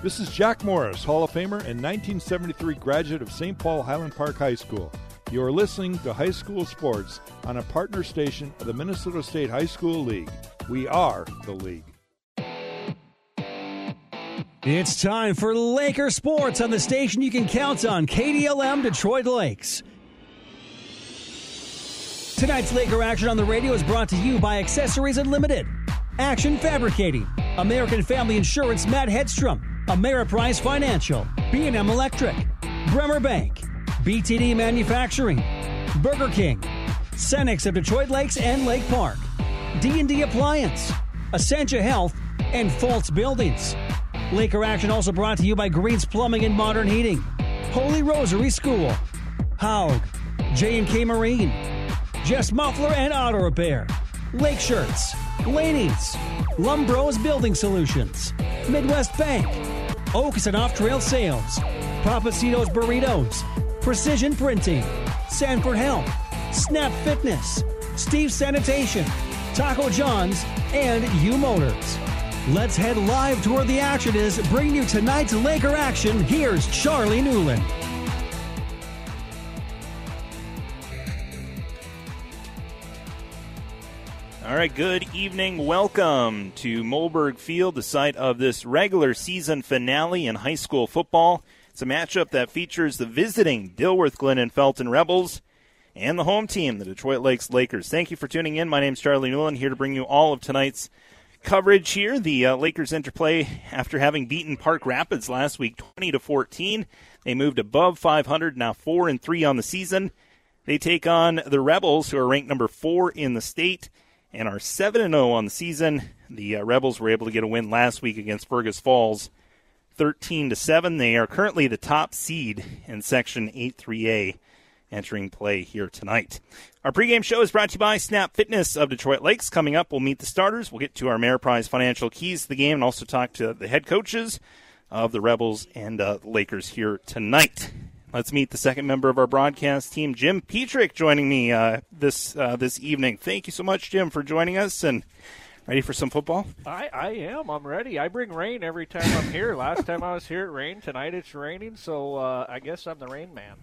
This is Jack Morris, Hall of Famer and 1973 graduate of St. Paul Highland Park High School. You are listening to High School Sports on a partner station of the Minnesota State High School League. We are the league. It's time for Laker Sports on the station you can count on, KDLM Detroit Lakes. Tonight's Laker action on the radio is brought to you by Accessories Unlimited, Action Fabricating, American Family Insurance Matt Hedstrom, Ameriprise Financial, B&M Electric, Bremer Bank, BTD Manufacturing, Burger King, Cenex of Detroit Lakes and Lake Park, D&D Appliance, Essentia Health, and Fultz Buildings. Laker action also brought to you by Greens Plumbing and Modern Heating, Holy Rosary School, Haug, J&K Marine, Jess Muffler and Auto Repair, Lake Shirts, Laney's, Lumbros Building Solutions, Midwest Bank, Oaks and Off Trail Sales, Papacitos Burritos, Precision Printing, Sanford Health, Snap Fitness, Steve Sanitation, Taco John's, and U Motors. Let's head live to where the action is. Bringing you tonight's Laker action. Here's Charlie Newland. All right, good evening. Welcome to Mollberg Field, the site of this regular season finale in high school football. It's a matchup that features the visiting Dilworth Glyndon Felton Rebels and the home team, the Detroit Lakes Lakers. Thank you for tuning in. My name is Charlie Newland, here to bring you all of tonight's coverage here. The uh, Lakers interplay after having beaten Park Rapids last week 20 to 14. They moved above 500, now 4 and 3 on the season. They take on the Rebels, who are ranked number 4 in the state and are 7 and 0 on the season. The uh, Rebels were able to get a win last week against Fergus Falls 13 to 7. They are currently the top seed in section 8-3A entering play here tonight. Our pregame show is brought to you by Snap Fitness of Detroit Lakes. Coming up, we'll meet the starters. We'll get to our Ameriprise financial keys to the game and also talk to the head coaches of the Rebels and uh, Lakers here tonight. Let's meet the second member of our broadcast team, Jim Petrick, joining me uh, this uh, this evening. Thank you so much, Jim, for joining us. And ready for some football? I, I am. I'm ready. I bring rain every time I'm here. Last time I was here, it rained. Tonight it's raining, so uh, I guess I'm the rain man.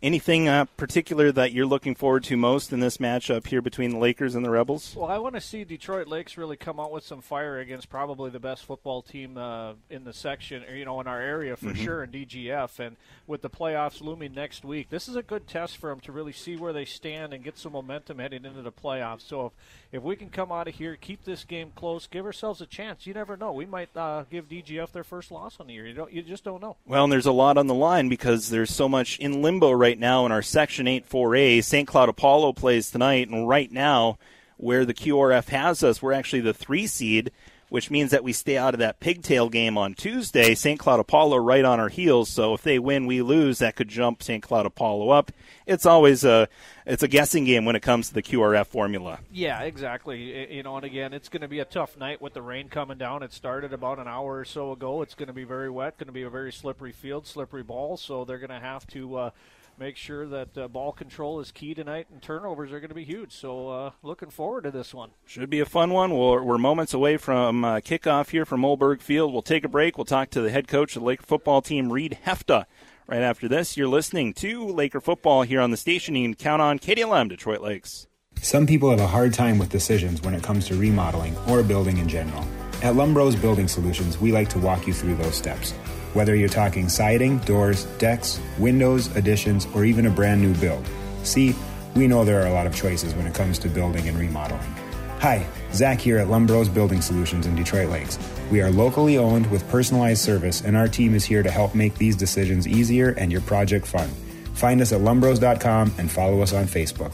Anything uh, particular that you're looking forward to most in this matchup here between the Lakers and the Rebels? Well, I want to see Detroit Lakes really come out with some fire against probably the best football team uh, in the section, or, you know, in our area for mm-hmm. sure in DGF. And with the playoffs looming next week, this is a good test for them to really see where they stand and get some momentum heading into the playoffs. So if if we can come out of here, keep this game close, give ourselves a chance. You never know. We might uh, give DGF their first loss on the year. You don't. You just don't know. Well, and there's a lot on the line because there's so much in limbo right now in our Section 8 4A. St. Cloud Apollo plays tonight, and right now, where the QRF has us, we're actually the three seed which means that we stay out of that pigtail game on Tuesday. St. Cloud Apollo right on our heels. So if they win, we lose. That could jump St. Cloud Apollo up. It's always a it's a guessing game when it comes to the QRF formula. Yeah, exactly. You know, and again, it's going to be a tough night with the rain coming down. It started about an hour or so ago. It's going to be very wet. Going to be a very slippery field, slippery ball. So they're going to have to. Uh, make sure that uh, ball control is key tonight, and turnovers are going to be huge. So, uh, looking forward to this one. Should be a fun one. We're, we're moments away from uh, kickoff here from Mollberg Field. We'll take a break. We'll talk to the head coach of the Laker football team, Reed Hefta. Right after this, you're listening to Laker football here on the station. You can count on KDLM Detroit Lakes. Some people have a hard time with decisions when it comes to remodeling or building in general. At Lumbros Building Solutions, we like to walk you through those steps. Whether you're talking siding, doors, decks, windows, additions, or even a brand new build. See, we know there are a lot of choices when it comes to building and remodeling. Hi, Zach here at Lumbros Building Solutions in Detroit Lakes. We are locally owned with personalized service, and our team is here to help make these decisions easier and your project fun. Find us at lumbros.com and follow us on Facebook.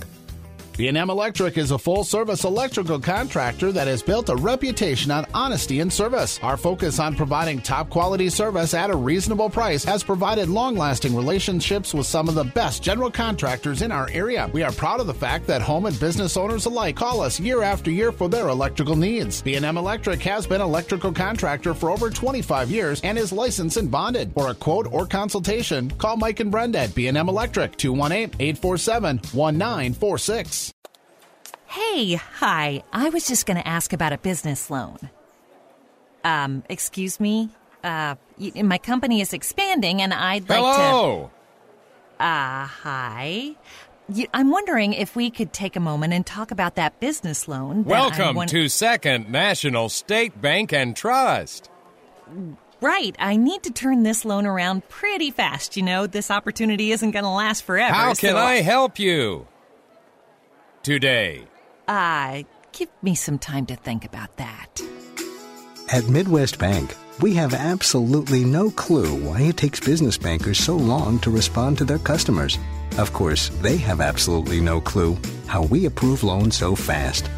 B&M Electric is a full-service electrical contractor that has built a reputation on honesty and service. Our focus on providing top-quality service at a reasonable price has provided long-lasting relationships with some of the best general contractors in our area. We are proud of the fact that home and business owners alike call us year after year for their electrical needs. B&M Electric has been electrical contractor for over 25 years and is licensed and bonded. For a quote or consultation, call Mike and Brenda at B&M Electric 218-847-1946. Hey, hi. I was just going to ask about a business loan. Um, excuse me? Uh, y- my company is expanding, and I'd like Hello. to. Uh, hi. Y- I'm wondering if we could take a moment and talk about that business loan. that Welcome want- to Second National State Bank and Trust. Right. I need to turn this loan around pretty fast. You know, this opportunity isn't going to last forever. How can so- I help you today? Uh, give me some time to think about that. At Midwest Bank, we have absolutely no clue why it takes business bankers so long to respond to their customers. Of course, they have absolutely no clue how we approve loans so fast.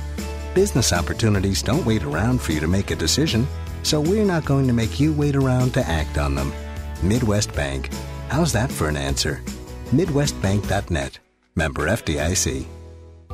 Business opportunities don't wait around for you to make a decision, so we're not going to make you wait around to act on them. Midwest Bank. How's that for an answer? MidwestBank.net. Member FDIC.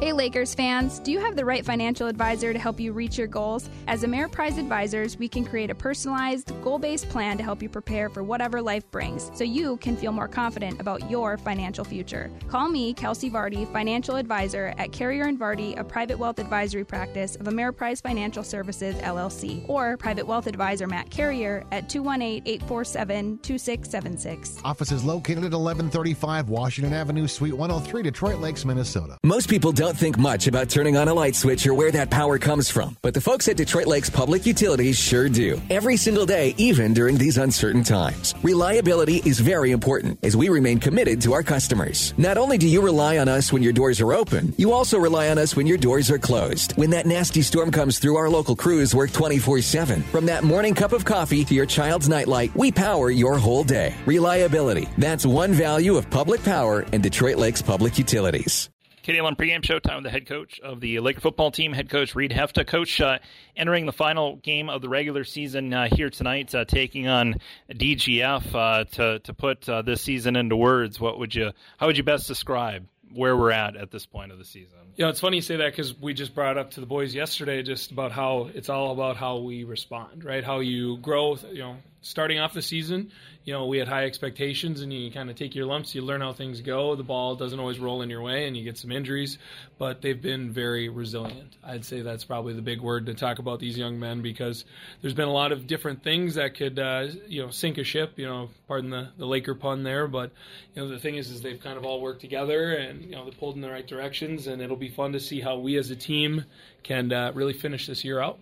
Hey Lakers fans, do you have the right financial advisor to help you reach your goals? As Ameriprise advisors, we can create a personalized, goal based plan to help you prepare for whatever life brings so you can feel more confident about your financial future. Call me, Kelsey Vardy, financial advisor at Carrier and Vardy, a private wealth advisory practice of Ameriprise Financial Services LLC, or private wealth advisor Matt Carrier at 218 847 2676. Office is located at 1135 Washington Avenue, Suite 103, Detroit Lakes, Minnesota. Most people don't think much about turning on a light switch or where that power comes from, but the folks at Detroit Lakes Public Utilities sure do. Every single day, even during these uncertain times. Reliability is very important as we remain committed to our customers. Not only do you rely on us when your doors are open, you also rely on us when your doors are closed. When that nasty storm comes through, our local crews work 24 7. From that morning cup of coffee to your child's nightlight, we power your whole day. Reliability. That's one value of public power and Detroit Lakes Public Utilities. KDLM pregame show time with the head coach of the Laker football team, head coach Reed Hefta. Coach, uh, entering the final game of the regular season uh, here tonight, uh, taking on DGF. Uh, to to put uh, this season into words, what would you? How would you best describe where we're at at this point of the season? You know, it's funny you say that because we just brought up to the boys yesterday just about how it's all about how we respond, right? How you grow. You know, starting off the season, you know, we had high expectations and you kind of take your lumps, you learn how things go. The ball doesn't always roll in your way and you get some injuries, but they've been very resilient. I'd say that's probably the big word to talk about these young men because there's been a lot of different things that could, uh, you know, sink a ship, you know, pardon the, the Laker pun there. But, you know, the thing is, is they've kind of all worked together and, you know, they pulled in the right directions and it'll be fun to see how we as a team can uh, really finish this year out.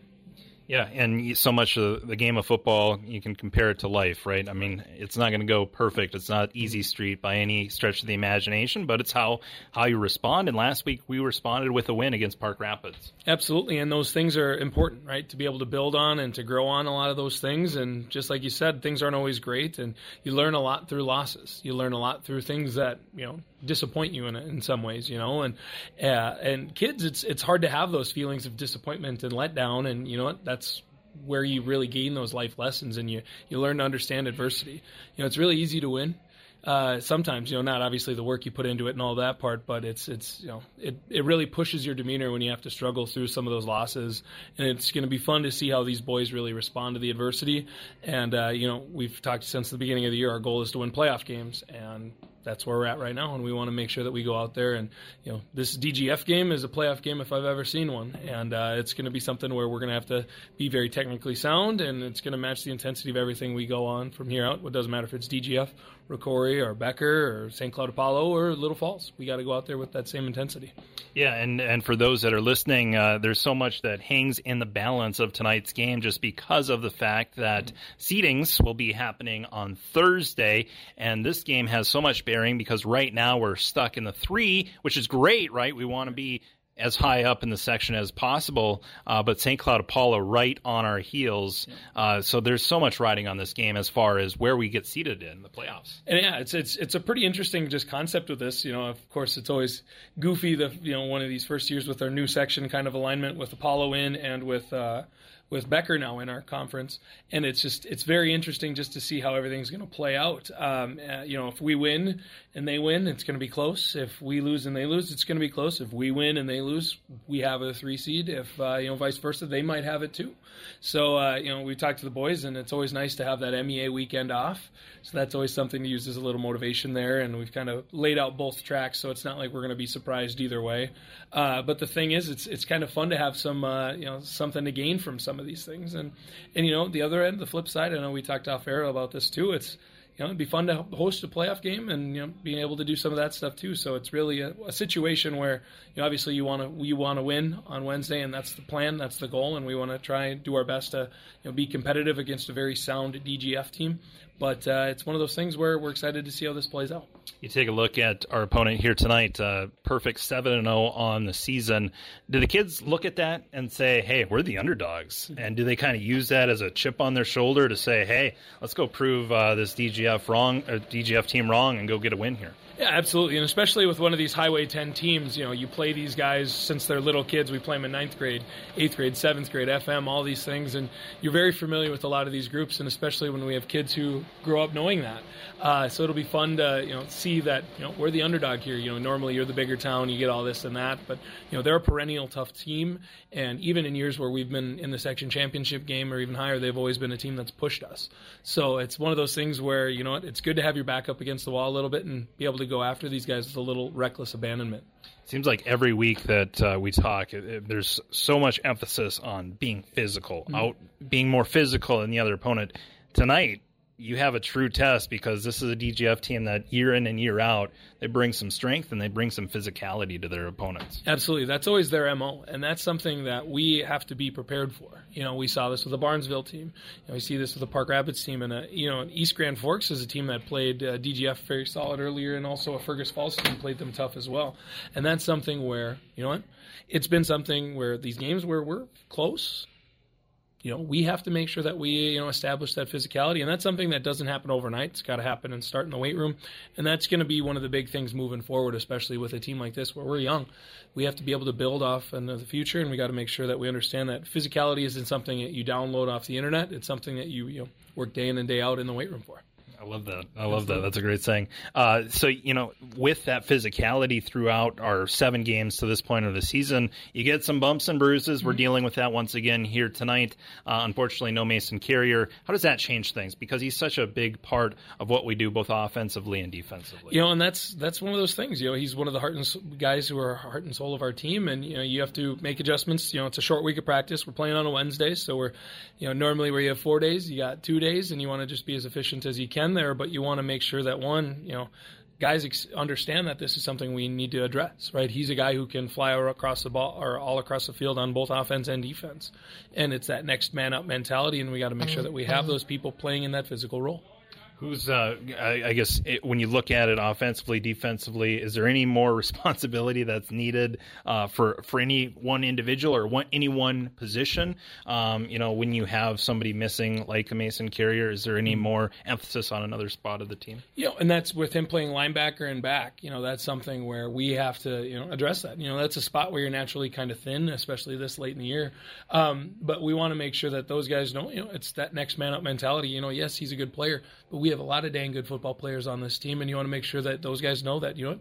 Yeah, and so much of the game of football, you can compare it to life, right? I mean, it's not going to go perfect. It's not easy street by any stretch of the imagination, but it's how how you respond. And last week we responded with a win against Park Rapids. Absolutely, and those things are important, right? To be able to build on and to grow on a lot of those things. And just like you said, things aren't always great, and you learn a lot through losses. You learn a lot through things that you know disappoint you in in some ways, you know. And uh, and kids, it's it's hard to have those feelings of disappointment and letdown, and you know what? That's where you really gain those life lessons and you you learn to understand adversity. You know, it's really easy to win. Uh, sometimes, you know, not obviously the work you put into it and all that part, but it's it's you know it, it really pushes your demeanor when you have to struggle through some of those losses, and it's going to be fun to see how these boys really respond to the adversity. And uh, you know, we've talked since the beginning of the year. Our goal is to win playoff games, and that's where we're at right now, and we want to make sure that we go out there and you know this DGF game is a playoff game if I've ever seen one, and uh, it's going to be something where we're going to have to be very technically sound, and it's going to match the intensity of everything we go on from here out. It doesn't matter if it's DGF, Rocori, or Becker, or St. Cloud Apollo, or Little Falls. We got to go out there with that same intensity. Yeah, and and for those that are listening, uh, there's so much that hangs in the balance of tonight's game just because of the fact that seedings will be happening on Thursday, and this game has so much bearing because right now we're stuck in the three, which is great, right? We want to be as high up in the section as possible, uh, but St. Cloud Apollo right on our heels. Uh, so there's so much riding on this game as far as where we get seated in the playoffs. And yeah, it's it's it's a pretty interesting just concept with this. You know, of course, it's always goofy. The you know one of these first years with our new section kind of alignment with Apollo in and with. Uh, with Becker now in our conference, and it's just it's very interesting just to see how everything's going to play out. Um, uh, you know, if we win and they win, it's going to be close. If we lose and they lose, it's going to be close. If we win and they lose, we have a three seed. If uh, you know, vice versa, they might have it too. So uh, you know, we talked to the boys, and it's always nice to have that MEA weekend off. So that's always something to use as a little motivation there. And we've kind of laid out both tracks, so it's not like we're going to be surprised either way. Uh, but the thing is, it's it's kind of fun to have some uh, you know something to gain from some of these things. And and you know, the other end, the flip side, I know we talked off air about this too. It's you know, it'd be fun to host a playoff game and you know being able to do some of that stuff too. So it's really a, a situation where you know obviously you want to you want to win on Wednesday, and that's the plan, that's the goal, and we want to try and do our best to you know be competitive against a very sound DGF team. But uh, it's one of those things where we're excited to see how this plays out. You take a look at our opponent here tonight, uh, perfect 7 and 0 on the season. Do the kids look at that and say, hey, we're the underdogs? And do they kind of use that as a chip on their shoulder to say, hey, let's go prove uh, this DGF wrong, or DGF team wrong and go get a win here? Yeah, absolutely, and especially with one of these Highway 10 teams, you know, you play these guys since they're little kids. We play them in ninth grade, eighth grade, seventh grade, FM, all these things, and you're very familiar with a lot of these groups, and especially when we have kids who grow up knowing that. Uh, so it'll be fun to you know see that you know we're the underdog here. You know, normally you're the bigger town, you get all this and that, but you know they're a perennial tough team, and even in years where we've been in the section championship game or even higher, they've always been a team that's pushed us. So it's one of those things where you know it's good to have your back up against the wall a little bit and be able to go after these guys with a little reckless abandonment. Seems like every week that uh, we talk, it, it, there's so much emphasis on being physical, mm-hmm. out being more physical than the other opponent. Tonight, you have a true test because this is a DGF team that year in and year out they bring some strength and they bring some physicality to their opponents. Absolutely, that's always their mo, and that's something that we have to be prepared for. You know, we saw this with the Barnesville team. You know, we see this with the Park Rapids team, and uh, you know, East Grand Forks is a team that played uh, DGF very solid earlier, and also a Fergus Falls team played them tough as well. And that's something where you know what, it's been something where these games where we're close you know, we have to make sure that we, you know, establish that physicality. And that's something that doesn't happen overnight. It's got to happen and start in the weight room. And that's going to be one of the big things moving forward, especially with a team like this where we're young. We have to be able to build off into the future. And we got to make sure that we understand that physicality isn't something that you download off the internet. It's something that you, you know, work day in and day out in the weight room for. I love that. I love that. That's a great saying. Uh, so, you know, with that physicality throughout our seven games to this point of the season, you get some bumps and bruises. Mm-hmm. We're dealing with that once again here tonight. Uh, unfortunately, no Mason Carrier. How does that change things? Because he's such a big part of what we do, both offensively and defensively. You know, and that's that's one of those things. You know, he's one of the heart and guys who are heart and soul of our team, and you know, you have to make adjustments. You know, it's a short week of practice. We're playing on a Wednesday, so we're, you know, normally where you have four days, you got two days, and you want to just be as efficient as you can there, but you want to make sure that one, you know, guys ex- understand that this is something we need to address, right? He's a guy who can fly across the ball or all across the field on both offense and defense. And it's that next man up mentality, and we got to make sure mm-hmm. that we have mm-hmm. those people playing in that physical role. Who's, uh, I, I, guess, it, when you look at it offensively, defensively, is there any more responsibility that's needed uh, for for any one individual or one, any one position? Um, you know, when you have somebody missing like a Mason Carrier, is there any more emphasis on another spot of the team? You know, and that's with him playing linebacker and back. You know, that's something where we have to you know address that. You know, that's a spot where you're naturally kind of thin, especially this late in the year. Um, but we want to make sure that those guys know. You know, it's that next man up mentality. You know, yes, he's a good player, but we have a lot of dang good football players on this team, and you want to make sure that those guys know that you know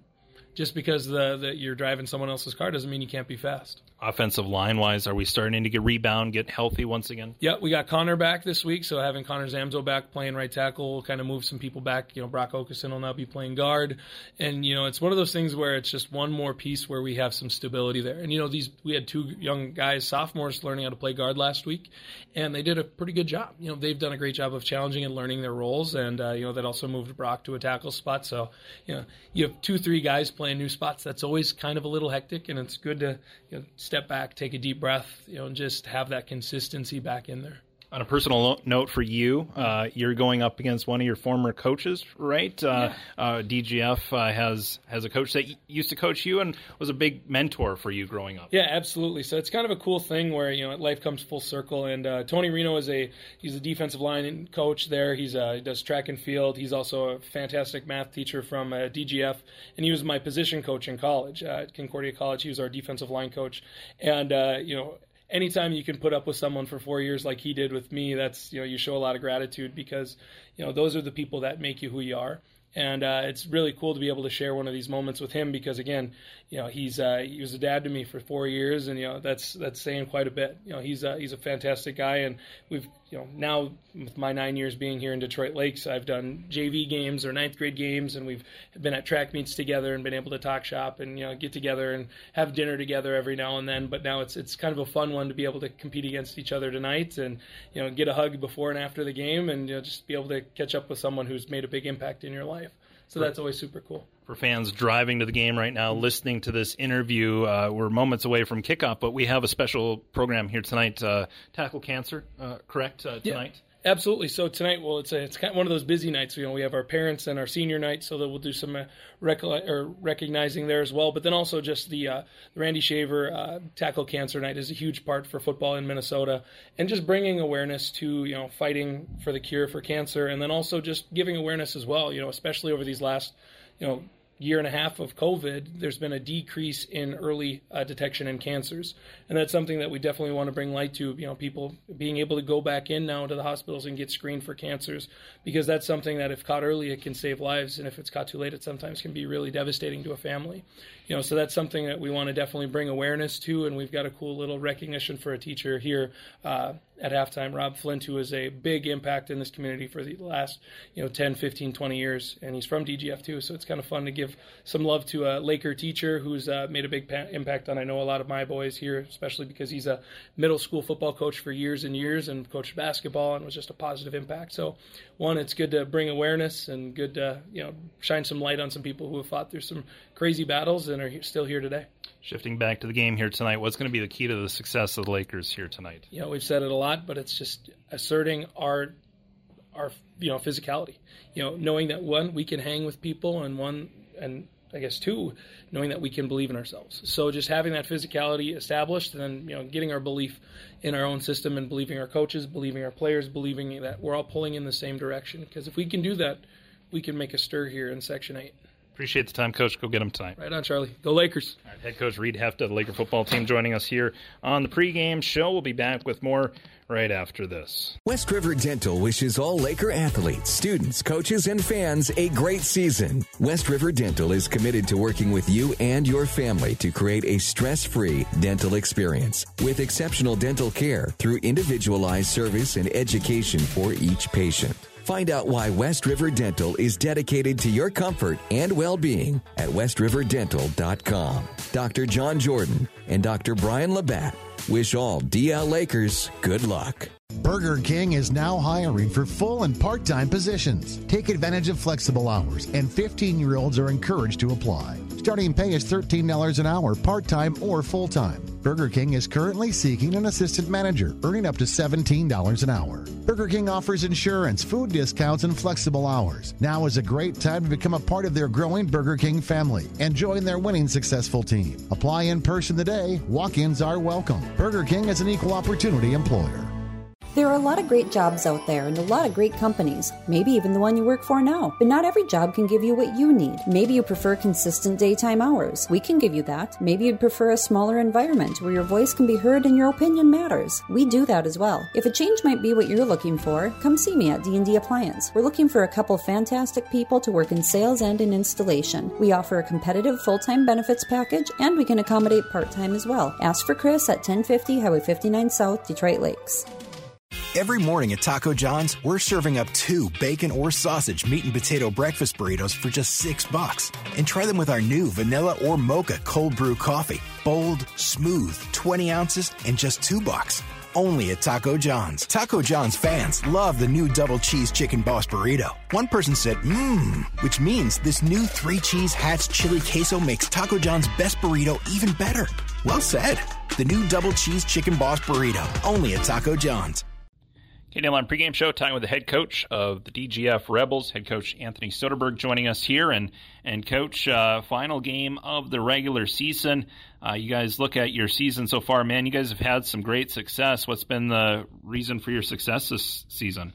just because the, the, you're driving someone else's car doesn't mean you can't be fast. Offensive line wise, are we starting to get rebound, get healthy once again? Yeah, we got Connor back this week, so having Connor Zamzo back playing right tackle will kind of move some people back. You know, Brock Okeson will now be playing guard, and you know it's one of those things where it's just one more piece where we have some stability there. And you know, these we had two young guys, sophomores, learning how to play guard last week, and they did a pretty good job. You know, they've done a great job of challenging and learning their roles, and uh, you know that also moved Brock to a tackle spot. So you know, you have two, three guys playing new spots. That's always kind of a little hectic, and it's good to you know, step back, take a deep breath, you know, and just have that consistency back in there. On a personal note for you, uh, you're going up against one of your former coaches, right? Uh, yeah. uh, DGF uh, has has a coach that used to coach you and was a big mentor for you growing up. Yeah, absolutely. So it's kind of a cool thing where you know life comes full circle. And uh, Tony Reno is a he's a defensive line coach there. He's uh, he does track and field. He's also a fantastic math teacher from DGF, and he was my position coach in college at Concordia College. He was our defensive line coach, and you know anytime you can put up with someone for four years like he did with me, that's you know you show a lot of gratitude because you know those are the people that make you who you are. and uh, it's really cool to be able to share one of these moments with him because again, you know, he's uh, he was a dad to me for four years, and you know that's that's saying quite a bit. You know, he's a, he's a fantastic guy, and we've you know now with my nine years being here in Detroit Lakes, I've done JV games or ninth grade games, and we've been at track meets together and been able to talk shop and you know get together and have dinner together every now and then. But now it's it's kind of a fun one to be able to compete against each other tonight, and you know get a hug before and after the game, and you know just be able to catch up with someone who's made a big impact in your life. So that's always super cool. For fans driving to the game right now, listening to this interview, uh, we're moments away from kickoff, but we have a special program here tonight. Uh, Tackle Cancer, uh, correct, uh, tonight? Yeah. Absolutely. So tonight, well, it's a, it's kind of one of those busy nights. You know, we have our parents and our senior night, so that we'll do some uh, or recognizing there as well. But then also just the uh, Randy Shaver uh, Tackle Cancer Night is a huge part for football in Minnesota, and just bringing awareness to you know fighting for the cure for cancer, and then also just giving awareness as well. You know, especially over these last you know year and a half of COVID, there's been a decrease in early uh, detection in cancers, and that's something that we definitely want to bring light to. You know, people being able to go back in now to the hospitals and get screened for cancers, because that's something that if caught early, it can save lives, and if it's caught too late, it sometimes can be really devastating to a family. You know, so that's something that we want to definitely bring awareness to, and we've got a cool little recognition for a teacher here uh, at halftime, Rob Flint, who is a big impact in this community for the last, you know, 10, 15, 20 years. And he's from DGF too. So it's kind of fun to give some love to a Laker teacher who's uh, made a big pa- impact on, I know, a lot of my boys here, especially because he's a middle school football coach for years and years and coached basketball and was just a positive impact. So, one, it's good to bring awareness and good to, you know, shine some light on some people who have fought through some crazy battles and are still here today. Shifting back to the game here tonight, what's going to be the key to the success of the Lakers here tonight? You know, we've said it a lot, but it's just asserting our our you know physicality. You know, knowing that one we can hang with people, and one and I guess two, knowing that we can believe in ourselves. So just having that physicality established, and then you know getting our belief in our own system, and believing our coaches, believing our players, believing that we're all pulling in the same direction. Because if we can do that, we can make a stir here in Section Eight. Appreciate the time, Coach. Go get them tonight. Right on, Charlie. Go Lakers. All right, head coach Reed Hefta, the Laker football team, joining us here on the pregame show. We'll be back with more right after this. West River Dental wishes all Laker athletes, students, coaches, and fans a great season. West River Dental is committed to working with you and your family to create a stress free dental experience with exceptional dental care through individualized service and education for each patient. Find out why West River Dental is dedicated to your comfort and well being at westriverdental.com. Dr. John Jordan and Dr. Brian Labatt wish all DL Lakers good luck. Burger King is now hiring for full and part time positions. Take advantage of flexible hours, and 15 year olds are encouraged to apply. Starting pay is $13 an hour, part time or full time. Burger King is currently seeking an assistant manager, earning up to $17 an hour. Burger King offers insurance, food discounts, and flexible hours. Now is a great time to become a part of their growing Burger King family and join their winning successful team. Apply in person today. Walk ins are welcome. Burger King is an equal opportunity employer. There are a lot of great jobs out there and a lot of great companies, maybe even the one you work for now. But not every job can give you what you need. Maybe you prefer consistent daytime hours. We can give you that. Maybe you'd prefer a smaller environment where your voice can be heard and your opinion matters. We do that as well. If a change might be what you're looking for, come see me at D&D Appliance. We're looking for a couple fantastic people to work in sales and in installation. We offer a competitive full-time benefits package and we can accommodate part-time as well. Ask for Chris at 1050 Highway 59 South, Detroit Lakes. Every morning at Taco John's, we're serving up two bacon or sausage meat and potato breakfast burritos for just six bucks. And try them with our new vanilla or mocha cold brew coffee. Bold, smooth, 20 ounces, and just two bucks. Only at Taco John's. Taco John's fans love the new double cheese chicken boss burrito. One person said, mmm, which means this new three cheese Hatch chili queso makes Taco John's best burrito even better. Well said. The new double cheese chicken boss burrito. Only at Taco John's. KDLM pregame show, talking with the head coach of the DGF Rebels, head coach Anthony Soderberg, joining us here. And and coach, uh, final game of the regular season. Uh, you guys look at your season so far, man. You guys have had some great success. What's been the reason for your success this season?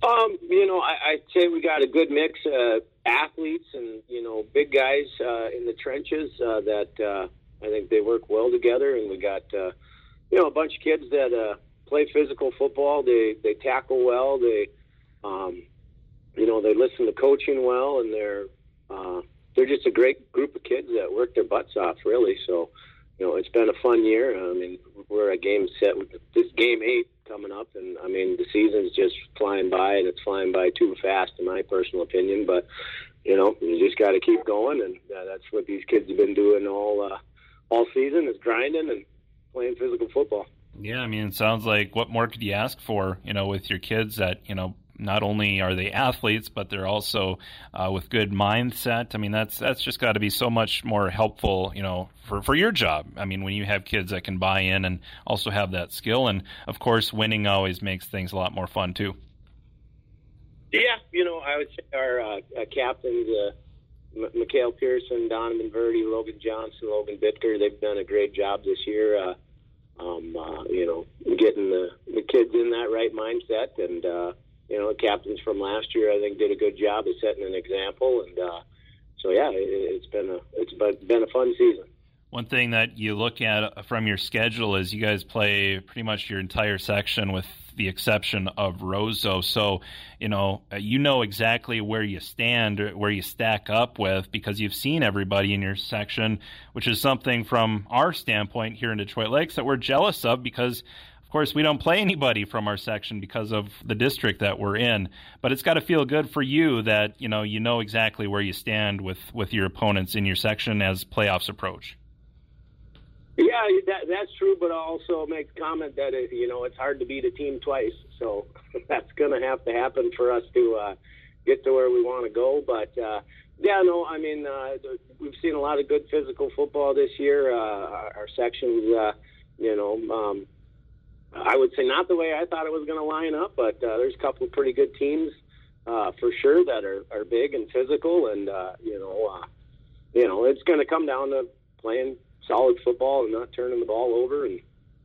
Um, you know, I, I'd say we got a good mix of athletes and you know big guys uh, in the trenches uh, that uh, I think they work well together, and we got uh, you know a bunch of kids that. Play physical football. They they tackle well. They, um, you know, they listen to coaching well, and they're uh, they're just a great group of kids that work their butts off, really. So, you know, it's been a fun year. I mean, we're at game set with this game eight coming up, and I mean, the season's just flying by, and it's flying by too fast, in my personal opinion. But you know, you just got to keep going, and uh, that's what these kids have been doing all uh, all season is grinding and playing physical football. Yeah, I mean, it sounds like what more could you ask for? You know, with your kids that you know not only are they athletes, but they're also uh, with good mindset. I mean, that's that's just got to be so much more helpful, you know, for for your job. I mean, when you have kids that can buy in and also have that skill, and of course, winning always makes things a lot more fun too. Yeah, you know, I would say our uh, uh, captains, uh, M- Mikhail Pearson, Donovan Verdi, Logan Johnson, Logan Bittker, they've done a great job this year. Uh, um, uh, you know, getting the, the kids in that right mindset, and uh, you know, the captains from last year, I think, did a good job of setting an example, and uh, so yeah, it, it's been a it's been a fun season. One thing that you look at from your schedule is you guys play pretty much your entire section with the exception of Roseau. So, you know, uh, you know exactly where you stand, uh, where you stack up with, because you've seen everybody in your section, which is something from our standpoint here in Detroit Lakes that we're jealous of because of course, we don't play anybody from our section because of the district that we're in, but it's got to feel good for you that you know you know exactly where you stand with with your opponents in your section as playoffs approach. Yeah, that, that's true, but I'll also make the comment that it, you know it's hard to beat a team twice, so that's going to have to happen for us to uh, get to where we want to go. But uh, yeah, no, I mean uh, we've seen a lot of good physical football this year. Uh, our, our sections, uh, you know. Um, I would say not the way I thought it was going to line up, but uh, there's a couple of pretty good teams uh, for sure that are, are big and physical, and uh, you know, uh, you know, it's going to come down to playing solid football and not turning the ball over and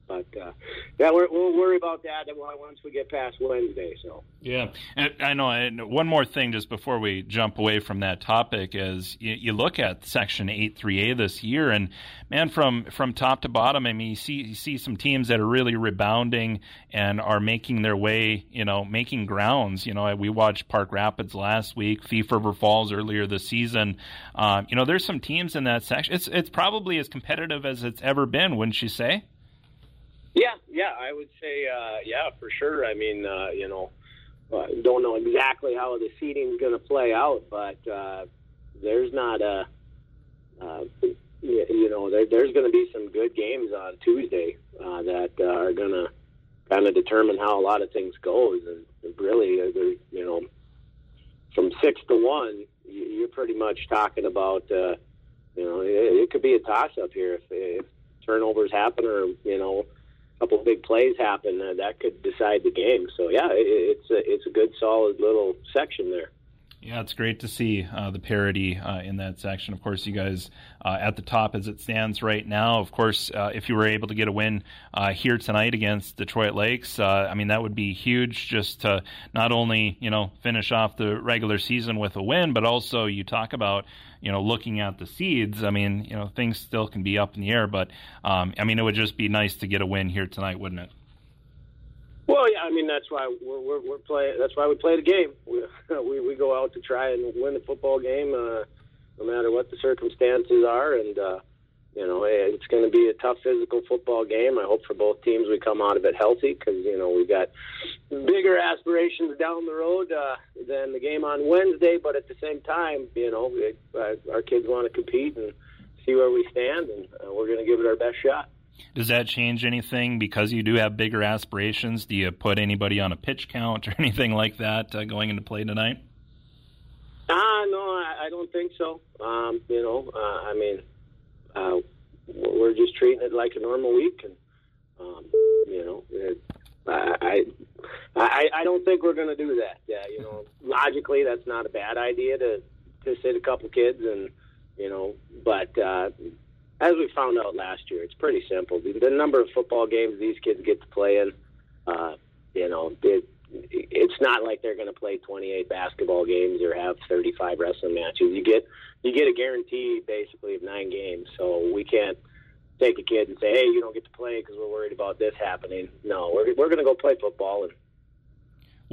but uh, yeah, we will worry about that once we get past Wednesday. So yeah, and I know. And one more thing, just before we jump away from that topic, is you, you look at Section Eight Three A this year, and man, from from top to bottom, I mean, you see you see some teams that are really rebounding and are making their way, you know, making grounds. You know, we watched Park Rapids last week, Thief River Falls earlier this season. Um, you know, there's some teams in that section. It's it's probably as competitive as it's ever been, wouldn't you say? Yeah, yeah, I would say, uh, yeah, for sure. I mean, uh, you know, uh, don't know exactly how the seating is going to play out, but uh, there's not a, uh, you know, there, there's going to be some good games on Tuesday uh, that uh, are going to kind of determine how a lot of things goes, and really, uh, you know, from six to one, you're pretty much talking about, uh, you know, it, it could be a toss up here if, if turnovers happen, or you know couple big plays happen, uh, that could decide the game. So yeah, it, it's a, it's a good solid little section there. Yeah, it's great to see uh, the parity uh, in that section. Of course, you guys uh, at the top as it stands right now. Of course, uh, if you were able to get a win uh, here tonight against Detroit Lakes, uh, I mean that would be huge. Just to not only you know finish off the regular season with a win, but also you talk about you know looking at the seeds. I mean, you know things still can be up in the air, but um, I mean it would just be nice to get a win here tonight, wouldn't it? Well, yeah, I mean that's why we're we're, we're playing. That's why we play the game. We, we we go out to try and win the football game, uh, no matter what the circumstances are, and uh, you know it's going to be a tough physical football game. I hope for both teams we come out of it healthy because you know we've got bigger aspirations down the road uh, than the game on Wednesday. But at the same time, you know it, uh, our kids want to compete and see where we stand, and uh, we're going to give it our best shot. Does that change anything because you do have bigger aspirations? Do you put anybody on a pitch count or anything like that uh, going into play tonight? Ah, uh, no, I, I don't think so. Um, you know, uh, I mean, uh, we're just treating it like a normal week, and um, you know, it, I, I, I don't think we're going to do that. Yeah, you know, logically, that's not a bad idea to to sit a couple kids and you know, but uh, as we found out last year, it's pretty simple. The, the number of football games these kids get to play in, uh, you know, it, it's not like they're going to play 28 basketball games or have 35 wrestling matches. You get you get a guarantee basically of nine games. So we can't take a kid and say, "Hey, you don't get to play because we're worried about this happening." No, we're we're going to go play football and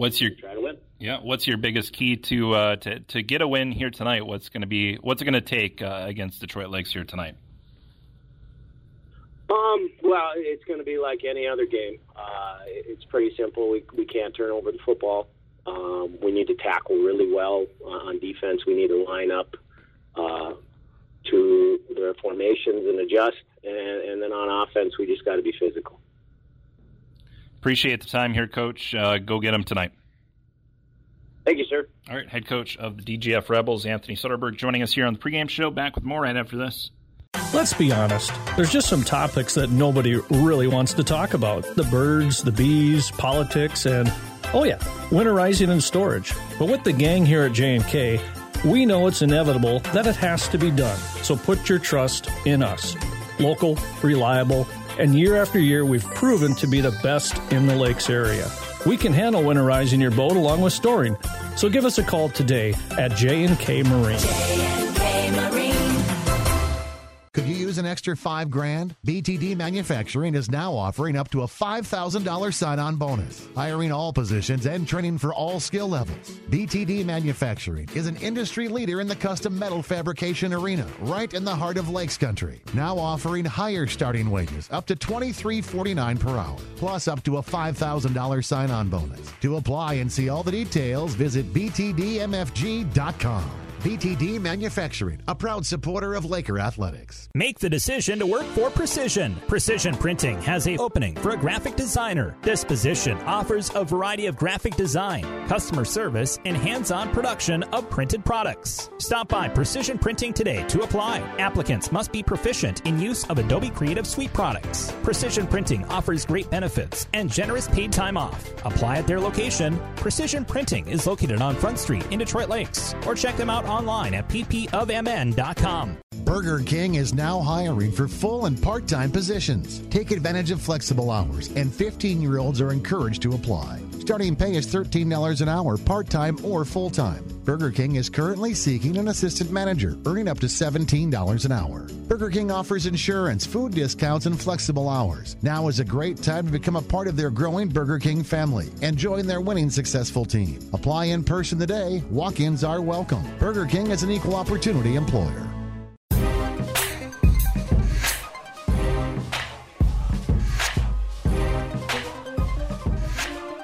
What's your try to win? Yeah, what's your biggest key to uh, to to get a win here tonight? What's going to be what's it going to take uh, against Detroit Lakes here tonight? Um, well, it's going to be like any other game. Uh, it's pretty simple. We we can't turn over the football. Um, we need to tackle really well uh, on defense. We need to line up uh, to their formations and adjust. And, and then on offense, we just got to be physical. Appreciate the time here, Coach. Uh, go get them tonight. Thank you, sir. All right, head coach of the DGF Rebels, Anthony Soderberg, joining us here on the pregame show. Back with more right after this. Let's be honest. There's just some topics that nobody really wants to talk about the birds, the bees, politics, and, oh yeah, winterizing and storage. But with the gang here at J&K, we know it's inevitable that it has to be done. So put your trust in us. Local, reliable, and year after year we've proven to be the best in the lakes area. We can handle winterizing your boat along with storing. So give us a call today at J&K Marine. Extra five grand? BTD Manufacturing is now offering up to a $5,000 sign-on bonus, hiring all positions and training for all skill levels. BTD Manufacturing is an industry leader in the custom metal fabrication arena, right in the heart of Lakes Country. Now offering higher starting wages, up to $23.49 per hour, plus up to a $5,000 sign-on bonus. To apply and see all the details, visit btdmfg.com. BTD Manufacturing, a proud supporter of Laker Athletics. Make the decision to work for Precision. Precision Printing has a opening for a graphic designer. This position offers a variety of graphic design, customer service, and hands-on production of printed products. Stop by Precision Printing today to apply. Applicants must be proficient in use of Adobe Creative Suite products. Precision Printing offers great benefits and generous paid time off. Apply at their location. Precision Printing is located on Front Street in Detroit Lakes or check them out online at ppofmn.com. Burger King is now hiring for full and part time positions. Take advantage of flexible hours, and 15 year olds are encouraged to apply. Starting pay is $13 an hour, part time or full time. Burger King is currently seeking an assistant manager, earning up to $17 an hour. Burger King offers insurance, food discounts, and flexible hours. Now is a great time to become a part of their growing Burger King family and join their winning successful team. Apply in person today. Walk ins are welcome. Burger King is an equal opportunity employer.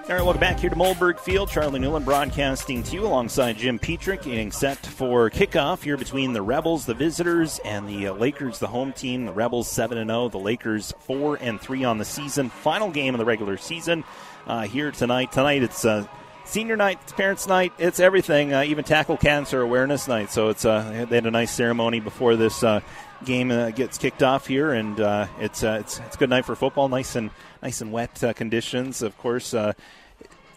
All right, welcome back here to Mollberg Field. Charlie Newland broadcasting to you alongside Jim Petrick, getting set for kickoff here between the Rebels, the visitors, and the uh, Lakers, the home team. The Rebels seven and zero, the Lakers four and three on the season. Final game of the regular season uh, here tonight. Tonight it's. Uh, Senior night, it's parents' night, it's everything, uh, even tackle cancer awareness night. So it's uh, they had a nice ceremony before this uh, game uh, gets kicked off here, and uh, it's uh, it's it's a good night for football. Nice and nice and wet uh, conditions, of course. Uh,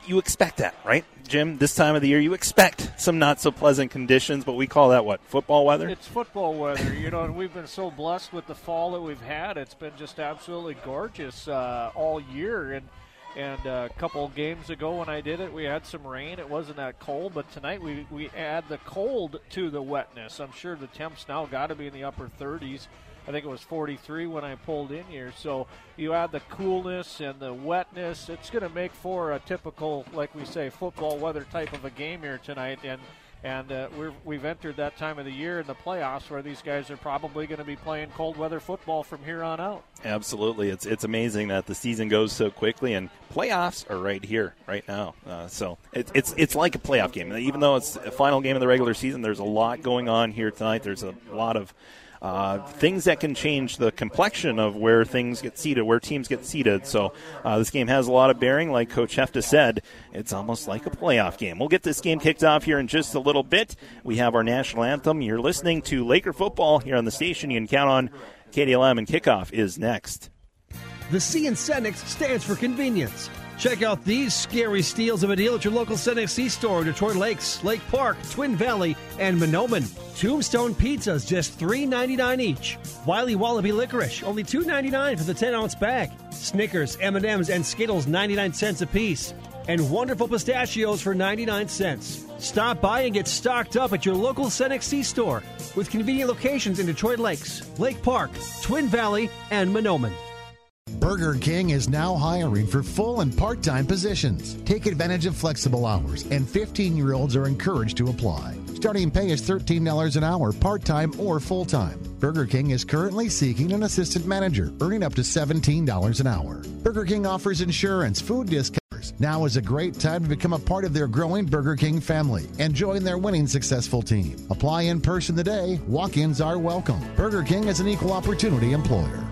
you expect that, right, Jim? This time of the year, you expect some not so pleasant conditions, but we call that what football weather. It's football weather, you know, and we've been so blessed with the fall that we've had. It's been just absolutely gorgeous uh, all year, and and uh, a couple games ago when I did it, we had some rain. It wasn't that cold, but tonight we, we add the cold to the wetness. I'm sure the temps now got to be in the upper 30s. I think it was 43 when I pulled in here. So you add the coolness and the wetness. It's going to make for a typical, like we say, football weather type of a game here tonight. And and uh, we have entered that time of the year in the playoffs where these guys are probably going to be playing cold weather football from here on out. Absolutely, it's it's amazing that the season goes so quickly, and playoffs are right here, right now. Uh, so it's it's it's like a playoff game, even though it's a final game of the regular season. There's a lot going on here tonight. There's a lot of uh, things that can change the complexion of where things get seated, where teams get seated. So uh, this game has a lot of bearing. Like Coach Hefta said, it's almost like a playoff game. We'll get this game kicked off here in just a little bit. We have our national anthem. You're listening to Laker football here on the station. You can count on KDLM, and kickoff is next. The C in Cenex stands for convenience. Check out these scary steals of a deal at your local Cenex C store in Detroit Lakes, Lake Park, Twin Valley, and Mahnomen. Tombstone pizzas just $3.99 each. Wiley Wallaby licorice only $2.99 for the 10 ounce bag. Snickers, M&Ms, and Skittles 99 cents apiece. And wonderful pistachios for 99 cents. Stop by and get stocked up at your local Cenex C store with convenient locations in Detroit Lakes, Lake Park, Twin Valley, and Mahnomen. Burger King is now hiring for full and part time positions. Take advantage of flexible hours, and 15 year olds are encouraged to apply. Starting pay is $13 an hour, part time or full time. Burger King is currently seeking an assistant manager, earning up to $17 an hour. Burger King offers insurance, food discounts. Now is a great time to become a part of their growing Burger King family and join their winning successful team. Apply in person today. Walk ins are welcome. Burger King is an equal opportunity employer.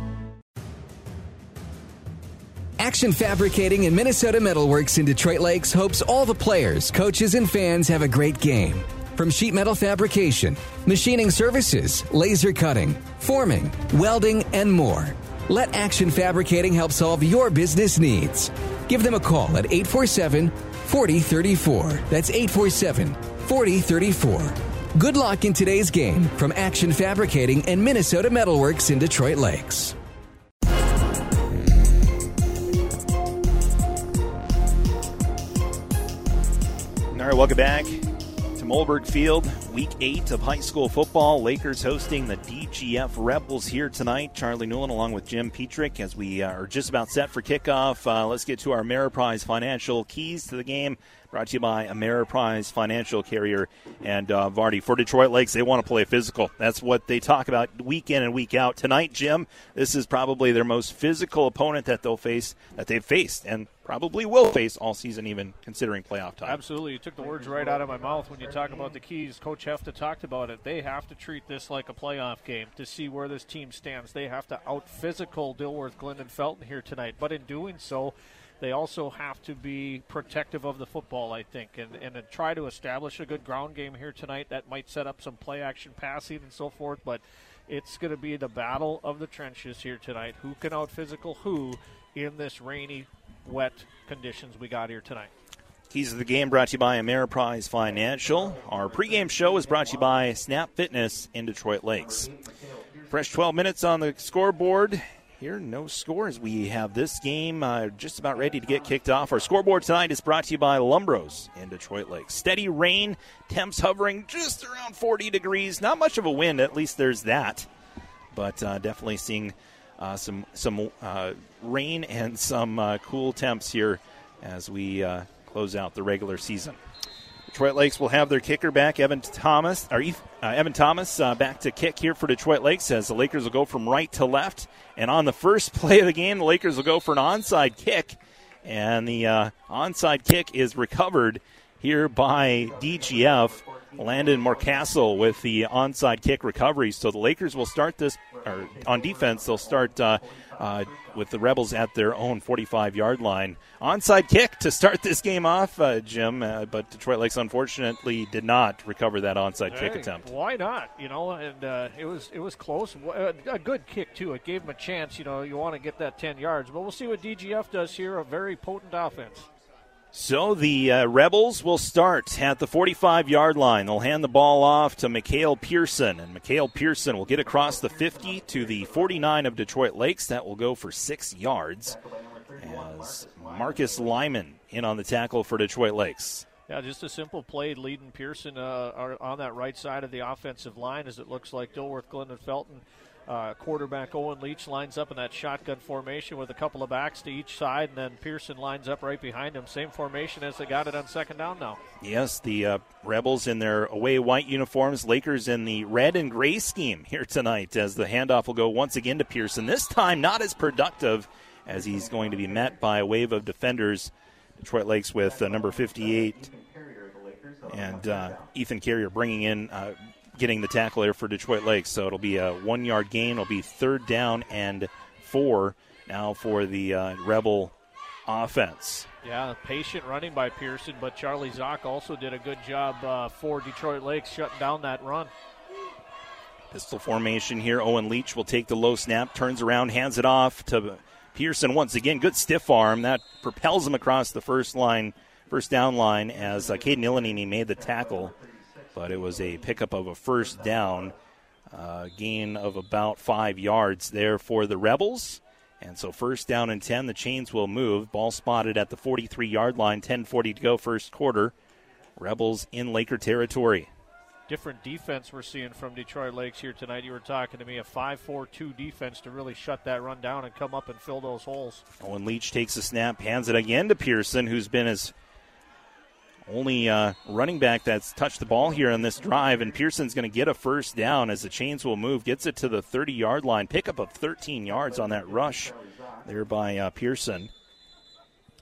Action Fabricating and Minnesota Metalworks in Detroit Lakes hopes all the players, coaches, and fans have a great game. From sheet metal fabrication, machining services, laser cutting, forming, welding, and more. Let Action Fabricating help solve your business needs. Give them a call at 847 4034. That's 847 4034. Good luck in today's game from Action Fabricating and Minnesota Metalworks in Detroit Lakes. All right, welcome back to Mollberg Field, week eight of high school football. Lakers hosting the DGF Rebels here tonight. Charlie Newland along with Jim Petrick as we are just about set for kickoff. Uh, let's get to our Ameriprise financial keys to the game. Brought to you by Ameriprise Financial Carrier and uh, Vardy. For Detroit Lakes, they want to play physical. That's what they talk about week in and week out. Tonight, Jim, this is probably their most physical opponent that they'll face, that they've faced, and probably will face all season, even considering playoff time. Absolutely. You took the words right out of my mouth when you talk about the keys. Coach Hefta talked about it. They have to treat this like a playoff game to see where this team stands. They have to out physical Dilworth Glyndon Felton here tonight. But in doing so, they also have to be protective of the football, I think, and, and try to establish a good ground game here tonight. That might set up some play action passing and so forth, but it's going to be the battle of the trenches here tonight. Who can out physical who in this rainy, wet conditions we got here tonight? Keys of the game brought to you by Ameriprise Financial. Our pregame show is brought to you by Snap Fitness in Detroit Lakes. Fresh 12 minutes on the scoreboard. Here, no scores. We have this game uh, just about ready to get kicked off. Our scoreboard tonight is brought to you by Lumbros in Detroit Lakes. Steady rain, temps hovering just around 40 degrees. Not much of a wind, at least there's that. But uh, definitely seeing uh, some some uh, rain and some uh, cool temps here as we uh, close out the regular season. Detroit Lakes will have their kicker back, Evan Thomas, or uh, Evan Thomas, uh, back to kick here for Detroit Lakes as the Lakers will go from right to left. And on the first play of the game, the Lakers will go for an onside kick, and the uh, onside kick is recovered here by DGF. Landon Marcastle with the onside kick recovery. So the Lakers will start this, or on defense, they'll start uh, uh, with the Rebels at their own 45 yard line. Onside kick to start this game off, uh, Jim, uh, but Detroit Lakes unfortunately did not recover that onside hey, kick attempt. Why not? You know, and uh, it was it was close. Uh, a good kick too. It gave them a chance. You know, you want to get that 10 yards, but we'll see what DGF does here. A very potent offense. So the uh, Rebels will start at the 45 yard line. They'll hand the ball off to Mikhail Pearson, and Mikhail Pearson will get across the 50 to the 49 of Detroit Lakes. That will go for six yards as Marcus Lyman in on the tackle for Detroit Lakes. Yeah, just a simple play leading Pearson uh, on that right side of the offensive line as it looks like Dilworth Glyndon Felton uh, quarterback Owen Leach lines up in that shotgun formation with a couple of backs to each side, and then Pearson lines up right behind him. Same formation as they got it on second down now. Yes, the uh, Rebels in their away white uniforms, Lakers in the red and gray scheme here tonight as the handoff will go once again to Pearson. This time not as productive as he's going to be met by a wave of defenders. Detroit Lakes with uh, number 58 and uh, Ethan Carrier bringing in uh, getting the tackle there for Detroit Lakes. So it'll be a one yard gain. It'll be third down and four now for the uh, Rebel offense. Yeah, patient running by Pearson, but Charlie Zock also did a good job uh, for Detroit Lakes shutting down that run. Pistol formation here. Owen Leach will take the low snap, turns around, hands it off to Pearson once again. Good stiff arm that propels him across the first line, first down line as uh, Caden Illanini made the tackle but it was a pickup of a first down, uh, gain of about five yards there for the Rebels. And so first down and 10, the chains will move. Ball spotted at the 43 yard line, 10.40 to go, first quarter. Rebels in Laker territory. different defense we're seeing from Detroit Lakes here tonight. You were talking to me a 5-4-2 defense to really shut that run down and come up and fill those holes. Owen Leach takes a snap, hands it again to Pearson, who's been his only uh, running back that's touched the ball here on this drive, and Pearson's going to get a first down as the chains will move, gets it to the 30 yard line, pickup of 13 yards on that rush there by uh, Pearson.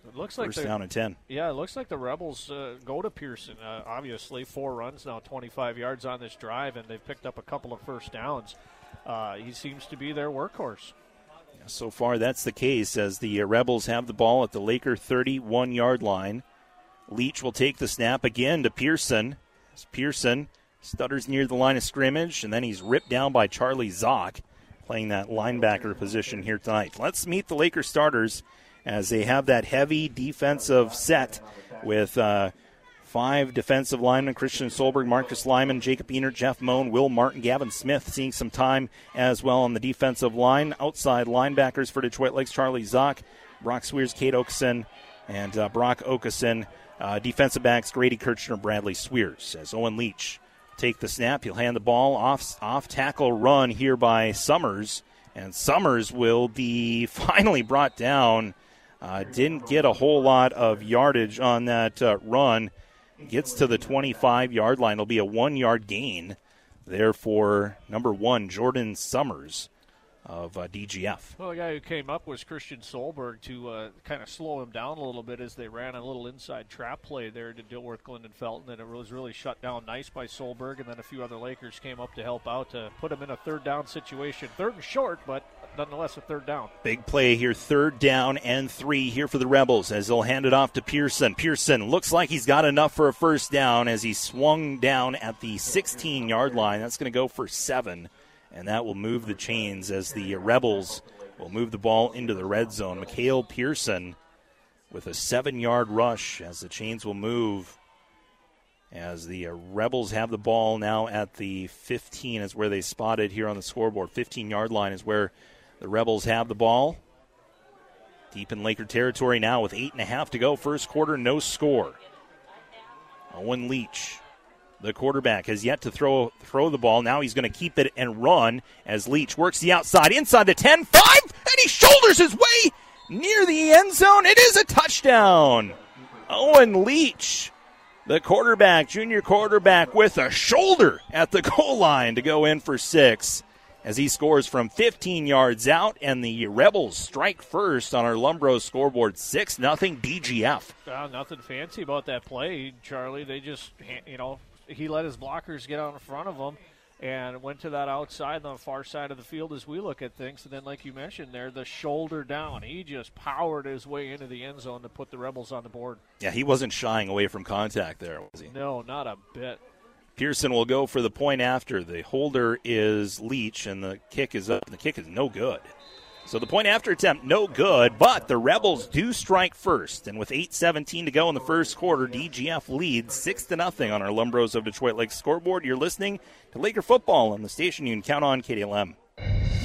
It looks like first down and 10. Yeah, it looks like the Rebels uh, go to Pearson. Uh, obviously, four runs now, 25 yards on this drive, and they've picked up a couple of first downs. Uh, he seems to be their workhorse. So far, that's the case as the uh, Rebels have the ball at the Laker 31 yard line. Leach will take the snap again to Pearson. As Pearson stutters near the line of scrimmage, and then he's ripped down by Charlie Zock, playing that linebacker position here tonight. Let's meet the Lakers starters as they have that heavy defensive set with uh, five defensive linemen Christian Solberg, Marcus Lyman, Jacob Enert, Jeff Moan, Will Martin, Gavin Smith seeing some time as well on the defensive line. Outside linebackers for Detroit Lakes Charlie Zock, Brock Swears, Cade Okeson, and uh, Brock Okeson uh, defensive backs Grady Kirchner, Bradley Swears. As Owen Leach take the snap, he'll hand the ball off off tackle run here by Summers, and Summers will be finally brought down. Uh, didn't get a whole lot of yardage on that uh, run. Gets to the 25 yard line. It'll be a one yard gain there for number one, Jordan Summers of uh, DGF. Well, the guy who came up was Christian Solberg to uh, kind of slow him down a little bit as they ran a little inside trap play there to Dilworth Glyndon Felton, and it was really shut down nice by Solberg, and then a few other Lakers came up to help out to put him in a third down situation. Third and short, but nonetheless a third down. Big play here, third down and three here for the Rebels as they'll hand it off to Pearson. Pearson looks like he's got enough for a first down as he swung down at the 16 yard line. That's going to go for seven and that will move the chains as the Rebels will move the ball into the red zone. Mikhail Pearson with a seven yard rush as the chains will move. As the Rebels have the ball now at the 15 is where they spotted here on the scoreboard. 15 yard line is where the Rebels have the ball. Deep in Laker territory now with eight and a half to go. First quarter, no score. Owen Leach the quarterback has yet to throw throw the ball. Now he's going to keep it and run as Leach works the outside inside the 10 5 and he shoulders his way near the end zone. It is a touchdown. Owen Leach, the quarterback, junior quarterback with a shoulder at the goal line to go in for 6 as he scores from 15 yards out, and the Rebels strike first on our Lumbro scoreboard, six nothing DGF. Uh, nothing fancy about that play, Charlie. They just, you know, he let his blockers get out in front of him and went to that outside on the far side of the field as we look at things. And then, like you mentioned there, the shoulder down. He just powered his way into the end zone to put the Rebels on the board. Yeah, he wasn't shying away from contact there, was he? No, not a bit. Pearson will go for the point after. The holder is Leach, and the kick is up. The kick is no good. So the point after attempt, no good, but the Rebels do strike first. And with 8.17 to go in the first quarter, DGF leads 6 to nothing on our Lumbros of Detroit Lakes scoreboard. You're listening to Laker football on the station you can count on KDLM.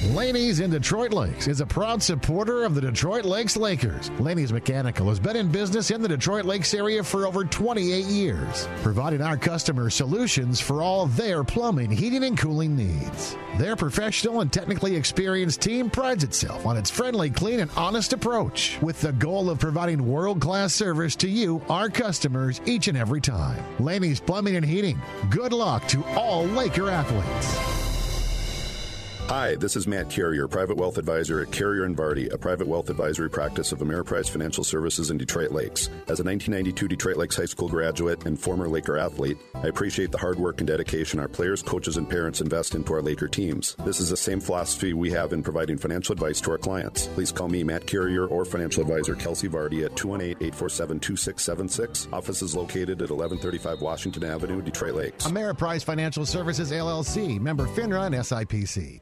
Laney's in Detroit Lakes is a proud supporter of the Detroit Lakes Lakers. Laney's Mechanical has been in business in the Detroit Lakes area for over 28 years, providing our customers solutions for all their plumbing, heating, and cooling needs. Their professional and technically experienced team prides itself on its friendly, clean, and honest approach, with the goal of providing world class service to you, our customers, each and every time. Laney's Plumbing and Heating. Good luck to all Laker athletes. Hi, this is Matt Carrier, private wealth advisor at Carrier and Vardy, a private wealth advisory practice of Ameriprise Financial Services in Detroit Lakes. As a 1992 Detroit Lakes High School graduate and former Laker athlete, I appreciate the hard work and dedication our players, coaches, and parents invest into our Laker teams. This is the same philosophy we have in providing financial advice to our clients. Please call me, Matt Carrier, or financial advisor Kelsey Vardy at 218-847-2676. Office is located at 1135 Washington Avenue, Detroit Lakes. Ameriprise Financial Services LLC, member FINRA and SIPC.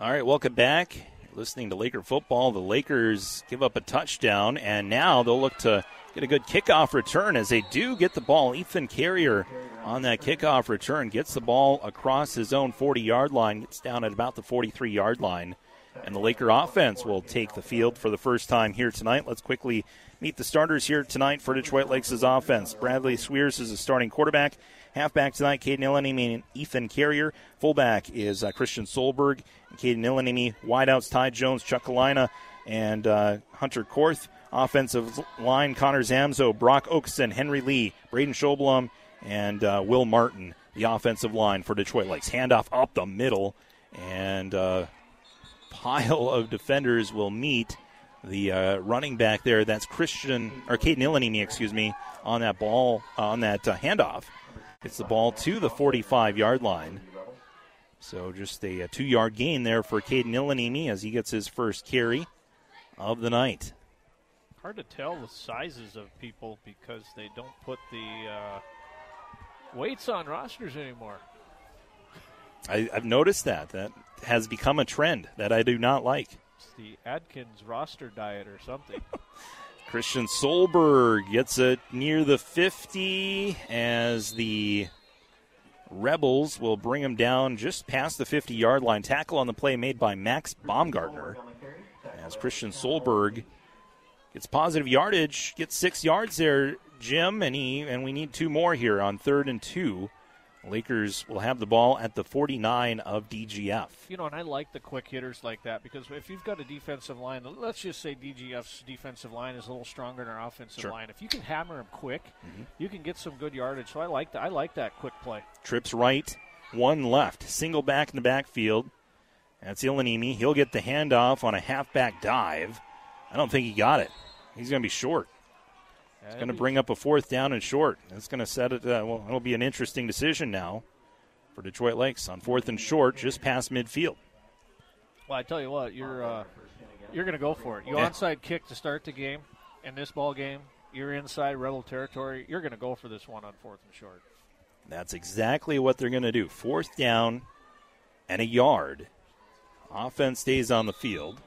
All right, welcome back. listening to Laker football. The Lakers give up a touchdown, and now they'll look to get a good kickoff return as they do get the ball. Ethan Carrier on that kickoff return gets the ball across his own 40 yard line, gets down at about the 43 yard line And the Laker offense will take the field for the first time here tonight. Let's quickly meet the starters here tonight for Detroit Lakes' offense. Bradley Sweers is the starting quarterback. Halfback tonight, Caden Illanimi and Ethan Carrier. Fullback is uh, Christian Solberg Caden Illanimi. Wideouts, Ty Jones, Chuck Kalina, and uh, Hunter Korth. Offensive line, Connor Zamzo, Brock Oakson, Henry Lee, Braden Schoblum, and uh, Will Martin. The offensive line for Detroit Lakes. Handoff up the middle, and uh, pile of defenders will meet the uh, running back there. That's Christian or Caden Illanini, excuse me, on that ball on that uh, handoff. It's the ball to the 45 yard line. So just a, a two yard gain there for Caden Illanini as he gets his first carry of the night. Hard to tell the sizes of people because they don't put the uh, weights on rosters anymore. I, I've noticed that. That has become a trend that I do not like. It's the Atkins roster diet or something. Christian Solberg gets it near the 50 as the Rebels will bring him down just past the 50 yard line. Tackle on the play made by Max Baumgartner. As Christian Solberg gets positive yardage, gets six yards there, Jim, and he and we need two more here on third and two. Lakers will have the ball at the 49 of DGF. You know, and I like the quick hitters like that because if you've got a defensive line, let's just say DGF's defensive line is a little stronger than our offensive Sure. line. If you can hammer them quick, mm-hmm. you can get some good yardage. So I like that. I like that quick play. Trips right, one left. Single back in the backfield. That's Ilanimi. He'll get the handoff on a halfback dive. I don't think he got it. He's going to be short. It's going to bring up a fourth down and short. It's going to set it. Uh, well, it'll be an interesting decision now for Detroit Lakes on fourth and short, just past midfield. Well, I tell you what, you're uh, you're going to go for it. You Yeah. onside kick to start the game. In this ball game, you're inside rebel territory. You're going to go for this one on fourth and short. That's exactly what they're going to do. Fourth down and a yard. Offense stays on the field.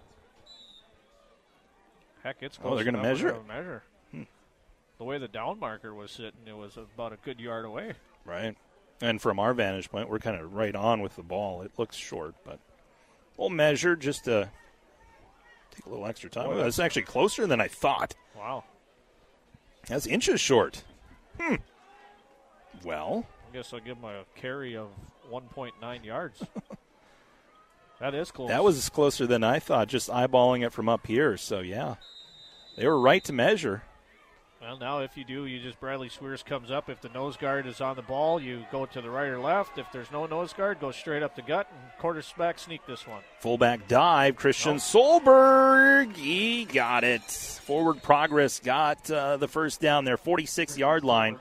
Heck, it's Oh, close they're gonna measure it? Measure. The way the down marker was sitting, it was about a good yard away. Right. And from our vantage point, we're kind of right on with the ball. It looks short, but we'll measure just to take a little extra time. Boy, It's actually closer than I thought. Wow. That's inches short. Hmm. Well, I guess I'll give him a carry of 1.9 yards. that is close. that was closer than I thought, just eyeballing it from up here. So, yeah, they were right to measure. Well, now if you do, you just Bradley Swears comes up. If the nose guard is on the ball, you go to the right or left. If there's no nose guard, go straight up the gut and quarterback sneak this one. Fullback dive, Christian Solberg. He got it. Forward progress got uh, the first down there, 46 yard line.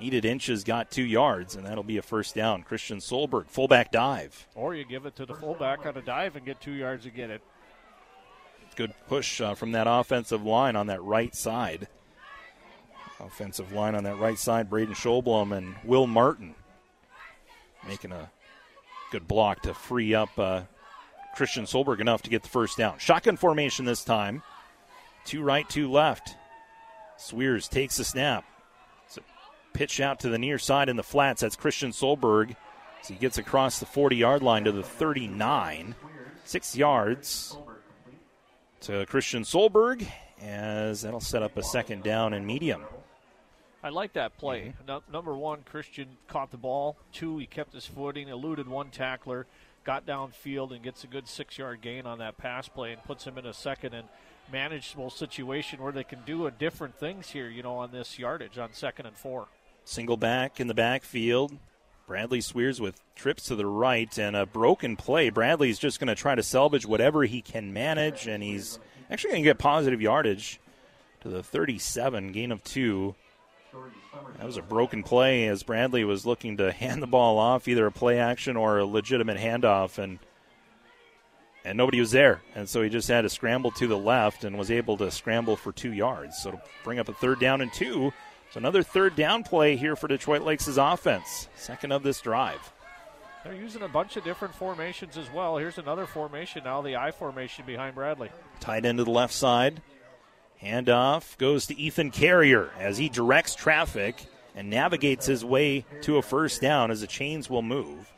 Needed inches, got two yards, and that'll be a first down. Christian Solberg, fullback dive. Or you give it to the fullback on a dive and get two yards to get it. Good push uh, from that offensive line on that right side. Offensive line on that right side, Braden Scholblum and Will Martin making a good block to free up uh, Christian Solberg enough to get the first down. Shotgun formation this time. Two right, two left. Swears takes the snap. It's a pitch out to the near side in the flats. That's Christian Solberg. So he gets across the 40 yard line to the 39. Six yards to Christian Solberg, as that'll set up a second down and medium. I like that play. Nu- number one, Christian caught the ball. Two, he kept his footing, eluded one tackler, got downfield, and gets a good six yard gain on that pass play and puts him in a second and manageable situation where they can do a different things here, you know, on this yardage on second and four. Single back in the backfield. Bradley Swears with trips to the right and a broken play. Bradley's just going to try to salvage whatever he can manage, and he's actually going to get positive yardage to the 37, gain of two. That was a broken play as Bradley was looking to hand the ball off, either a play action or a legitimate handoff, and and nobody was there, and so he just had to scramble to the left and was able to scramble for two yards. So to bring up a third down and two. So another third down play here for Detroit Lakes' offense, second of this drive. They're using a bunch of different formations as well. Here's another formation now, the I formation behind Bradley. Tight end to the left side. Handoff goes to Ethan Carrier as he directs traffic and navigates his way to a first down as the chains will move.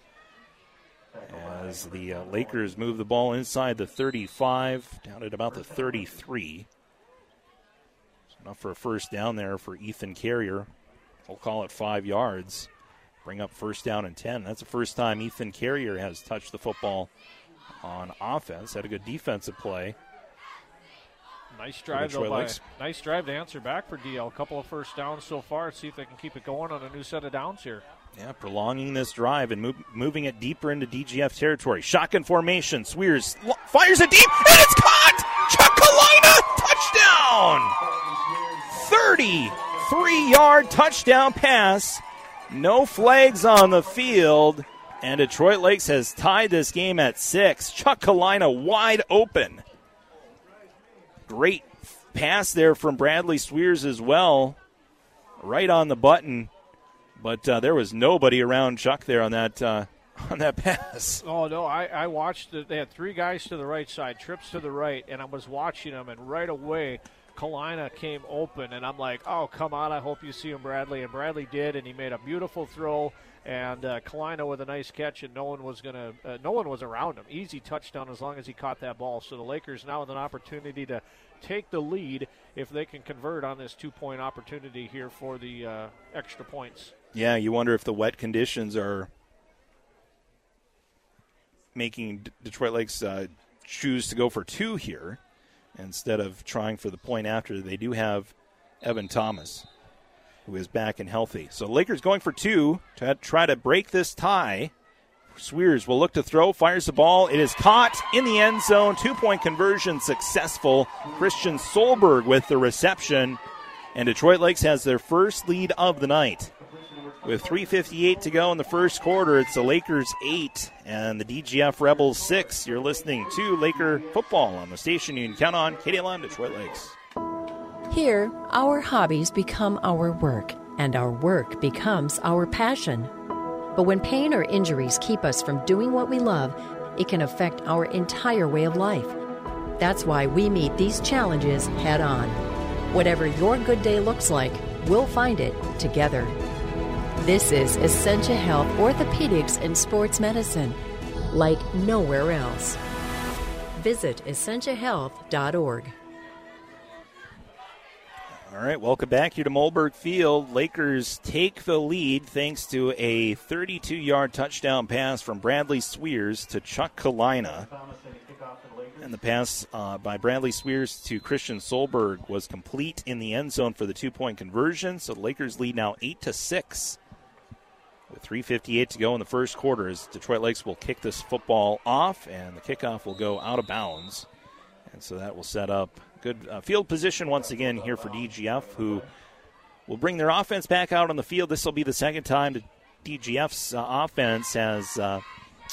as the uh, Lakers move the ball inside the 35, down at about the 33. So enough for a first down there for Ethan Carrier. We'll call it five yards. Bring up first down and 10. That's the first time Ethan Carrier has touched the football on offense. Had a good defensive play. Nice drive, though. By, nice drive to answer back for DL. A couple of first downs so far. See if they can keep it going on a new set of downs here. Yeah, prolonging this drive and move, moving it deeper into DGF territory. Shotgun formation. Sweers fires it deep, and it's caught! Chuck Kalina touchdown! 33 yard touchdown pass. No flags on the field. And Detroit Lakes has tied this game at six. Chuck Kalina wide open. Great pass there from Bradley Sweers as well. Right on the button. But uh, there was nobody around Chuck there on that uh, on that pass. Oh no, I, I watched it. They had three guys to the right side, trips to the right, and I was watching them, and right away Kalina came open, and I'm like, oh come on, I hope you see him, Bradley, and Bradley did, and he made a beautiful throw, and uh, Kalina with a nice catch, and no one was gonna, uh, no one was around him. Easy touchdown as long as he caught that ball. So the Lakers now with an opportunity to take the lead if they can convert on this two point opportunity here for the uh, extra points. Yeah, you wonder if the wet conditions are making Detroit Lakes uh, choose to go for two here instead of trying for the point after. They do have Evan Thomas, who is back and healthy. So Lakers going for two to try to break this tie. Sweers will look to throw, fires the ball. It is caught in the end zone. Two point conversion successful. Christian Solberg with the reception. And Detroit Lakes has their first lead of the night. With 3.58 to go in the first quarter, it's the Lakers 8 and the DGF Rebels 6. You're listening to Laker football on the station you can count on, KDLM Detroit Lakes. Here, our hobbies become our work, and our work becomes our passion. But when pain or injuries keep us from doing what we love, it can affect our entire way of life. That's why we meet these challenges head on. Whatever your good day looks like, we'll find it together. This is Essentia Health Orthopedics and Sports Medicine, like nowhere else. Visit essentiahealth.org. All right, welcome back here to Mollberg Field. Lakers take the lead thanks to a 32 yard touchdown pass from Bradley Sweers to Chuck Kalina. And the pass uh, by Bradley Sweers to Christian Solberg was complete in the end zone for the two point conversion. So the Lakers lead now 8 to 6. With 3.58 to go in the first quarter, as Detroit Lakes will kick this football off, and the kickoff will go out of bounds. And so that will set up good uh, field position once again here for DGF, who will bring their offense back out on the field. This will be the second time that DGF's uh, offense has uh,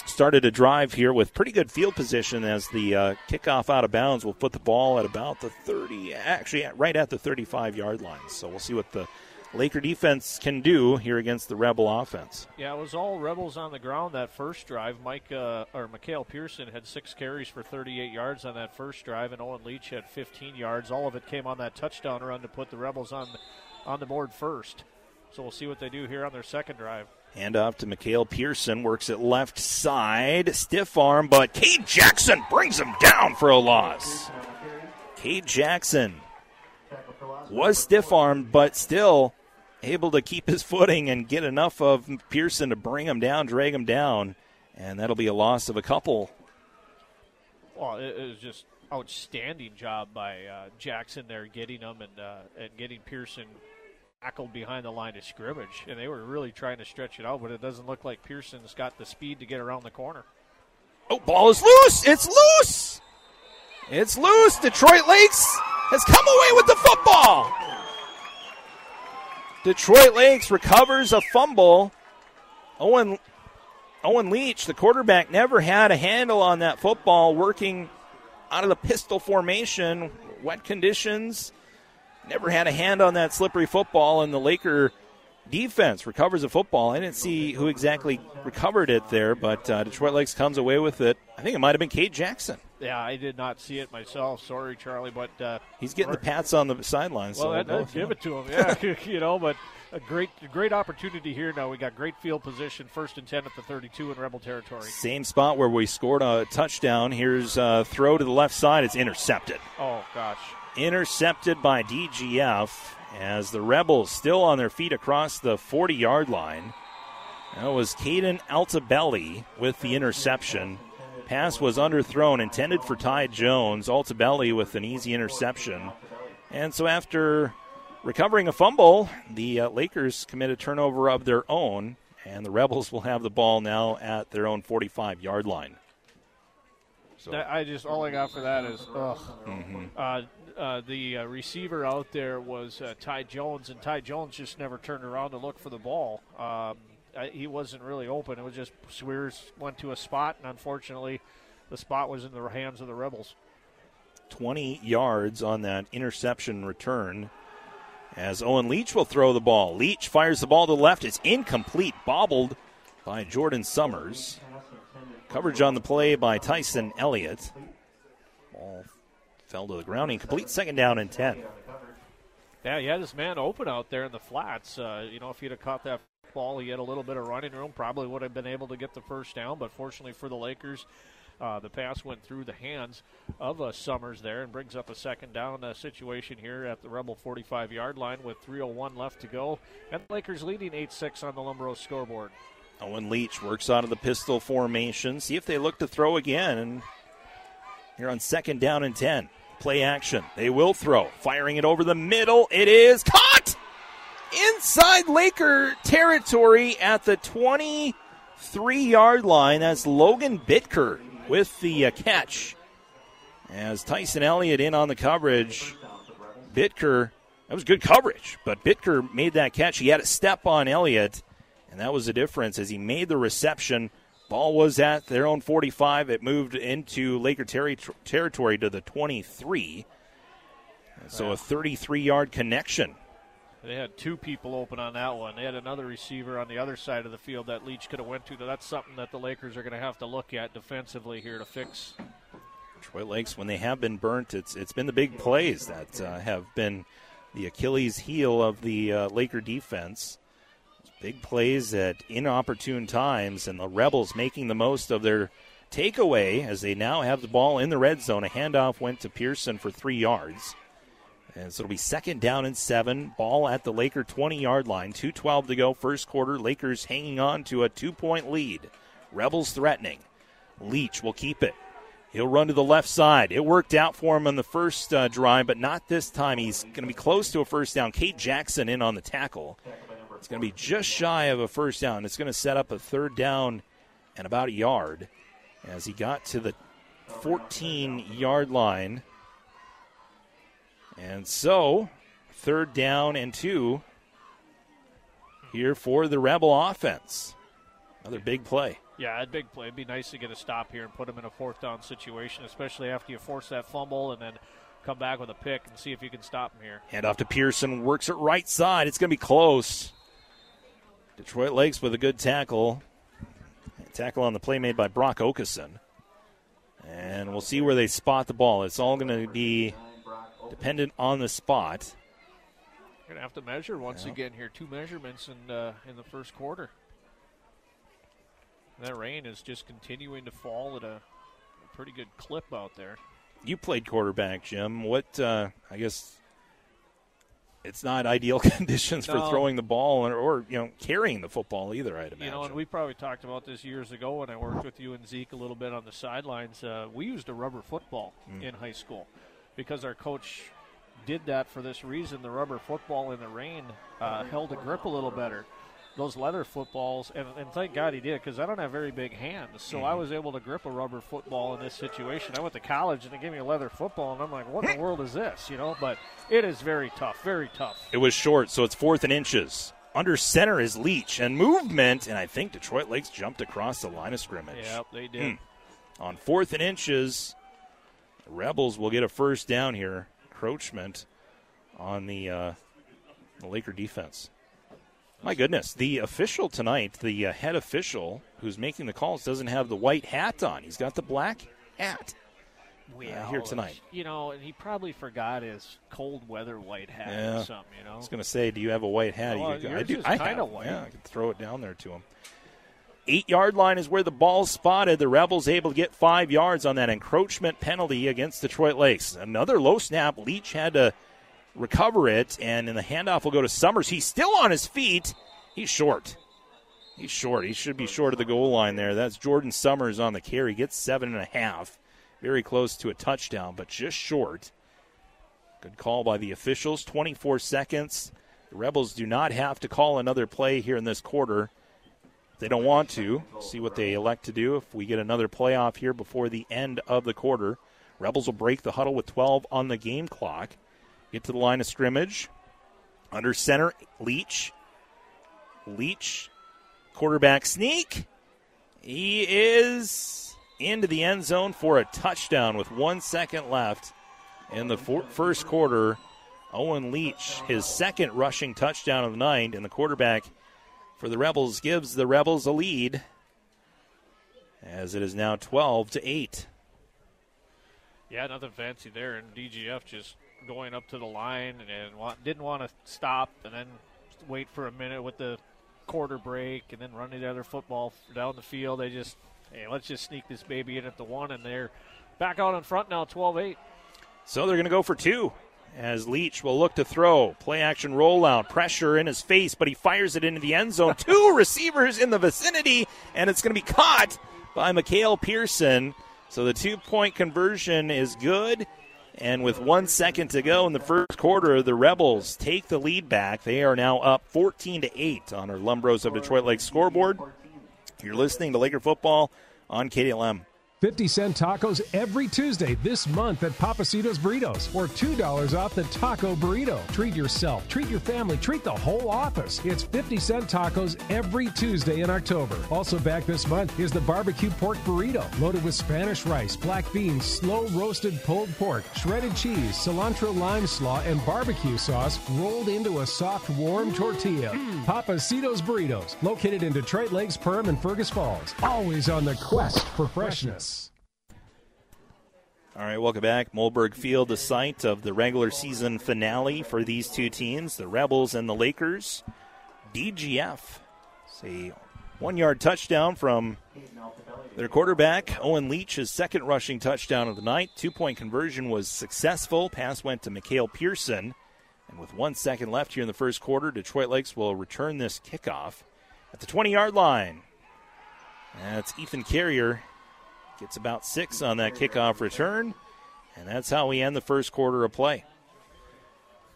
started a drive here with pretty good field position as the uh, kickoff out of bounds will put the ball at about the 30, actually right at the 35 yard line. So we'll see what the Laker defense can do here against the Rebel offense. Yeah, it was all Rebels on the ground that first drive. Mike uh, or Mikhail Pearson had six carries for 38 yards on that first drive, and Owen Leach had 15 yards. All of it came on that touchdown run to put the Rebels on on the board first. So we'll see what they do here on their second drive. Hand off to Mikhail Pearson, works at left side, stiff arm, but Cade Jackson brings him down for a loss. Cade Jackson was stiff armed, but still able to keep his footing and get enough of Pearson to bring him down, drag him down, and that'll be a loss of a couple. Well, it, was just outstanding job by uh, Jackson there, getting him and uh, and getting Pearson tackled behind the line of scrimmage, and they were really trying to stretch it out, but it doesn't look like Pearson's got the speed to get around the corner. Oh, ball is loose! It's loose! It's loose! Detroit Lakes has come away with the football! Detroit Lakes recovers a fumble. Owen Owen Leach, the quarterback, never had a handle on that football working out of the pistol formation, wet conditions. Never had a hand on that slippery football, and the Laker defense recovers a football. I didn't see who exactly recovered it there, but uh, Detroit Lakes comes away with it. I think it might have been Cade Jackson. Yeah, I did not see it myself. Sorry, Charlie, but uh, he's getting the pats on the sidelines. Well, so that, give it to him. Yeah, you know, but a great, great opportunity here. Now we got great field position, first and ten at the 32 in Rebel territory. Same spot where we scored a touchdown. Here's a throw to the left side. It's intercepted. Oh gosh, intercepted by DGF as the Rebels still on their feet across the 40 yard line. That was Caden Altabelli with the interception. Pass was underthrown, intended for Ty Jones. Altabelli with an easy interception. And so after recovering a fumble, the uh, Lakers commit a turnover of their own, and the Rebels will have the ball now at their own 45 yard line. So I just all I got for that is. Mm-hmm. Uh, uh, the uh, receiver out there was uh, Ty Jones, and Ty Jones just never turned around to look for the ball. Um, I, he wasn't really open. It was just Swears went to a spot, and unfortunately, the spot was in the hands of the Rebels. 20 yards on that interception return as Owen Leach will throw the ball. Leach fires the ball to the left. It's incomplete, bobbled by Jordan Summers. Coverage on the play by Tyson Elliott. Ball fell to the ground. Incomplete second down and 10. Yeah, he had his man open out there in the flats. Uh, you know, if he'd have caught that ball, he had a little bit of running room, probably would have been able to get the first down. But fortunately for the Lakers, uh, the pass went through the hands of uh, Summers there and brings up a second down uh, situation here at the Rebel 45 yard line with 3.01 left to go. And Lakers leading 8 6 on the Lumbro scoreboard. Owen Leach works out of the pistol formation. See if they look to throw again. And here on second down and 10. Play action. They will throw. Firing it over the middle. It is caught inside Laker territory at the 23 yard line. That's Logan Bitker with the uh, catch. As Tyson Elliott in on the coverage. Bitker, that was good coverage, but Bitker made that catch. He had a step on Elliott, and that was the difference as he made the reception. Ball was at their own 45. It moved into Laker terri- territory to the 23. So a 33 yard connection. They had two people open on that one. They had another receiver on the other side of the field that Leach could have went to. That's something that the Lakers are going to have to look at defensively here to fix. Detroit Lakes, when they have been burnt, it's it's been the big plays that uh, have been the Achilles heel of the uh, Laker defense. Big plays at inopportune times, and the Rebels making the most of their takeaway as they now have the ball in the red zone. A handoff went to Pearson for three yards. And so it'll be second down and seven. Ball at the Laker 20 yard line. 2.12 to go, first quarter. Lakers hanging on to a two point lead. Rebels threatening. Leach will keep it. He'll run to the left side. It worked out for him on the first uh, drive, but not this time. He's going to be close to a first down. Cade Jackson in on the tackle. It's going to be just shy of a first down. It's going to set up a third down and about a yard as he got to the 14 yard line. And so, third down and two here for the Rebel offense. Another big play. Yeah, a big play. It'd be nice to get a stop here and put them in a fourth down situation, especially after you force that fumble and then come back with a pick and see if you can stop them here. Hand off to Pearson, works it right side. It's going to be close. Detroit Lakes with a good tackle. Tackle on the play made by Brock Okeson. And we'll see where they spot the ball. It's all going to be dependent on the spot. We're going to have to measure once yeah. again here. Two measurements in, uh, in the first quarter. That rain is just continuing to fall at a, a pretty good clip out there. You played quarterback, Jim. What, uh, I guess, it's not ideal conditions no. for throwing the ball or, or, you know carrying the football either. I'd imagine. You know, and we probably talked about this years ago when I worked with you and Zeke a little bit on the sidelines. Uh, we used a rubber football mm. in high school because our coach did that for this reason. The rubber football in the rain uh, held a grip a little better those leather footballs, and, and thank God he did because I don't have very big hands, so I was able to grip a rubber football in this situation. I went to college and they gave me a leather football, and I'm like, what in the world is this? You know, but it is very tough, very tough. It was short, so it's fourth and inches. Under center is Leach and movement, and I think Detroit Lakes jumped across the line of scrimmage. Yep, they did. Mm. On fourth and inches, Rebels will get a first down here. Encroachment on the, uh, the Laker defense. My goodness, the official tonight, the uh, head official who's making the calls, doesn't have the white hat on. He's got the black hat. uh, here tonight. You know, and he probably forgot his cold weather white hat Yeah. or something. You know, I was going to say, do you have a white hat? Well, you I do. is I kinda white. Yeah, I could throw it down there to him. Eight yard line is where the ball's spotted. The Rebels able to get five yards on that encroachment penalty against Detroit Lakes. Another low snap. Leach had to recover it, and in the handoff will go to Summers. He's still on his feet. He's short. He's short. He should be short of the goal line there. That's Jordan Summers on the carry. Gets seven and a half. Very close to a touchdown, but just short. Good call by the officials. 24 seconds. The Rebels do not have to call another play here in this quarter. They don't want to. See what they elect to do if we get another playoff here before the end of the quarter. Rebels will break the huddle with 12 on the game clock. Get to the line of scrimmage. Under center, Leach. Leach, quarterback sneak. He is into the end zone for a touchdown with one second left in the first quarter. Owen Leach, his second rushing touchdown of the night, and the quarterback for the Rebels gives the Rebels a lead as it is now 12 to 8. Yeah, nothing fancy there, and DGF just going up to the line and didn't want to stop and then wait for a minute with the quarter break and then run the other football down the field. They just, hey, let's just sneak this baby in at the one, and they're back out in front now, 12 8. So they're going to go for two as Leach will look to throw. Play action rollout. Pressure in his face, but he fires it into the end zone. two receivers in the vicinity, and it's going to be caught by Mikhail Pearson. So the two point conversion is good. And with one second to go in the first quarter, the Rebels take the lead back. They are now up 14 to 8 on our Lumbros of Detroit Lake scoreboard. You're listening to Laker football on KDLM. 50 cent tacos every Tuesday this month at Papacito's Burritos, or $2 off the taco burrito. Treat yourself, treat your family, treat the whole office. It's 50 cent tacos every Tuesday in October. Also back this month is the barbecue pork burrito, loaded with Spanish rice, black beans, slow roasted pulled pork, shredded cheese, cilantro lime slaw, and barbecue sauce rolled into a soft, warm tortilla. Papacito's Burritos, located in Detroit Lakes, Perham, and Fergus Falls. Always on the quest for freshness. All right, welcome back. Mollberg Field, the site of the regular season finale for these two teams, the Rebels and the Lakers. DGF. see, one yard touchdown from their quarterback, Owen Leach, his second rushing touchdown of the night. Two point conversion was successful. Pass went to Mikhail Pearson. And with one second left here in the first quarter, Detroit Lakes will return this kickoff at the 20 yard line. That's Ethan Carrier Gets about six on that kickoff return, and that's how we end the first quarter of play.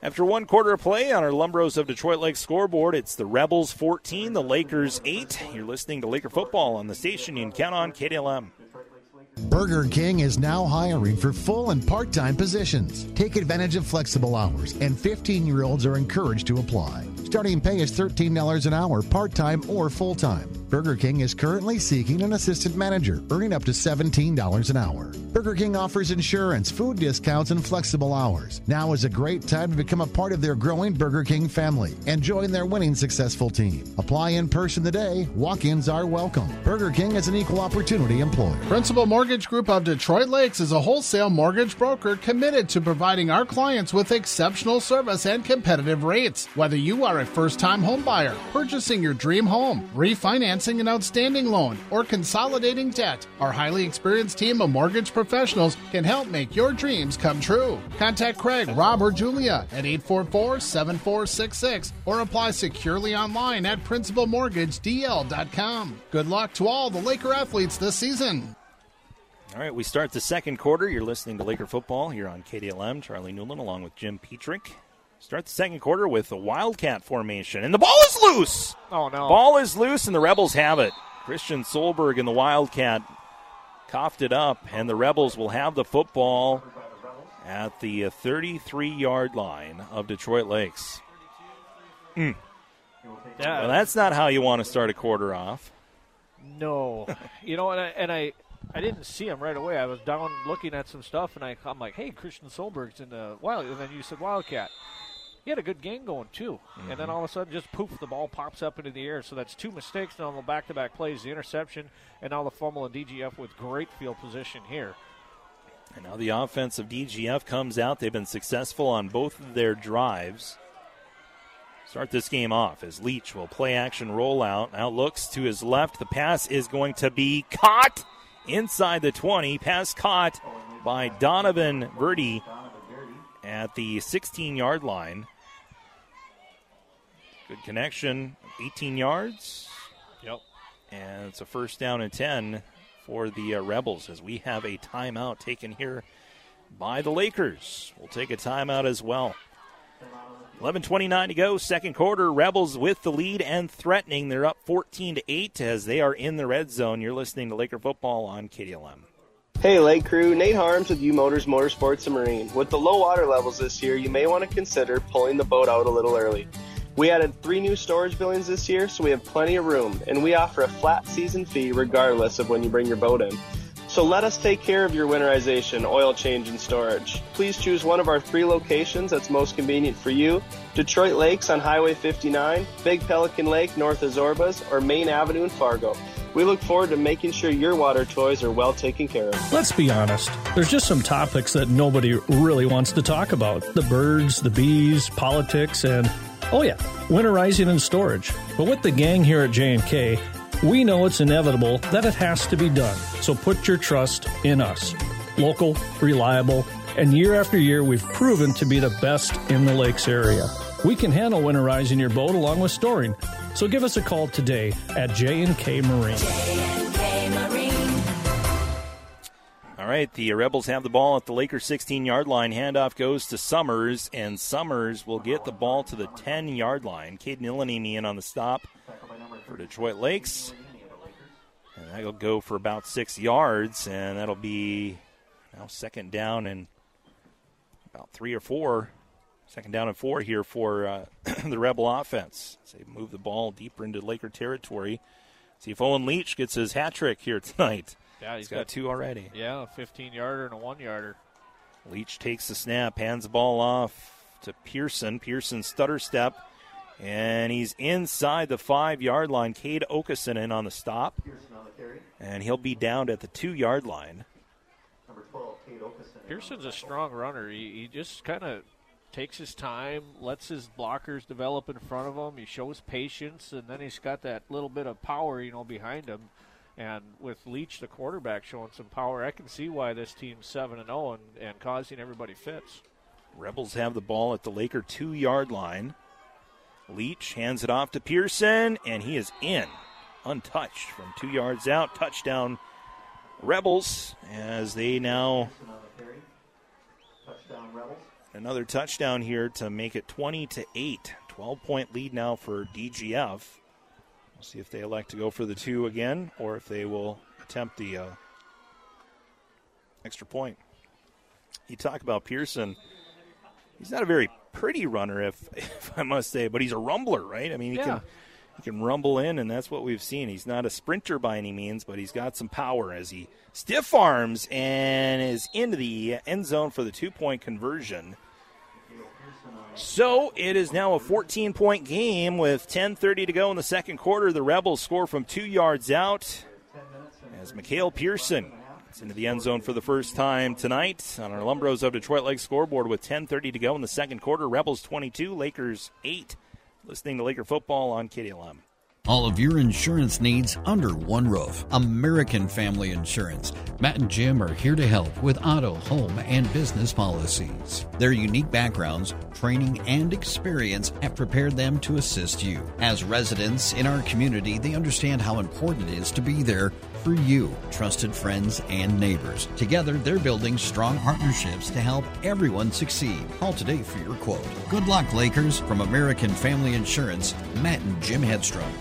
After one quarter of play on our Lumbros of Detroit Lake scoreboard, it's the Rebels 14, the Lakers 8. You're listening to Laker football on the station you can count on KDLM. Burger King is now hiring for full and part time positions. Take advantage of flexible hours, and 15 year olds are encouraged to apply. Starting pay is $13 an hour, part time or full time. Burger King is currently seeking an assistant manager, earning up to $17 an hour. Burger King offers insurance, food discounts, and flexible hours. Now is a great time to become a part of their growing Burger King family and join their winning successful team. Apply in person today. Walk ins are welcome. Burger King is an equal opportunity employer. Principal Mortgage Group of Detroit Lakes is a wholesale mortgage broker committed to providing our clients with exceptional service and competitive rates. Whether you are a first time home buyer, purchasing your dream home, refinancing an outstanding loan, or consolidating debt, our highly experienced team of mortgage professionals can help make your dreams come true. Contact Craig, Rob, or Julia at 844 7466 or apply securely online at principalmortgagedl.com. Good luck to all the Laker athletes this season. All right, we start the second quarter. You're listening to Laker football here on KDLM. Charlie Newland along with Jim Petrick. Start the second quarter with a Wildcat formation, and the ball is loose. Oh, no. Ball is loose, and the Rebels have it. Christian Solberg and the Wildcat coughed it up, and the Rebels will have the football at the 33 yard line of Detroit Lakes. Mm. Yeah. Well, that's not how you want to start a quarter off. No, you know, and I, and I, I didn't see him right away. I was down looking at some stuff, and I, I'm like, "Hey, Christian Solberg's in the wild." And then you said Wildcat. He had a good game going too, and then mm-hmm. all of a sudden, just poof, the ball pops up into the air. So that's two mistakes now on the back-to-back plays: the interception and now the fumble. And DGF with great field position here. And now the offense of DGF comes out. They've been successful on both of their drives. Start this game off as Leach will play action rollout. Now looks to his left. The pass is going to be caught inside the 20. Pass caught by Donovan Verdi at the 16 yard line. Good connection, 18 yards. Yep. And it's a first down and 10 for the uh, Rebels as we have a timeout taken here by the Lakers. We'll take a timeout as well. 11:29 to go, second quarter. Rebels with the lead and threatening. They're up 14 to 8 as they are in the red zone. You're listening to Laker football on KDLM. Hey, Lake Crew, Nate Harms with U Motors Motorsports and Marine. With the low water levels this year, you may want to consider pulling the boat out a little early. We added three new storage buildings this year, so we have plenty of room, and we offer a flat season fee regardless of when you bring your boat in. So let us take care of your winterization, oil change, and storage. Please choose one of our three locations that's most convenient for you Detroit Lakes on Highway 59, Big Pelican Lake north of Zorbaz, or Main Avenue in Fargo. We look forward to making sure your water toys are well taken care of. Let's be honest, there's just some topics that nobody really wants to talk about the birds, the bees, politics, and oh, yeah, winterizing and storage. But with the gang here at J&K, we know it's inevitable that it has to be done. So put your trust in us. Local, reliable, and year after year we've proven to be the best in the lakes area. We can handle winterizing your boat along with storing. So give us a call today at J&K Marine. All right, the Rebels have the ball at the Lakers 16 yard line. Handoff goes to Summers, and Summers will get the ball to the 10 yard line. Caden Illanimi in on the stop for Detroit Lakes. And that'll go for about six yards, and that'll be now second down and about three or four. Second down and four here for uh, the Rebel offense. So they move the ball deeper into Laker territory. See if Owen Leach gets his hat trick here tonight. Yeah, he's got two already. Yeah, a 15 yarder and a one yarder. Leach takes the snap, hands the ball off to Pearson. Pearson stutter step, and he's inside the five yard line. Cade Okeson in on the stop. on the And he'll be down at the two yard line. 12, Pearson's a strong runner. He, he just kind of takes his time, lets his blockers develop in front of him. He shows patience, and then he's got that little bit of power, you know, behind him. And with Leach, the quarterback, showing some power, I can see why this team's seven and zero and and causing everybody fits. Rebels have the ball at the Laker two yard line. Leach hands it off to Pearson, and he is in, untouched from two yards out. Touchdown, Rebels, as they now another touchdown here to make it 20 to 8. 12 point lead now for DGF. We'll see if they elect to go for the two again or if they will attempt the uh, extra point. You talk about Pearson. He's not a very pretty runner, if, if I must say, but he's a rumbler, right? I mean, he Yeah. can can rumble in, and that's what we've seen. He's not a sprinter by any means, but he's got some power as he stiff arms and is into the end zone for the two point conversion. So it is now a 14 point game with 10:30 to go in the second quarter. The Rebels score from two yards out as Mikhail Pearson is into the end zone for the first time tonight on our Lumbros of Detroit Lake scoreboard with 10:30 to go in the second quarter. Rebels 22, Lakers 8. Listening to Laker football on KDLM. All of your insurance needs under one roof. American Family Insurance. Matt and Jim are here to help with auto, home, and business policies. Their unique backgrounds, training, and experience have prepared them to assist you. As residents in our community, they understand how important it is to be there for you, trusted friends and neighbors. Together, they're building strong partnerships to help everyone succeed. Call today for your quote. Good luck, Lakers. From American Family Insurance, Matt and Jim Headstrom.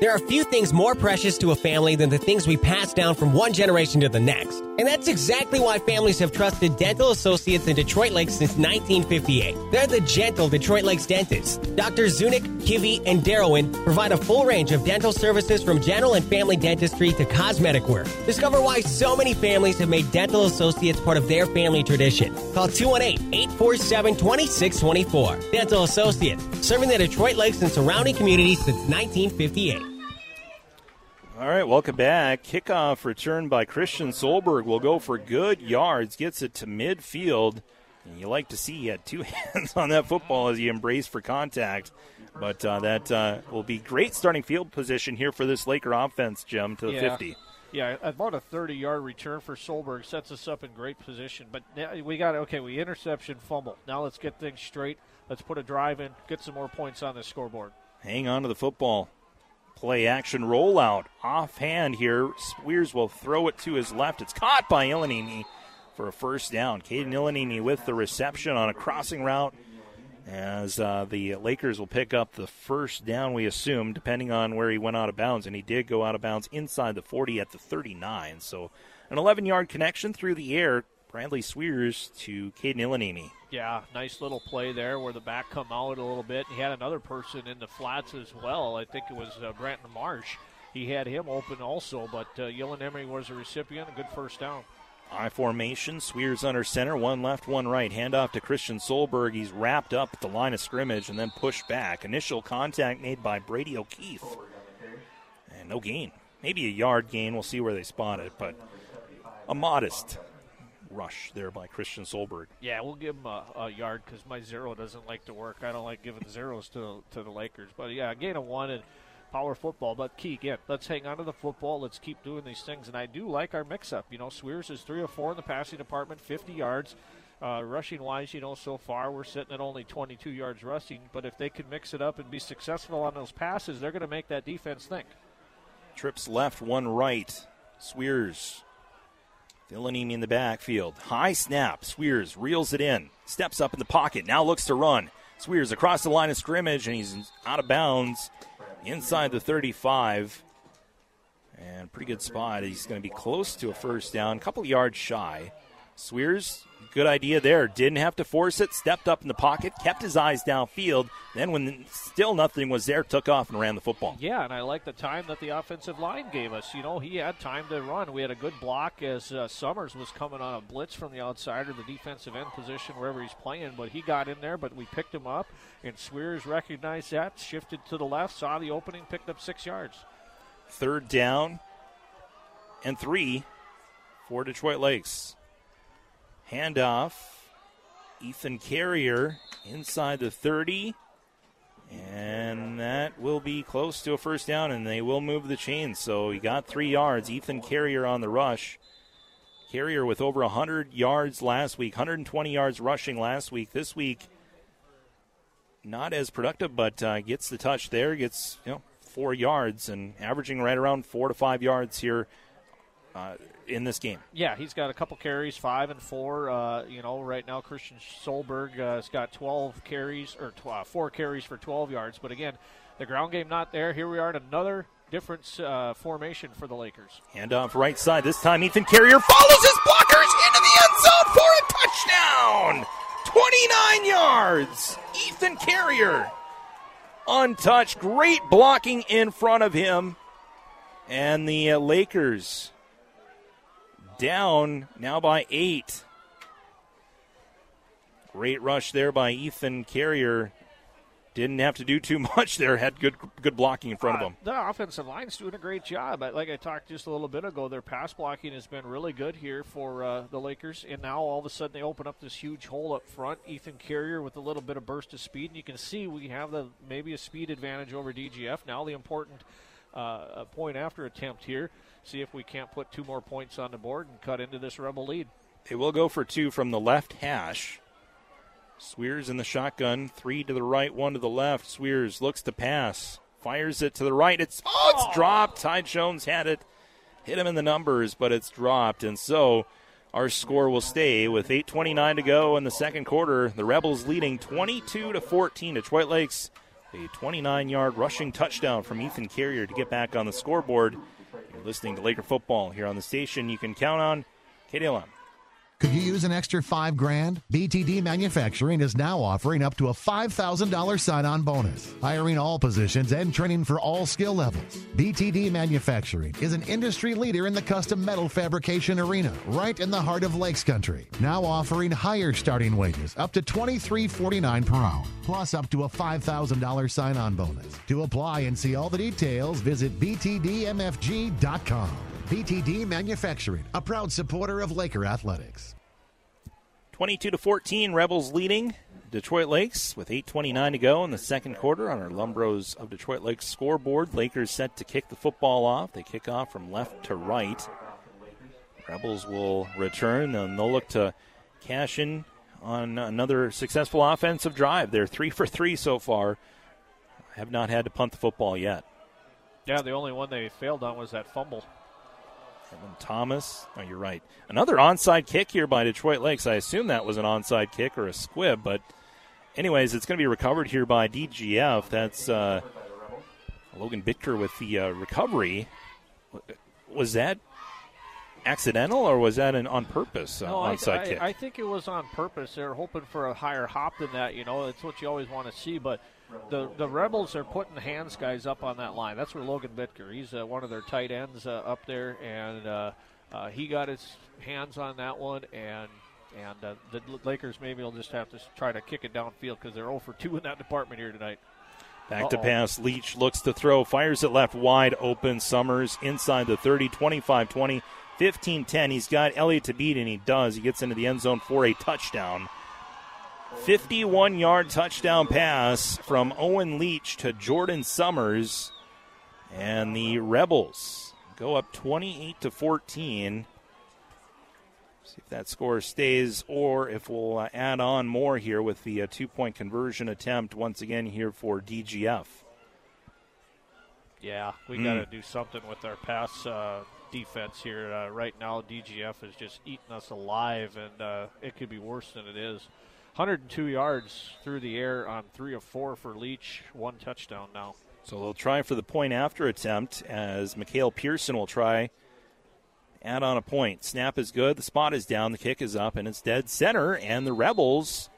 There are few things more precious to a family than the things we pass down from one generation to the next. And that's exactly why families have trusted Dental Associates in Detroit Lakes since 1958. They're the gentle Detroit Lakes dentists. Drs. Zunick, Kivy, and Darrowin provide a full range of dental services from general and family dentistry to cosmetic work. Discover why so many families have made Dental Associates part of their family tradition. Call 218-847-2624. Dental Associates, serving the Detroit Lakes and surrounding communities since 1958. All right, welcome back. Kickoff return by Christian Solberg will go for good yards, gets it to midfield. And you like to see he had two hands on that football as he embraced for contact. But uh, that uh, will be great starting field position here for this Laker offense, Jim, to the Yeah. 50. Yeah, about a 30 yard return for Solberg sets us up in great position. But now we got, okay, we interception fumble. Now let's get things straight. Let's put a drive in, get some more points on the scoreboard. Hang on to the football. Play action rollout. Offhand here. Spears will throw it to his left. It's caught by Ilanini for a first down. Caden Ilanini with the reception on a crossing route as uh, the Lakers will pick up the first down, we assume, depending on where he went out of bounds. And he did go out of bounds inside the 40 at the 39. So an 11 yard connection through the air. Bradley Swears to Caden Ilanini. Yeah, nice little play there where the back come out a little bit. He had another person in the flats as well. I think it was uh, Branton Marsh. He had him open also, but uh, Yellen Emery was a recipient. A good first down. I formation. Swears under center. One left, one right. Handoff to Christian Solberg. He's wrapped up at the line of scrimmage and then pushed back. Initial contact made by Brady O'Keefe. And no gain. Maybe a yard gain. We'll see where they spot it, but a modest rush there by Christian Solberg. Yeah, we'll give him a, a yard because my zero doesn't like to work. I don't like giving zeros to to the Lakers. But yeah, gain of one and power football. But key again, let's hang on to the football. Let's keep doing these things. And I do like our mix-up. You know, Swears is three or four in the passing department, 50 yards. Uh, rushing wise, you know, so far we're sitting at only 22 yards rushing. But if they can mix it up and be successful on those passes, they're going to make that defense think. Trips left, one right. Swears. Villanini in the backfield. High snap. Swears reels it in. Steps up in the pocket. Now looks to run. Swears across the line of scrimmage, and he's out of bounds inside the 35. And pretty good spot. He's going to be close to a first down, a couple yards shy. Swears, good idea there. Didn't have to force it. Stepped up in the pocket, kept his eyes downfield. Then, when still nothing was there, took off and ran the football. Yeah, and I like the time that the offensive line gave us. You know, he had time to run. We had a good block as uh, Summers was coming on a blitz from the outside or the defensive end position, wherever he's playing. But he got in there, but we picked him up, and Swears recognized that, shifted to the left, saw the opening, picked up six yards. Third down and three for Detroit Lakes. Handoff. Ethan Carrier inside the 30. And that will be close to a first down, and they will move the chains. So he got three yards. Ethan Carrier on the rush. Carrier with over 100 yards last week, 120 yards rushing last week. This week, not as productive, but uh, gets the touch there, gets you know four yards, and averaging right around four to five yards here uh, in this game. Yeah, he's got a couple carries, five and four. Uh, you know, right now Christian Solberg uh, has got 12 carries or tw- uh, four carries for 12 yards. But again, the ground game not there. Here we are in another different uh, formation for the Lakers. Handoff right side. This time Ethan Carrier follows his blockers into the end zone for a touchdown. 29 yards. Ethan Carrier untouched. Great blocking in front of him. And the uh, Lakers down now by eight. Great rush there by Ethan Carrier. Didn't have to do too much there. Had good good blocking in front of him. The offensive line's doing a great job. Like I talked just a little bit ago, their pass blocking has been really good here for uh, the Lakers. And now all of a sudden they open up this huge hole up front. Ethan Carrier with a little bit of burst of speed, and you can see we have the maybe a speed advantage over DGF. Now the important uh, point after attempt here. See if we can't put two more points on the board and cut into this Rebel lead. They will go for two from the left hash. Swears in the shotgun, three to the right, one to the left. Swears looks to pass, fires it to the right. It's oh, it's oh. dropped. Ty Jones had it, hit him in the numbers, but it's dropped, and so our score will stay with 8:29 to go in the second quarter. The Rebels leading 22 to 14. Detroit Lakes a 29-yard rushing touchdown from Ethan Carrier to get back on the scoreboard. Listening to Laker football here on the station. You can count on KDLM. Could you use an extra five grand? BTD Manufacturing is now offering up to a $5,000 sign on bonus, hiring all positions and training for all skill levels. BTD Manufacturing is an industry leader in the custom metal fabrication arena, right in the heart of Lakes Country. Now offering higher starting wages, up to $23.49 per hour, plus up to a $5,000 sign on bonus. To apply and see all the details, visit BTDMFG.com. BTD Manufacturing, a proud supporter of Laker Athletics. 22 to 14, Rebels leading Detroit Lakes with 8:29 to go in the second quarter on our Lumbros of Detroit Lakes scoreboard. Lakers set to kick the football off. They kick off from left to right. Rebels will return and they'll look to cash in on another successful offensive drive. They're three for three so far. Have not had to punt the football yet. Yeah, the only one they failed on was that fumble. Evan Thomas. Oh, you're right. Another onside kick here by Detroit Lakes. I assume that was an onside kick or a squib, but anyways, it's going to be recovered here by DGF. That's uh, Logan Bittker with the uh, recovery. Was that accidental or was that an on purpose uh, no, onside I, kick? I, I think it was on purpose. They're hoping for a higher hop than that. You know, it's what you always want to see. But the the Rebels are putting hands guys up on that line. That's where Logan Bittker. He's uh, one of their tight ends uh, up there, and uh, uh, he got his hands on that one. And and uh, the Lakers maybe will just have to try to kick it downfield because they're 0 for 2 in that department here tonight. Back to Uh-oh. pass. Leach looks to throw, fires it left wide open. Summers inside the 30, 25 20, 15 10. He's got Elliott to beat, and he does. He gets into the end zone for a touchdown. 51 yard touchdown pass from Owen Leach to Jordan Summers. And the Rebels go up 28 to 14. See if that score stays or if we'll uh, add on more here with the uh, two point conversion attempt once again here for DGF. Yeah, we Mm. got to do something with our pass uh, defense here. Uh, right now, DGF is just eating us alive, and uh, it could be worse than it is. 102 yards through the air on three of four for Leach, one touchdown now. So they'll try for the point after attempt as Mikhail Pearson will try add on a point. Snap is good. The spot is down. The kick is up, and it's dead center. And the Rebels.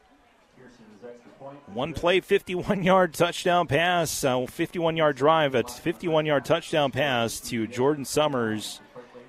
One play, 51 yard touchdown pass, uh, 51 yard drive, a 51 yard touchdown pass to Jordan Summers.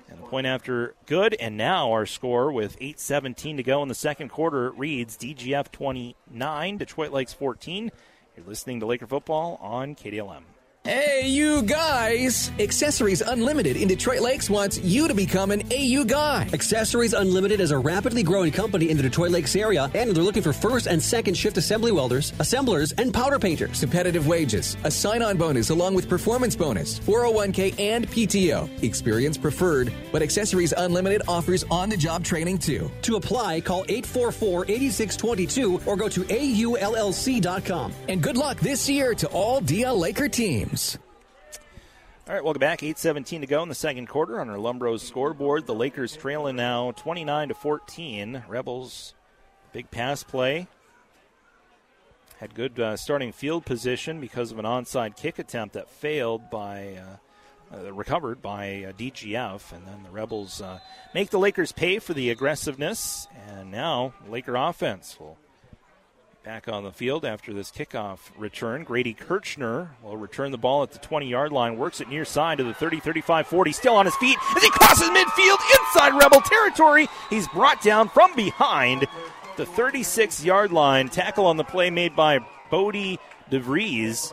And the point after good. And now our score with 8.17 to go in the second quarter reads DGF 29, Detroit Lakes 14. You're listening to Laker football on KDLM. Hey, you guys! Accessories Unlimited in Detroit Lakes wants you to become an AU guy. Accessories Unlimited is a rapidly growing company in the Detroit Lakes area, and they're looking for first and second shift assembly welders, assemblers, and powder painters. Competitive wages, a sign on bonus along with performance bonus, 401k, and PTO. Experience preferred, but Accessories Unlimited offers on the job training too. To apply, call 844 8622 or go to AULLC.com. And good luck this year to all DL Laker teams. All right, welcome back. 8:17 to go in the second quarter on our Lumbros scoreboard. The Lakers trailing now 29 to 14. Rebels big pass play. Had good uh, starting field position because of an onside kick attempt that failed by uh, uh, recovered by uh, DGF, and then the Rebels uh, make the Lakers pay for the aggressiveness. And now Laker offense will back on the field after this kickoff return. Grady Kirchner will return the ball at the 20 yard line, works it near side to the 30, 35, 40, still on his feet as he crosses midfield inside Rebel territory. He's brought down from behind the 36 yard line. Tackle on the play made by Bodie DeVries.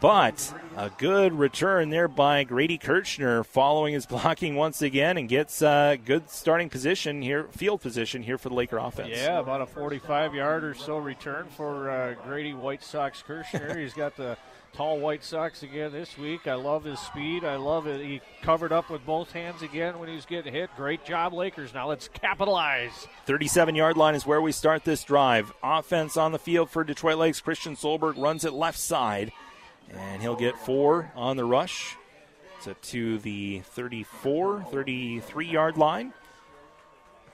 But a good return there by Grady Kirchner, following his blocking once again, and gets uh, good starting position here, field position here for the Laker offense. Yeah, about a 45 yard or so return for uh, Grady White Sox Kirchner. He's got the tall White Sox again this week. I love his speed. I love it. He covered up with both hands again when he was getting hit. Great job, Lakers. Now let's capitalize. 37 yard line is where we start this drive. Offense on the field for Detroit Lakes. Christian Solberg runs it left side, and he'll get four on the rush. So to the 34, 33 yard line.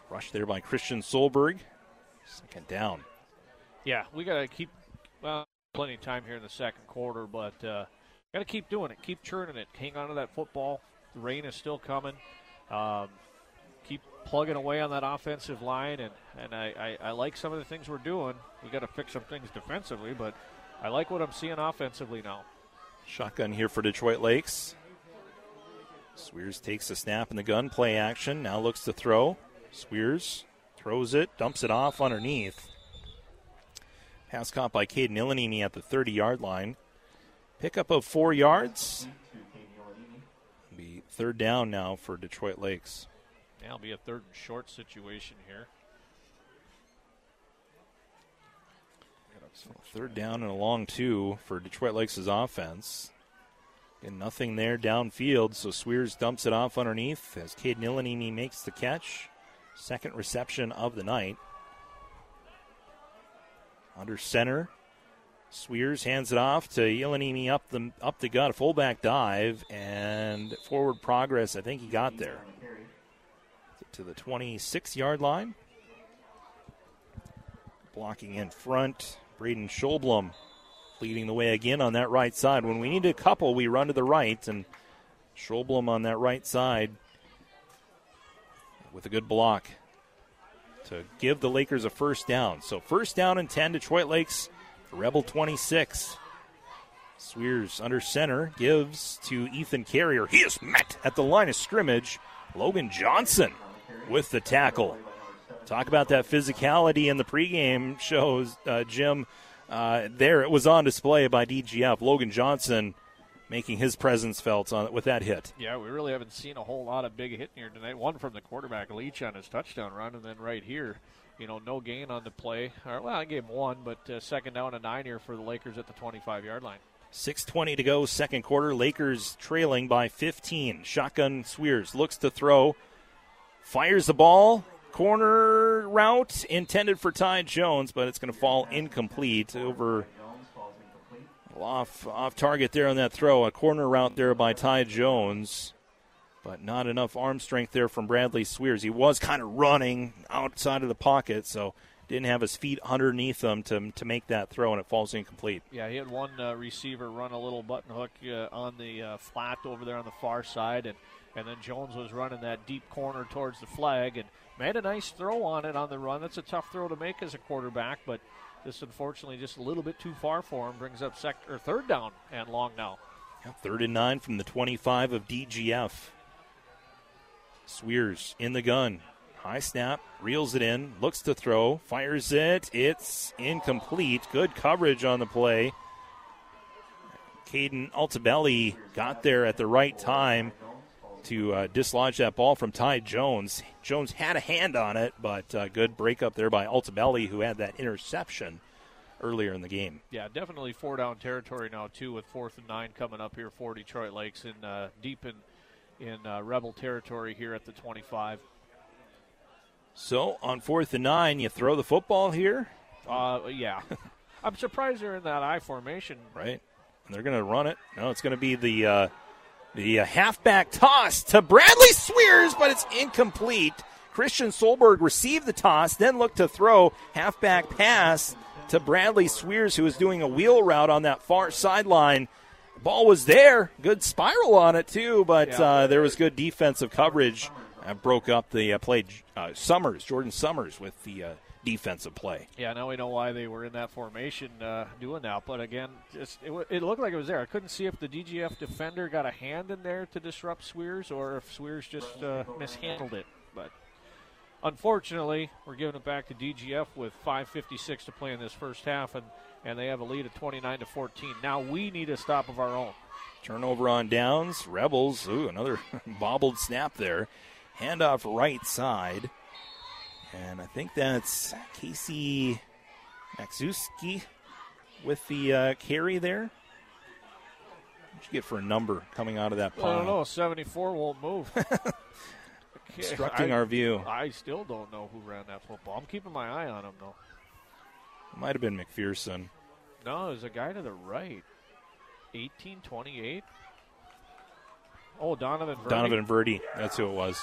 Rush there by Christian Solberg. Second down. Yeah, we got to keep, well, plenty of time here in the second quarter, but uh, got to keep doing it. Keep churning it. Hang on to that football. The rain is still coming. Um, keep plugging away on that offensive line, and, and I, I, I like some of the things we're doing. we got to fix some things defensively, but I like what I'm seeing offensively now. Shotgun here for Detroit Lakes. Swears takes a snap in the gun, play action. Now looks to throw. Swears throws it, dumps it off underneath. Pass caught by Caden Illanimi at the 30 yard line. Pickup of four yards. Be third down now for Detroit Lakes. It'll be a third and short situation here. So third down and a long two for Detroit Lakes' offense. And nothing there downfield, so Swears dumps it off underneath as Cade Nilanimi makes the catch. Second reception of the night. Under center, Swears hands it off to Ilanimi up the up the gut, fullback dive and forward progress. I think he got there to the 26 yard line. Blocking in front, Braden Scholblum leading the way again on that right side. When we need a couple, we run to the right, and Scholblum on that right side with a good block to give the Lakers a first down. So first down and 10, Detroit Lakes, Rebel 26. Swears under center gives to Ethan Carrier. He is met at the line of scrimmage. Logan Johnson with the tackle. Talk about that physicality in the pregame shows, uh, Jim. Uh, there it was on display by DGF. Logan Johnson making his presence felt on with that hit. Yeah, we really haven't seen a whole lot of big hitting here tonight. One from the quarterback Leach on his touchdown run, and then right here, you know, no gain on the play. Or, well, I gave him one, but uh, second down and nine here for the Lakers at the 25 yard line. 6.20 to go, second quarter. Lakers trailing by 15. Shotgun Swears looks to throw, fires the ball, corner route intended for Ty Jones, but it's going to fall incomplete over off off target there on that throw. A corner route there by Ty Jones, but not enough arm strength there from Bradley Swears. He was kind of running outside of the pocket, so didn't have his feet underneath him to, to make that throw, and it falls incomplete. Yeah, he had one uh, receiver run a little button hook uh, on the uh, flat over there on the far side, and, and then Jones was running that deep corner towards the flag, and Made a nice throw on it on the run. That's a tough throw to make as a quarterback, but this unfortunately just a little bit too far for him. Brings up sec- or third down and long now. Third and nine from the 25 of DGF. Swears in the gun. High snap, reels it in, looks to throw, fires it. It's incomplete. Good coverage on the play. Caden Altabelli got there at the right time to uh, dislodge that ball from Ty Jones. Jones had a hand on it, but uh, good breakup there by Altabelli, who had that interception earlier in the game. Yeah, definitely four down territory now too, with fourth and nine coming up here for Detroit Lakes in uh, deep in in uh, Rebel territory here at the 25. So on fourth and nine, you throw the football here. Uh, yeah, I'm surprised they're in that I formation. Right, and they're going to run it. No, it's going to be the uh, the uh, halfback toss to Bradley Swears, but it's incomplete. Christian Solberg received the toss, then looked to throw halfback pass to Bradley Swears, who was doing a wheel route on that far sideline. Ball was there, good spiral on it too, but uh, there was good defensive coverage. Uh, broke up the uh, play. Uh, Summers, Jordan Summers, with the uh, defensive play. Yeah, now we know why they were in that formation uh, doing that. But again, just it, it, looked like it was there. I couldn't see if the DGF defender got a hand in there to disrupt Swears or if Swears just uh, mishandled it. But unfortunately, we're giving it back to DGF with 5:56 to play in this first half, and and they have a lead of 29 to 14. Now we need a stop of our own. Turnover on downs. Rebels. Ooh, another bobbled snap there. Handoff right side. And I think that's Casey Maxuski with the uh, carry there. What you get for a number coming out of that pile? I don't know. 74 won't move. Obstructing our view. I still don't know who ran that football. I'm keeping my eye on him, though. It Might have been McPherson. No, there's a guy to the right. 1828. Oh, Donovan Verdi. Donovan Verdi. That's who it was.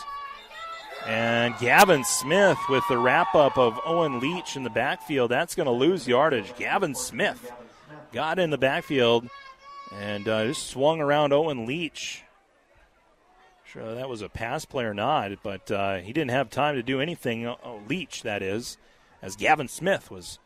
And Gavin Smith with the wrap up of Owen Leach in the backfield. That's going to lose yardage. Gavin Smith got in the backfield and uh, just swung around Owen Leach. Sure, that was a pass play or not, but uh, he didn't have time to do anything. Oh, Leach, that is, as Gavin Smith was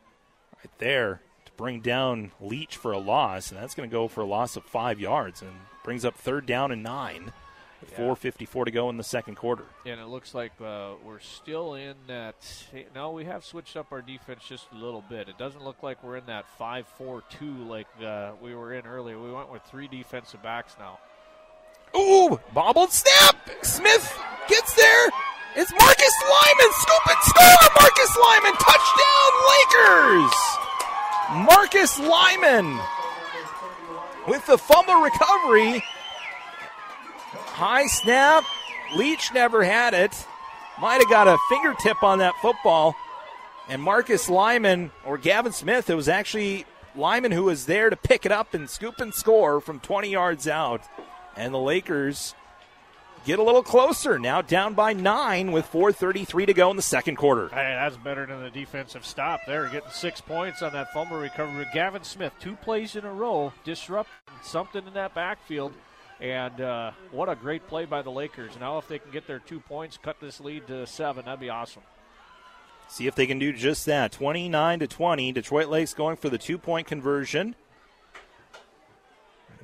right there to bring down Leach for a loss, and that's going to go for a loss of five yards and brings up third down and nine. With Yeah. 4:54 to go in the second quarter. And it looks like uh, we're still in that. No, we have switched up our defense just a little bit. It doesn't look like we're in that 5 4 2 like uh, we were in earlier. We went with three defensive backs now. Ooh, bobbled snap. Smith gets there. It's Marcus Lyman. Scoop and score. Marcus Lyman. Touchdown, Lakers. Marcus Lyman with the fumble recovery. High snap. Leach never had it. Might have got a fingertip on that football. And Marcus Lyman or Gavin Smith, it was actually Lyman who was there to pick it up and scoop and score from 20 yards out. And the Lakers get a little closer. Now down by nine with 4.33 to go in the second quarter. Hey, that's better than the defensive stop there. Getting six points on that fumble recovery. Gavin Smith, two plays in a row, disrupt something in that backfield. And uh, what a great play by the Lakers. Now, if they can get their two points, cut this lead to seven, that'd be awesome. See if they can do just that. 29 to 20. Detroit Lakes going for the two point conversion.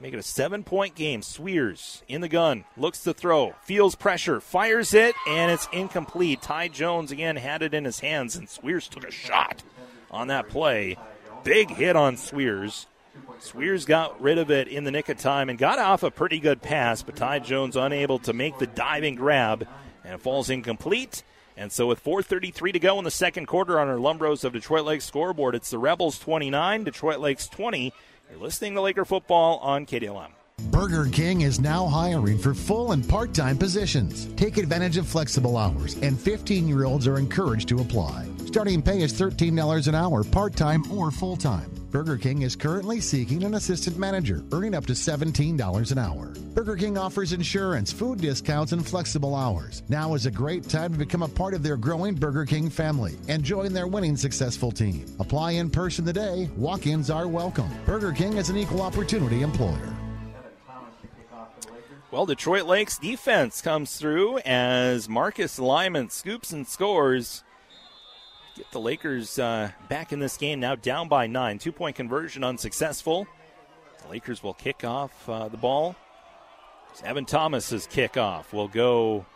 Make it a seven point game. Swears in the gun, looks to throw, feels pressure, fires it, and it's incomplete. Ty Jones again had it in his hands, and Swears took a shot on that play. Big hit on Swears. Swears got rid of it in the nick of time and got off a pretty good pass, but Ty Jones unable to make the diving grab, and falls incomplete. And so, with 4:33 to go in the second quarter on our Lumbros of Detroit Lakes scoreboard, it's the Rebels 29, Detroit Lakes 20. You're listening to Laker football on KDLM. Burger King is now hiring for full and part time positions. Take advantage of flexible hours, and 15 year olds are encouraged to apply. Starting pay is $13 an hour, part time or full time. Burger King is currently seeking an assistant manager, earning up to $17 an hour. Burger King offers insurance, food discounts, and flexible hours. Now is a great time to become a part of their growing Burger King family and join their winning successful team. Apply in person today. Walk ins are welcome. Burger King is an equal opportunity employer. Well, Detroit Lakes defense comes through as Marcus Lyman scoops and scores. Get the Lakers uh, back in this game now down by nine. Two point conversion unsuccessful. The Lakers will kick off uh, the ball. Evan Thomas's kickoff will go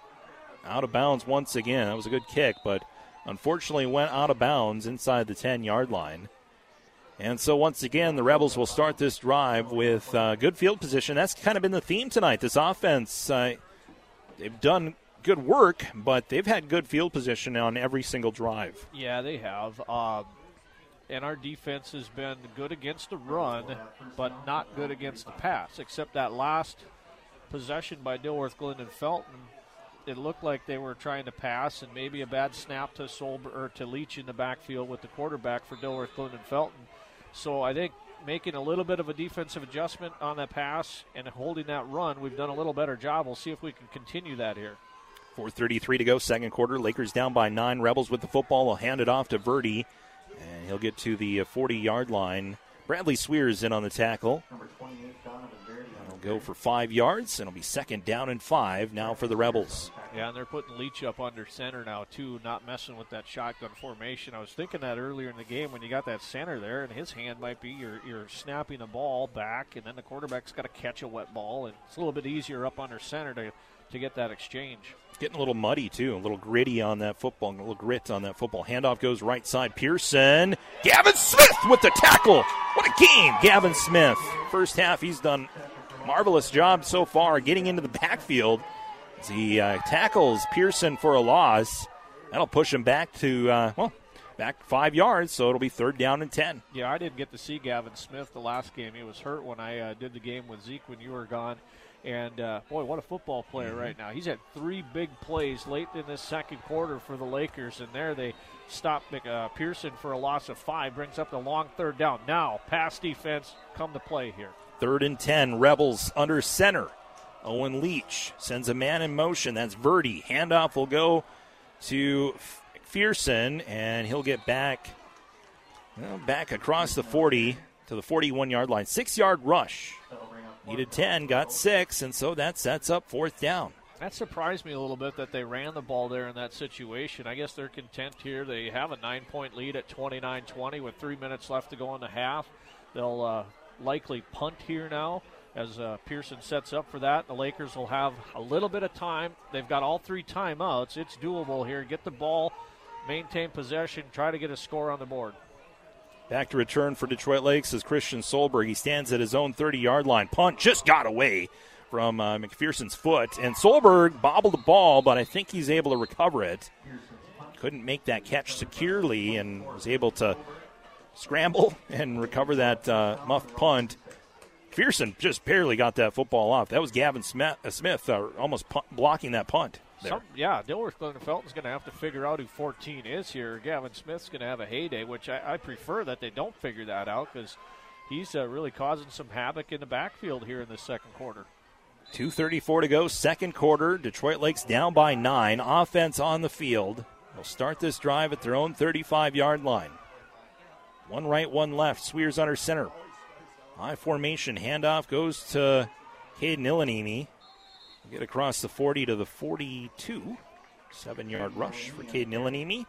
out of bounds once again. That was a good kick, but unfortunately went out of bounds inside the 10 yard line. And so, once again, the Rebels will start this drive with uh, good field position. That's kind of been the theme tonight. This offense, uh, they've done good work, but they've had good field position on every single drive. Yeah, they have. Um, and our defense has been good against the run, but not good against the pass, except that last possession by Dilworth, Glyndon, and Felton. It looked like they were trying to pass, and maybe a bad snap to Solber or to Leach in the backfield with the quarterback for Dilworth, Glyndon, and Felton. So I think making a little bit of a defensive adjustment on that pass and holding that run, we've done a little better job. We'll see if we can continue that here. 4.33 to go, second quarter. Lakers down by nine. Rebels with the football will hand it off to Verdi, and he'll get to the uh, 40 yard line. Bradley Swears in on the tackle. It'll go for five yards, and it'll be second down and five now for the Rebels. Yeah, and they're putting Leach up under center now too, not messing with that shotgun formation. I was thinking that earlier in the game when you got that center there, and his hand might be you're, you're snapping the ball back, and then the quarterback's got to catch a wet ball, and it's a little bit easier up under center to to get that exchange. Getting a little muddy too, a little gritty on that football, a little grit on that football. Handoff goes right side. Pearson, Gavin Smith with the tackle. What a game, Gavin Smith. First half, he's done marvelous job so far getting into the backfield. As he uh, tackles Pearson for a loss, that'll push him back to uh, well, back five yards. So it'll be third down and ten. Yeah, I didn't get to see Gavin Smith the last game. He was hurt when I uh, did the game with Zeke when you were gone. And uh, boy, what a football player Mm-hmm. right now. He's had three big plays late in this second quarter for the Lakers, and there they stop uh, Pearson for a loss of five, brings up the long third down. Now, pass defense come to play here. Third and 10, Rebels under center. Owen Leach sends a man in motion. That's Verdi. Handoff will go to McPherson, and he'll get back, well, back across the 40 to the 41 yard line. Six yard rush. Needed 10, got six, and so that sets up fourth down. That surprised me a little bit that they ran the ball there in that situation. I guess they're content here. They have a nine point lead at 29 20 with three minutes left to go in the half. They'll uh, likely punt here now as uh, Pearson sets up for that. The Lakers will have a little bit of time. They've got all three timeouts. It's doable here. Get the ball, maintain possession, try to get a score on the board. Back to return for Detroit Lakes is Christian Solberg. He stands at his own 30 yard line. Punt just got away from uh, McPherson's foot. And Solberg bobbled the ball, but I think he's able to recover it. Couldn't make that catch securely and was able to scramble and recover that uh, muffed punt. McPherson just barely got that football off. That was Gavin Smith, uh, Smith uh, almost blocking that punt. Some, yeah, Dilworth Felton's going to have to figure out who 14 is here. Gavin Smith's going to have a heyday, which I, I, prefer that they don't figure that out because he's uh, really causing some havoc in the backfield here in the second quarter. 2.34 to go, second quarter. Detroit Lakes down by nine. Offense on the field. They'll start this drive at their own 35 yard line. One right, one left. Swears under center. I formation. Handoff goes to Caden Illanimi. Get across the 40 to the 42. Seven yard rush for Caden Illanimi.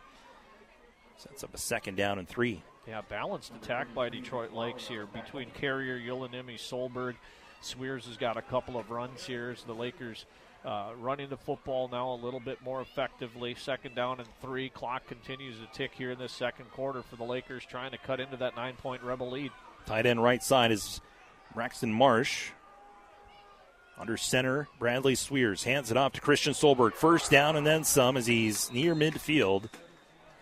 Sets up a second down and three. Yeah, balanced attack by Detroit Lakes here between Carrier, Ulanimi, Solberg. Swears has got a couple of runs here as the Lakers uh, running the football now a little bit more effectively. Second down and three. Clock continues to tick here in this second quarter for the Lakers, trying to cut into that nine point Rebel lead. Tight end right side is Braxton Marsh. Under center, Bradley Swears hands it off to Christian Solberg. First down and then some as he's near midfield.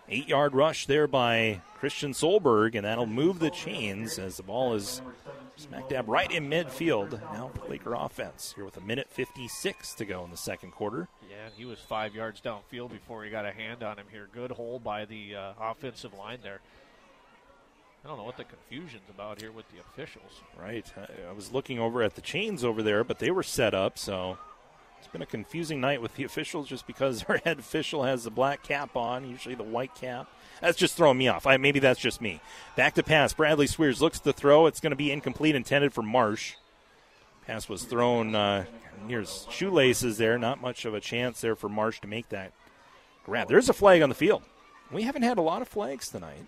Eight yard rush there by Christian Solberg, and that'll move the chains as the ball is Smack dab right in midfield. Now Laker offense here with a minute 56 to go in the second quarter. Yeah, he was five yards downfield before he got a hand on him here. Good hole by the uh, offensive line there. I don't know what the confusion's about here with the officials. Right. I, I was looking over at the chains over there, but they were set up, so it's been a confusing night with the officials just because our head official has the black cap on, usually the white cap. That's just throwing me off. I, maybe that's just me. Back to pass. Bradley Swears looks to throw. It's going to be incomplete, intended for Marsh. Pass was thrown uh, near his shoelaces there. Not much of a chance there for Marsh to make that grab. There's a flag on the field. We haven't had a lot of flags tonight.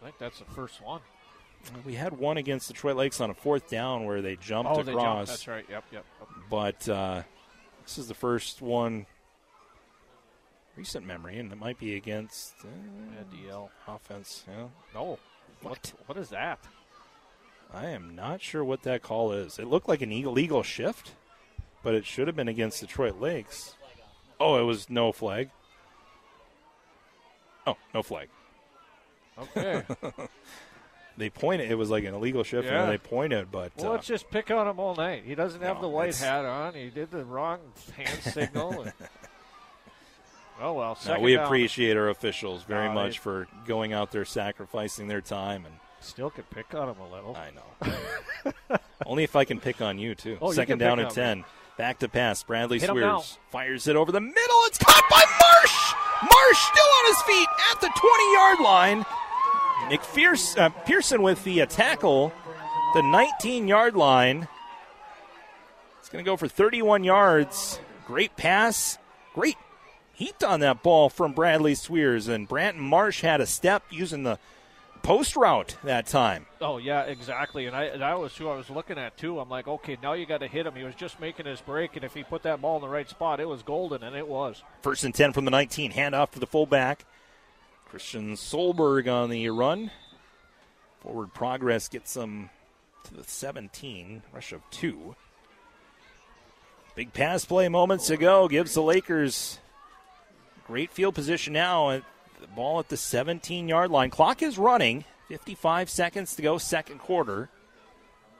I think that's the first one. We had one against Detroit Lakes on a fourth down where they jumped oh, across. They jumped. That's right. Yep, yep. But uh, this is the first one recent memory, and it might be against uh, yeah, DL offense. Yeah. No. What? What is that? I am not sure what that call is. It looked like an illegal shift, but it should have been against Detroit Lakes. Oh, it was no flag. Oh, no flag. Okay. they pointed. It was like an illegal shift, yeah. and they pointed. But well, uh, let's just pick on him all night. He doesn't have no, the white hat on. He did the wrong hand signal. Oh well, no, we down. appreciate our officials very much for going out there, sacrificing their time, and still could pick on them a little. I know. Only if I can pick on you too. Oh, Second you down and me. ten. Back to pass. Bradley Hit Swears fires it over the middle. It's caught by Marsh. Marsh still on his feet at the 20 yard line. McPherson uh, Pearson with the uh, tackle, the 19 yard line. It's going to go for 31 yards. Great pass. Great heat on that ball from Bradley Swears, and Branton Marsh had a step using the post route that time. Oh yeah, exactly. And I that was who I was looking at too. I'm like, okay, now you got to hit him. He was just making his break, and if he put that ball in the right spot, it was golden, and it was. First and ten from the 19. Handoff to the fullback. Christian Solberg on the run. Forward progress gets them to the 17. Rush of two. Big pass play moments ago gives the Lakers Great field position now. The ball at the 17 yard line. Clock is running. 55 seconds to go, second quarter.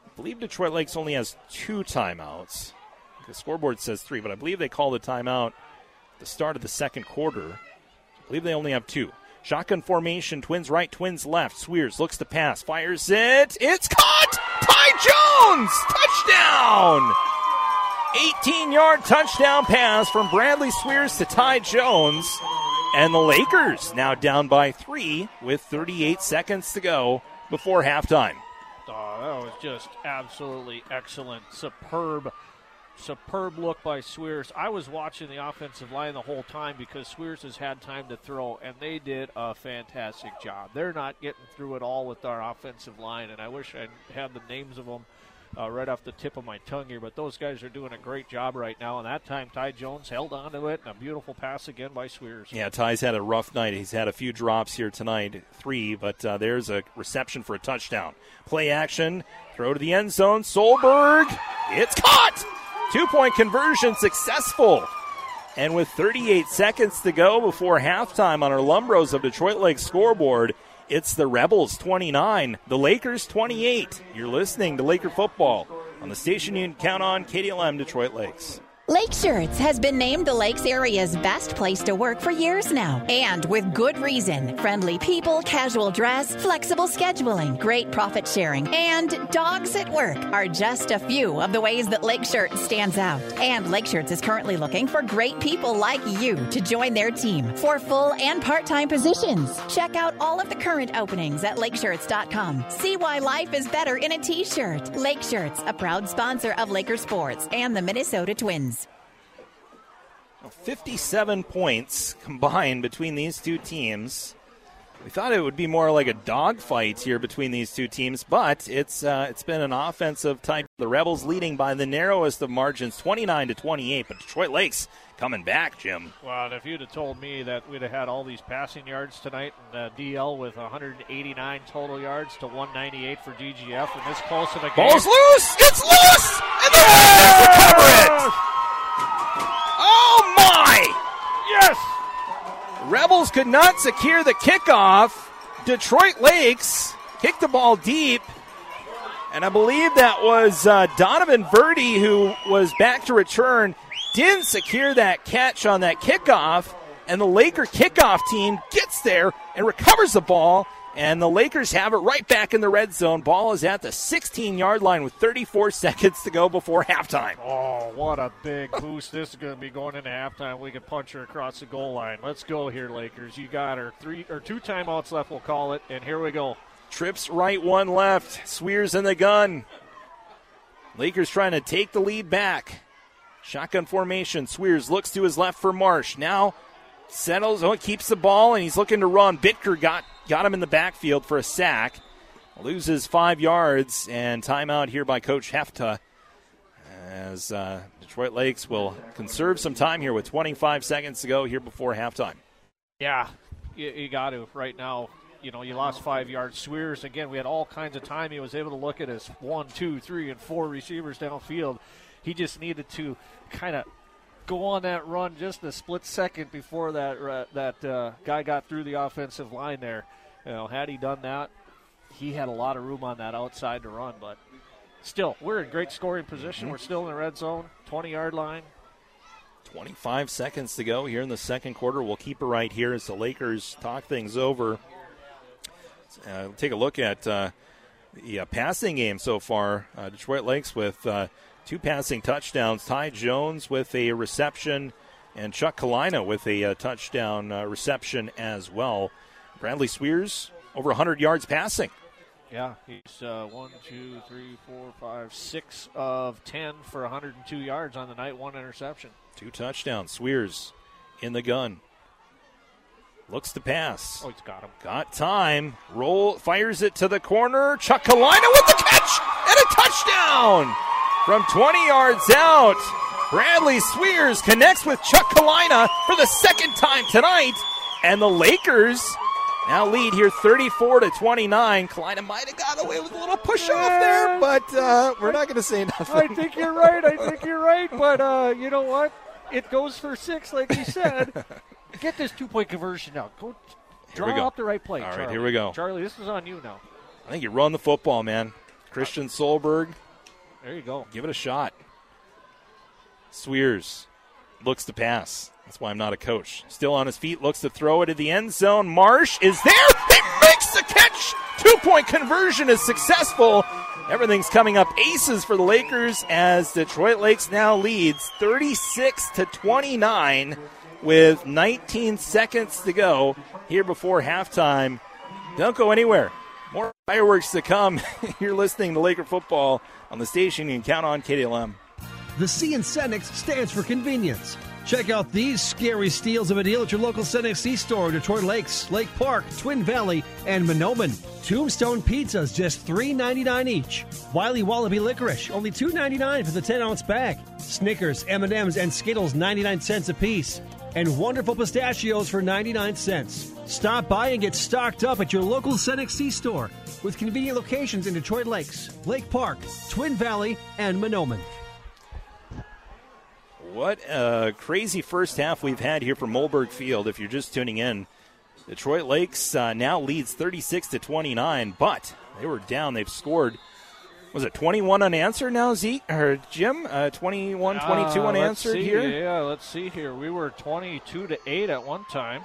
I believe Detroit Lakes only has two timeouts. The scoreboard says three, but I believe they called a timeout at the start of the second quarter. I believe they only have two. Shotgun formation, twins right, twins left. Swears looks to pass, fires it. It's caught! Ty Jones! Touchdown! 18 yard touchdown pass from Bradley Swears to Ty Jones. And the Lakers now down by three with 38 seconds to go before halftime. Oh, that was just absolutely excellent. Superb superb look by Swears. I was watching the offensive line the whole time because Swears has had time to throw, and they did a fantastic job. They're not getting through at all with our offensive line, and I wish I had the names of them uh, right off the tip of my tongue here, but those guys are doing a great job right now. And that time, Ty Jones held on to it, and a beautiful pass again by Swears. Yeah, Ty's had a rough night. He's had a few drops here tonight, three, but uh, there's a reception for a touchdown. Play action, throw to the end zone. Solberg, it's caught. Two point conversion successful. And with 38 seconds to go before halftime on our Lumbros of Detroit Lake scoreboard, it's the Rebels 29, the Lakers 28. You're listening to Laker football on the station you can count on, KDLM Detroit Lakes. Lake Shirts has been named the Lakes area's best place to work for years now, and with good reason. Friendly people, casual dress, flexible scheduling, great profit sharing, and dogs at work are just a few of the ways that Lake Shirts stands out. And Lake Shirts is currently looking for great people like you to join their team for full and part-time positions. Check out all of the current openings at lakeshirts.com. See why life is better in a t-shirt. Lake Shirts, a proud sponsor of Laker Sports and the Minnesota Twins. 57 points combined between these two teams. We thought it would be more like a dogfight here between these two teams, but it's uh, it's been an offensive type. The Rebels leading by the narrowest of margins, 29 to 28, but Detroit Lakes coming back, Jim. Well, and if you'd have told me that we'd have had all these passing yards tonight and uh, DL with 189 total yards to 198 for DGF and this close in a game. Ball's loose! It's loose! And the Lakers recover it! Oh my! Yes! Rebels could not secure the kickoff. Detroit Lakes kicked the ball deep. And I believe that was uh, Donovan Verdi who was back to return. Didn't secure that catch on that kickoff. And the Laker kickoff team gets there and recovers the ball. And the Lakers have it right back in the red zone. Ball is at the 16 yard line with 34 seconds to go before halftime. Oh, what a big boost this is going to be going into halftime. We can punch her across the goal line. Let's go here, Lakers. You got her. Three or two timeouts left, we'll call it. And here we go. Trips right, one left. Swears in the gun. Lakers trying to take the lead back. Shotgun formation. Swears looks to his left for Marsh. Now settles, oh, keeps the ball, and he's looking to run. Bitker got got him in the backfield for a sack. Loses five yards, and timeout here by Coach Hefta. As uh, Detroit Lakes will conserve some time here with 25 seconds to go here before halftime. Yeah, you, you got to right now. You know, you lost five yards. Swears again. We had all kinds of time. He was able to look at his one, two, three, and four receivers downfield. He just needed to kind of go on that run just a split second before that uh, that uh, guy got through the offensive line there. You know, had he done that, he had a lot of room on that outside to run. But still, we're in great scoring position. Mm-hmm. We're still in the red zone, 20 yard line. 25 seconds to go here in the second quarter. We'll keep it right here as the Lakers talk things over. Uh, take a look at uh, the uh, passing game so far. Uh, Detroit Lakes with uh, two passing touchdowns. Ty Jones with a reception, and Chuck Kalina with a uh, touchdown reception as well. Bradley Swears over 100 yards passing. Yeah, he's uh, one, two, three, four, five, six of ten for 102 yards on the night. One interception, two touchdowns. Swears in the gun. Looks to pass. Oh, he's got him. Got time. Roll, fires it to the corner. Chuck Kalina with the catch and a touchdown from 20 yards out. Bradley Swears connects with Chuck Kalina for the second time tonight, and the Lakers now lead here 34 to 29. Kalina might have got away with a little push off there, but uh, we're not going to say nothing. I think you're right. I think you're right. But uh, you know what? It goes for six, like you said. Get this two point conversion now. Go draw go. up the right play. All right, Charlie. here we go. Charlie, this is on you now. I think you run the football, man. Christian Solberg. There you go. Give it a shot. Swears looks to pass. That's why I'm not a coach. Still on his feet, looks to throw it at the end zone. Marsh is there. He makes the catch. Two point conversion is successful. Everything's coming up aces for the Lakers as Detroit Lakes now leads 36 to 29 with 19 seconds to go here before halftime. Don't go anywhere. More fireworks to come. You're listening to Laker football on the station you can count on KDLM. The C in Cenex stands for convenience. Check out these scary steals of a deal at your local Cenex C store in Detroit Lakes, Lake Park, Twin Valley, and Mahnomen. Tombstone pizzas, just $3.99 each. Wiley Wallaby licorice, only $2.99 for the 10-ounce bag. Snickers, M&Ms, and Skittles, 99 cents apiece. And wonderful pistachios for 99 cents. Stop by and get stocked up at your local Cenex C store with convenient locations in Detroit Lakes, Lake Park, Twin Valley, and Mahnomen. What a crazy first half we've had here from Mollberg Field. If you're just tuning in, Detroit Lakes uh, now leads 36 to 29, but they were down. They've scored. Was it 21 unanswered now, Zeke or Jim? Uh, 21, 22 Uh, unanswered let's see, here. Yeah, let's see here. We were 22 to 8 at one time.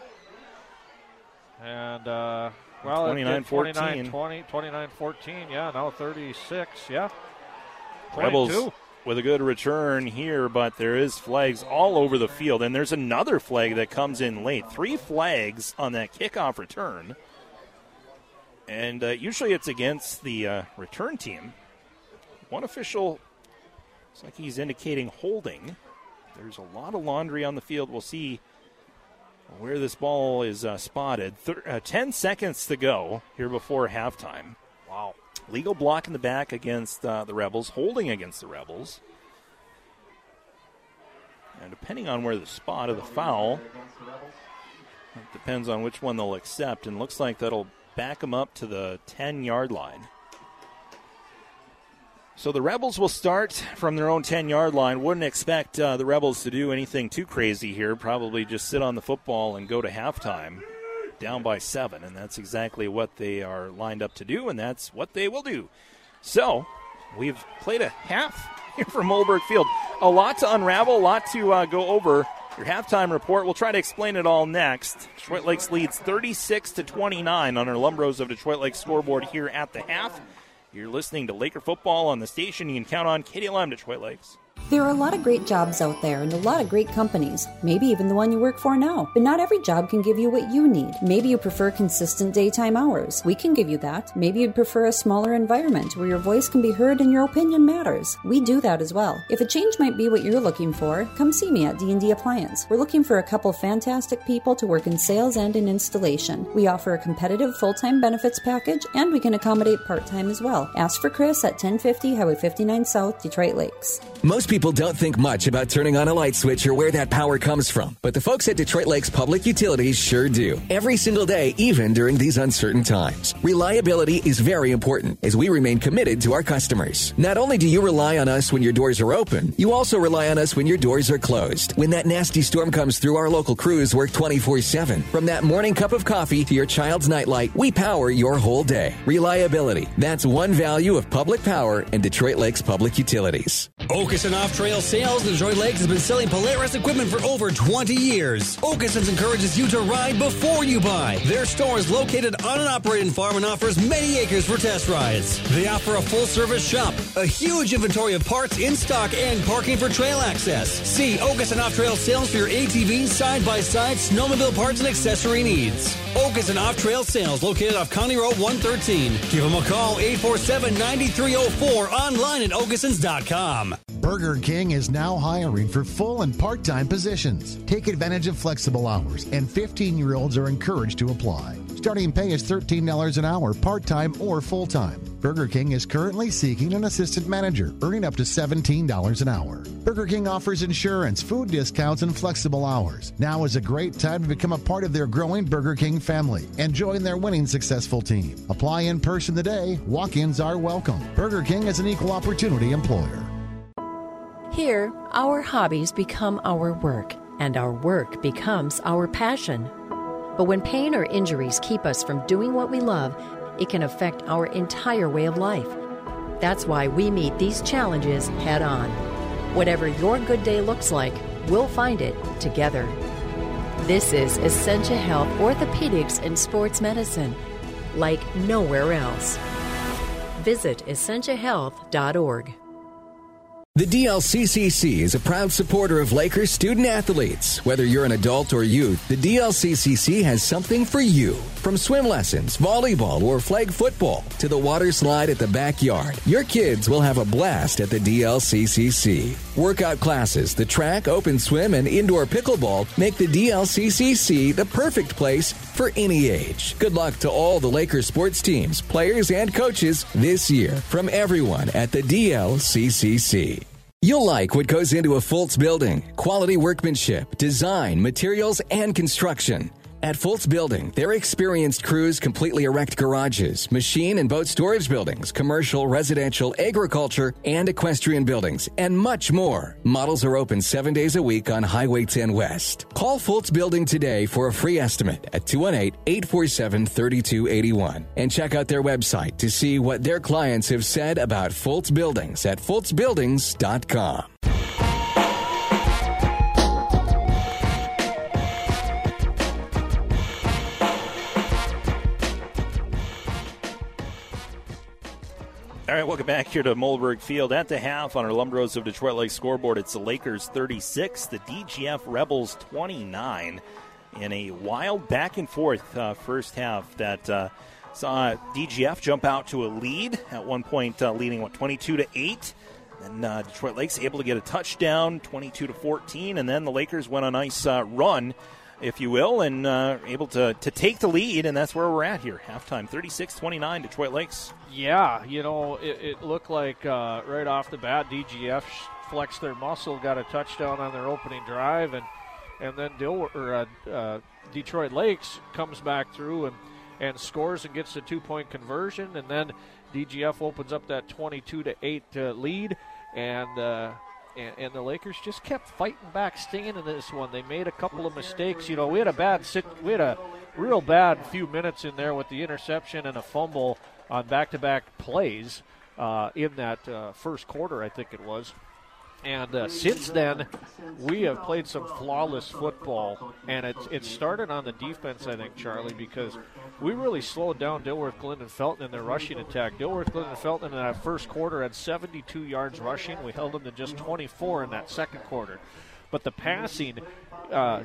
And, uh, well, it 29, did 29 14. 20, 29 14. Yeah, now 36. Yeah. 22. Rebels with a good return here, but there is flags all over the field, and there's another flag that comes in late. Three flags on that kickoff return, and uh, usually it's against the uh, return team. One official looks like he's indicating holding. There's a lot of laundry on the field. We'll see where this ball is uh, spotted. Thir- uh, Ten seconds to go here before halftime. Wow. Legal block in the back against uh, the Rebels, holding against the Rebels. And depending on where the spot of the foul, it depends on which one they'll accept. And looks like that'll back them up to the 10 yard line. So the Rebels will start from their own 10 yard line. Wouldn't expect uh, the Rebels to do anything too crazy here. Probably just sit on the football and go to halftime down by seven. And that's exactly what they are lined up to do, and that's what they will do. So we've played a half here from Mollberg Field. A lot to unravel, a lot to uh, go over. Your halftime report. We'll try to explain it all next. Detroit Lakes leads 36 to 29 on our Lumbros of Detroit Lakes scoreboard here at the half. You're listening to Laker football on the station. You can count on KDLM Detroit Lakes. There are a lot of great jobs out there and a lot of great companies, maybe even the one you work for now. But not every job can give you what you need. Maybe you prefer consistent daytime hours. We can give you that. Maybe you'd prefer a smaller environment where your voice can be heard and your opinion matters. We do that as well. If a change might be what you're looking for, come see me at D&D Appliance. We're looking for a couple fantastic people to work in sales and in installation. We offer a competitive full-time benefits package and we can accommodate part-time as well. Ask for Chris at 1050 Highway 59 South, Detroit Lakes. Most people don't think much about turning on a light switch or where that power comes from, but the folks at Detroit Lakes Public Utilities sure do. Every single day, even during these uncertain times. Reliability is very important as we remain committed to our customers. Not only do you rely on us when your doors are open, you also rely on us when your doors are closed. When that nasty storm comes through, our local crews work 24 7. From that morning cup of coffee to your child's nightlight, we power your whole day. Reliability. That's one value of public power and Detroit Lakes Public Utilities. Okeson Off Trail Sales in Detroit Lakes has been selling Polaris equipment for over 20 years. Okeson's encourages you to ride before you buy. Their store is located on an operating farm and offers many acres for test rides. They offer a full service shop, a huge inventory of parts in stock, and parking for trail access. See Okeson Off Trail Sales for your ATV, side by side, snowmobile parts, and accessory needs. Okeson Off Trail Sales located off County Road 113. Give them a call 847 9304 online at okesons.com. Burger King is now hiring for full and part time positions. Take advantage of flexible hours, and 15 year olds are encouraged to apply. Starting pay is $13 an hour, part time or full time. Burger King is currently seeking an assistant manager, earning up to $17 an hour. Burger King offers insurance, food discounts, and flexible hours. Now is a great time to become a part of their growing Burger King family and join their winning successful team. Apply in person today. Walk ins are welcome. Burger King is an equal opportunity employer. Here, our hobbies become our work, and our work becomes our passion. But when pain or injuries keep us from doing what we love, it can affect our entire way of life. That's why we meet these challenges head on. Whatever your good day looks like, we'll find it together. This is Essentia Health Orthopedics and Sports Medicine, like nowhere else. Visit essentiahealth.org. The DLCCC is a proud supporter of Lakers student athletes. Whether you're an adult or youth, the DLCCC has something for you. From swim lessons, volleyball, or flag football to the water slide at the backyard, your kids will have a blast at the DLCCC. Workout classes, the track, open swim, and indoor pickleball make the DLCCC the perfect place for any age. Good luck to all the Lakers sports teams, players, and coaches this year from everyone at the DLCCC. You'll like what goes into a Fultz building quality workmanship, design, materials, and construction. At Fultz Building, their experienced crews completely erect garages, machine and boat storage buildings, commercial, residential, agriculture, and equestrian buildings, and much more. Models are open seven days a week on Highway 10 West. Call Fultz Building today for a free estimate at 218 847 3281 and check out their website to see what their clients have said about Fultz Buildings at fultzbuildings.com. right, welcome back here to Mollberg Field. At the half on our Lumbros of Detroit Lake scoreboard, it's the Lakers 36, the DGF Rebels 29, in a wild back and forth uh, first half that uh, saw DGF jump out to a lead at one point, uh, leading what 22 to eight. And uh, Detroit Lakes able to get a touchdown, 22 to 14, and then the Lakers went on a nice uh, run if you will, and uh, able to, to take the lead, and that's where we're at here. Halftime 36 29, Detroit Lakes. Yeah, you know, it, it looked like uh, right off the bat, DGF flexed their muscle, got a touchdown on their opening drive, and and then or, uh, uh, Detroit Lakes comes back through and, and scores and gets the two point conversion, and then DGF opens up that 22 to 8 uh, lead, and uh, and, and, the Lakers just kept fighting back, staying in this one. They made a couple of mistakes. You know, we had a bad sit, we had a real bad few minutes in there with the interception and a fumble on back-to-back plays uh, in that uh, first quarter, I think it was. And uh, since then, we have played some flawless football, and it, it started on the defense, I think, Charlie, because we really slowed down Dilworth, Glyndon, Felton in their rushing attack. Dilworth, Glyndon, Felton in that first quarter had 72 yards rushing. We held them to just 24 in that second quarter. But the passing, uh,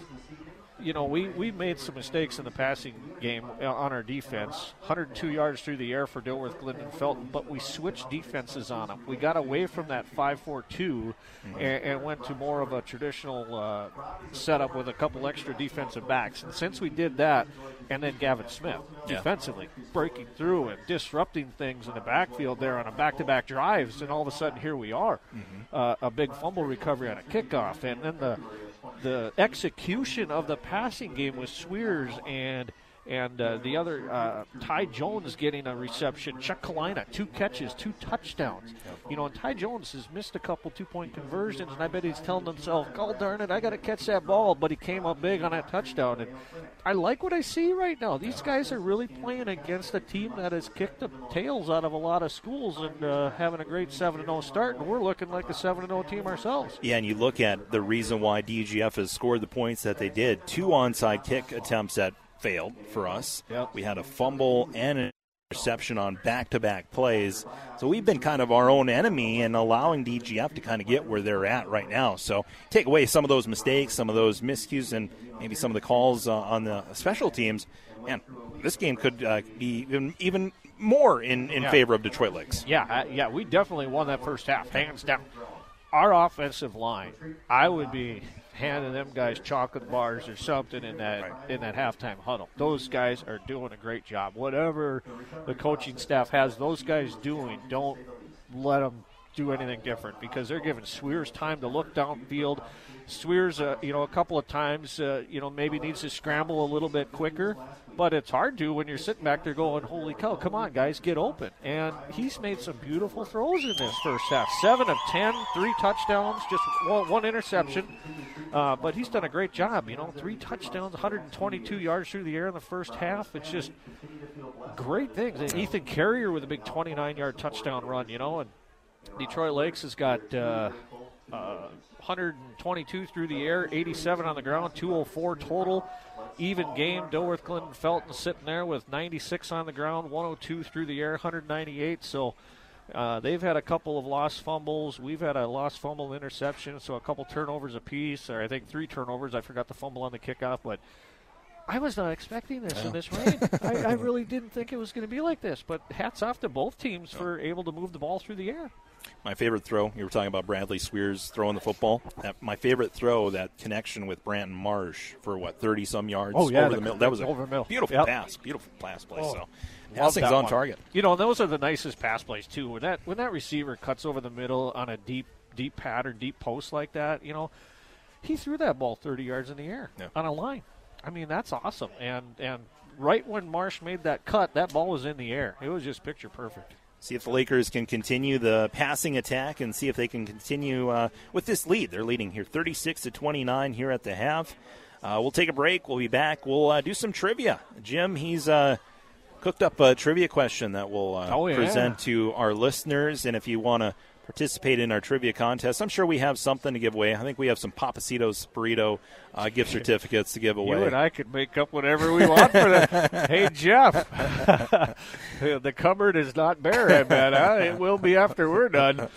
you know, we, we made some mistakes in the passing game on our defense. 102 yards through the air for Dilworth, Glyndon, Felton, but we switched defenses on them. We got away from that 5 4 2 and, and, went to more of a traditional uh, setup with a couple extra defensive backs. And since we did that, and then Gavin Smith Yeah. defensively breaking through and disrupting things in the backfield there on a back to back drives, and all of a sudden here we are. Uh, a big fumble recovery on a kickoff, and then the the execution of the passing game with Swears and and uh, the other uh, Ty Jones getting a reception. Chuck Kalina, two catches, two touchdowns. You know, and Ty Jones has missed a couple two point conversions, and I bet he's telling himself, "God darn it, I got to catch that ball." But he came up big on that touchdown, and I like what I see right now. These guys are really playing against a team that has kicked the tails out of a lot of schools and uh, having a great seven and zero start, and we're looking like a seven and zero team ourselves. Yeah, and you look at the reason why DGF has scored the points that they did. Two onside kick attempts that failed for us. We had a fumble and an interception on back-to-back plays. So we've been kind of our own enemy and allowing DGF to kind of get where they're at right now. So take away some of those mistakes, some of those miscues, and maybe some of the calls uh, on the special teams. Man, this game could uh, be even, even more in, in Yeah. favor of Detroit Lakes. Yeah, uh, yeah, we definitely won that first half, hands down. Our offensive line, I would be handing them guys chocolate bars or something in that in that halftime huddle. Those guys are doing a great job. Whatever the coaching staff has those guys doing, don't let them do anything different because they're giving Swears time to look downfield. Swears, uh, you know, a couple of times, uh, you know, maybe needs to scramble a little bit quicker, but it's hard to when you're sitting back there going, "Holy cow, come on, guys, get open!" And he's made some beautiful throws in this first half. Seven of ten, three touchdowns, just one, one interception. Uh, but he's done a great job. You know, three touchdowns, 122 yards through the air in the first half. It's just great things. And Ethan Carrier with a big 29-yard touchdown run. You know, and Detroit Lakes has got uh, uh, 122 through the air, 87 on the ground, 204 total. Even game. Dilworth Glyndon Felton sitting there with 96 on the ground, 102 through the air, 198. So Uh, they've had a couple of lost fumbles. We've had a lost fumble interception, so a couple turnovers apiece, or I think three turnovers. I forgot the fumble on the kickoff, but I was not expecting this Yeah. in this rain. I, I really didn't think it was going to be like this. But hats off to both teams for able to move the ball through the air. My favorite throw, you were talking about Bradley Swears throwing the football. That, my favorite throw, that connection with Branton Marsh for what, 30 some yards Oh, yeah, over the- middle. That was a over the middle. beautiful Yep. pass. Beautiful pass play. Oh, so love on one. target. You know, those are the nicest pass plays too. When that when that receiver cuts over the middle on a deep deep pattern, deep post like that, you know, he threw that ball 30 yards in the air on a line. I mean, that's awesome. And and right when Marsh made that cut, that ball was in the air. It was just picture perfect. See if the Lakers can continue the passing attack and see if they can continue uh, with this lead. They're leading here 36 to 29 here at the half. Uh, we'll take a break. We'll be back. We'll uh, do some trivia. Jim, he's uh, cooked up a trivia question that we'll uh, Oh, yeah. present to our listeners. And if you want to participate in our trivia contest, I'm sure we have something to give away. I think we have some Papacitos burrito uh, gift certificates to give away. You and I could make up whatever we want for that. hey, Jeff, the cupboard is not bare, I bet. Huh? It will be after we're done.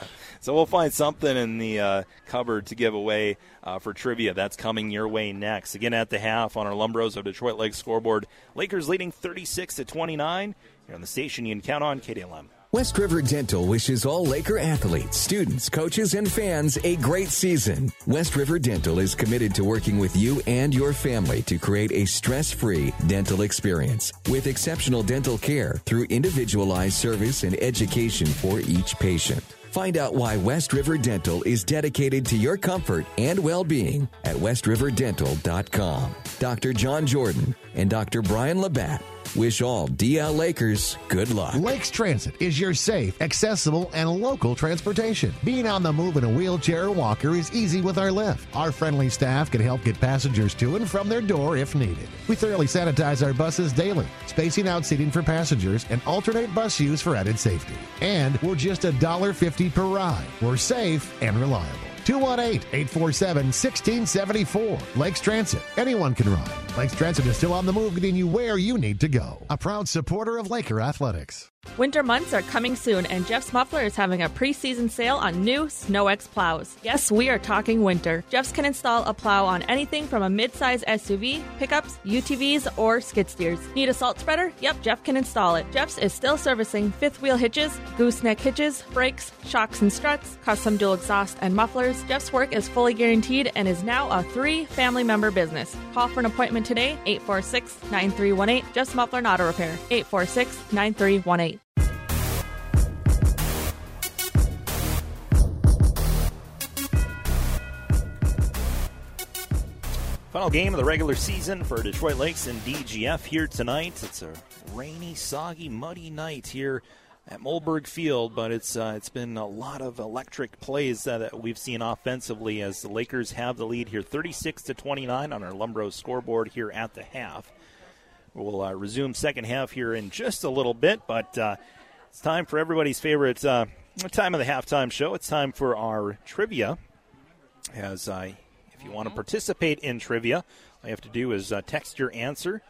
So we'll find something in the uh, cupboard to give away uh, for trivia. That's coming your way next. Again, at the half on our Lumbros of Detroit Lakes scoreboard, Lakers leading 36 to 29. Here on the station, you can count on KDLM. West River Dental wishes all Laker athletes, students, coaches, and fans a great season. West River Dental is committed to working with you and your family to create a stress free dental experience with exceptional dental care through individualized service and education for each patient. Find out why West River Dental is dedicated to your comfort and well being at westriverdental.com. Dr. John Jordan and Dr. Brian Labatt wish all DL Lakers good luck. Lakes Transit is your safe, accessible, and local transportation. Being on the move in a wheelchair or walker is easy with our lift. Our friendly staff can help get passengers to and from their door if needed. We thoroughly sanitize our buses daily, spacing out seating for passengers and alternate bus use for added safety. And we're just $1.50 per ride. We're safe and reliable. 218-847-1674. Lakes Transit. Anyone can ride. Lakes Transit is still on the move getting you where you need to go. A proud supporter of Laker Athletics. Winter months are coming soon, and Jeff's Muffler is having a preseason sale on new SnowEx plows. Yes, we are talking winter. Jeff's can install a plow on anything from a midsize SUV, pickups, UTVs, or skid steers. Need a salt spreader? Yep, Jeff can install it. Jeff's is still servicing fifth wheel hitches, gooseneck hitches, brakes, shocks and struts, custom dual exhaust and mufflers. Jeff's work is fully guaranteed and is now a three family member business. Call for an appointment today, 846 9318. Jeff's Muffler and Auto Repair, 846 9318. Final game of the regular season for Detroit Lakes and DGF here tonight. It's a rainy, soggy, muddy night here at Mollberg Field, but it's uh, it's been a lot of electric plays uh, that we've seen offensively as the Lakers have the lead here, 36 to 29 on our Lumbro scoreboard here at the half. We'll uh, resume second half here in just a little bit, but uh, it's time for everybody's favorite uh, time of the halftime show. It's time for our trivia. As I if you want to participate in trivia, all you have to do is uh, text your answer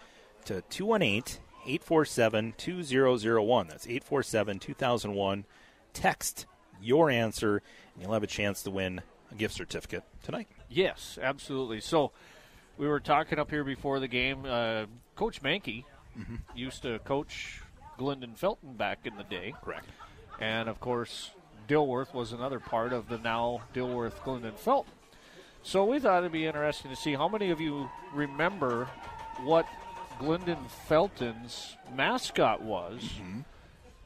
to 218 847 2001. That's 847 2001. Text your answer, and you'll have a chance to win a gift certificate tonight. Yes, absolutely. So we were talking up here before the game. Uh, coach Mankey Mm-hmm. used to coach Glyndon Felton back in the day. Correct. And of course, Dilworth was another part of the now Dilworth Glyndon Felton. So we thought it'd be interesting to see how many of you remember what Glyndon Felton's mascot was. Mm-hmm.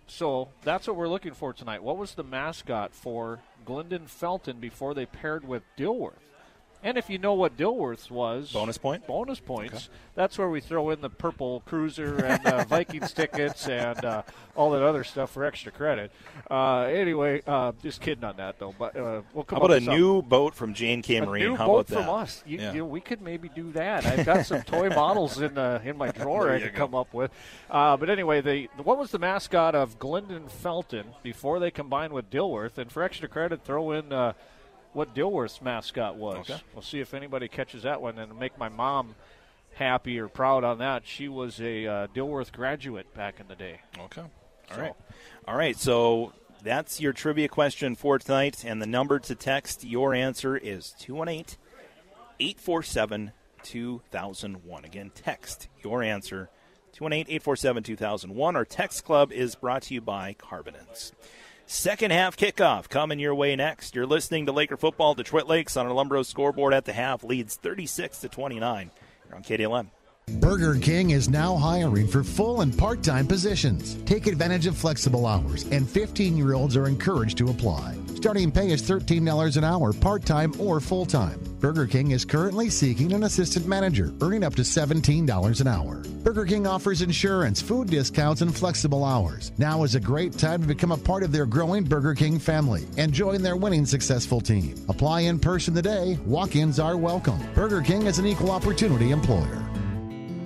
So that's what we're looking for tonight. What was the mascot for Glyndon Felton before they paired with Dilworth? And if you know what Dilworth's was, bonus point. Bonus points. That's where we throw in the purple cruiser and uh, Vikings tickets and uh, all that other stuff for extra credit. Uh, anyway, uh, just kidding on that though. But uh, we'll come How about up a something. new boat from Jane K. Marine? new How boat about that? from us. You, Yeah. you know, we could maybe do that. I've got some toy models in uh, in my drawer I could come up with. Uh, but anyway, the what was the mascot of Glyndon Felton before they combined with Dilworth? And for extra credit, throw in uh, what Dilworth's mascot was. Okay. We'll see if anybody catches that one and make my mom happy or proud on that. She was a uh, Dilworth graduate back in the day. Okay. All So- right. All right. So That's your trivia question for tonight, and the number to text your answer is 218 847 2001. Again, text your answer 218 847 2001. Our text club is brought to you by Carbonins. Second half kickoff coming your way next. You're listening to Laker football. Detroit Lakes on our Lumbro scoreboard at the half leads 36 to 29. You're on KDLM. Burger King is now hiring for full and part time positions. Take advantage of flexible hours, and 15 year olds are encouraged to apply. Starting pay is $13 an hour, part time or full time. Burger King is currently seeking an assistant manager, earning up to $17 an hour. Burger King offers insurance, food discounts, and flexible hours. Now is a great time to become a part of their growing Burger King family and join their winning successful team. Apply in person today. Walk ins are welcome. Burger King is an equal opportunity employer.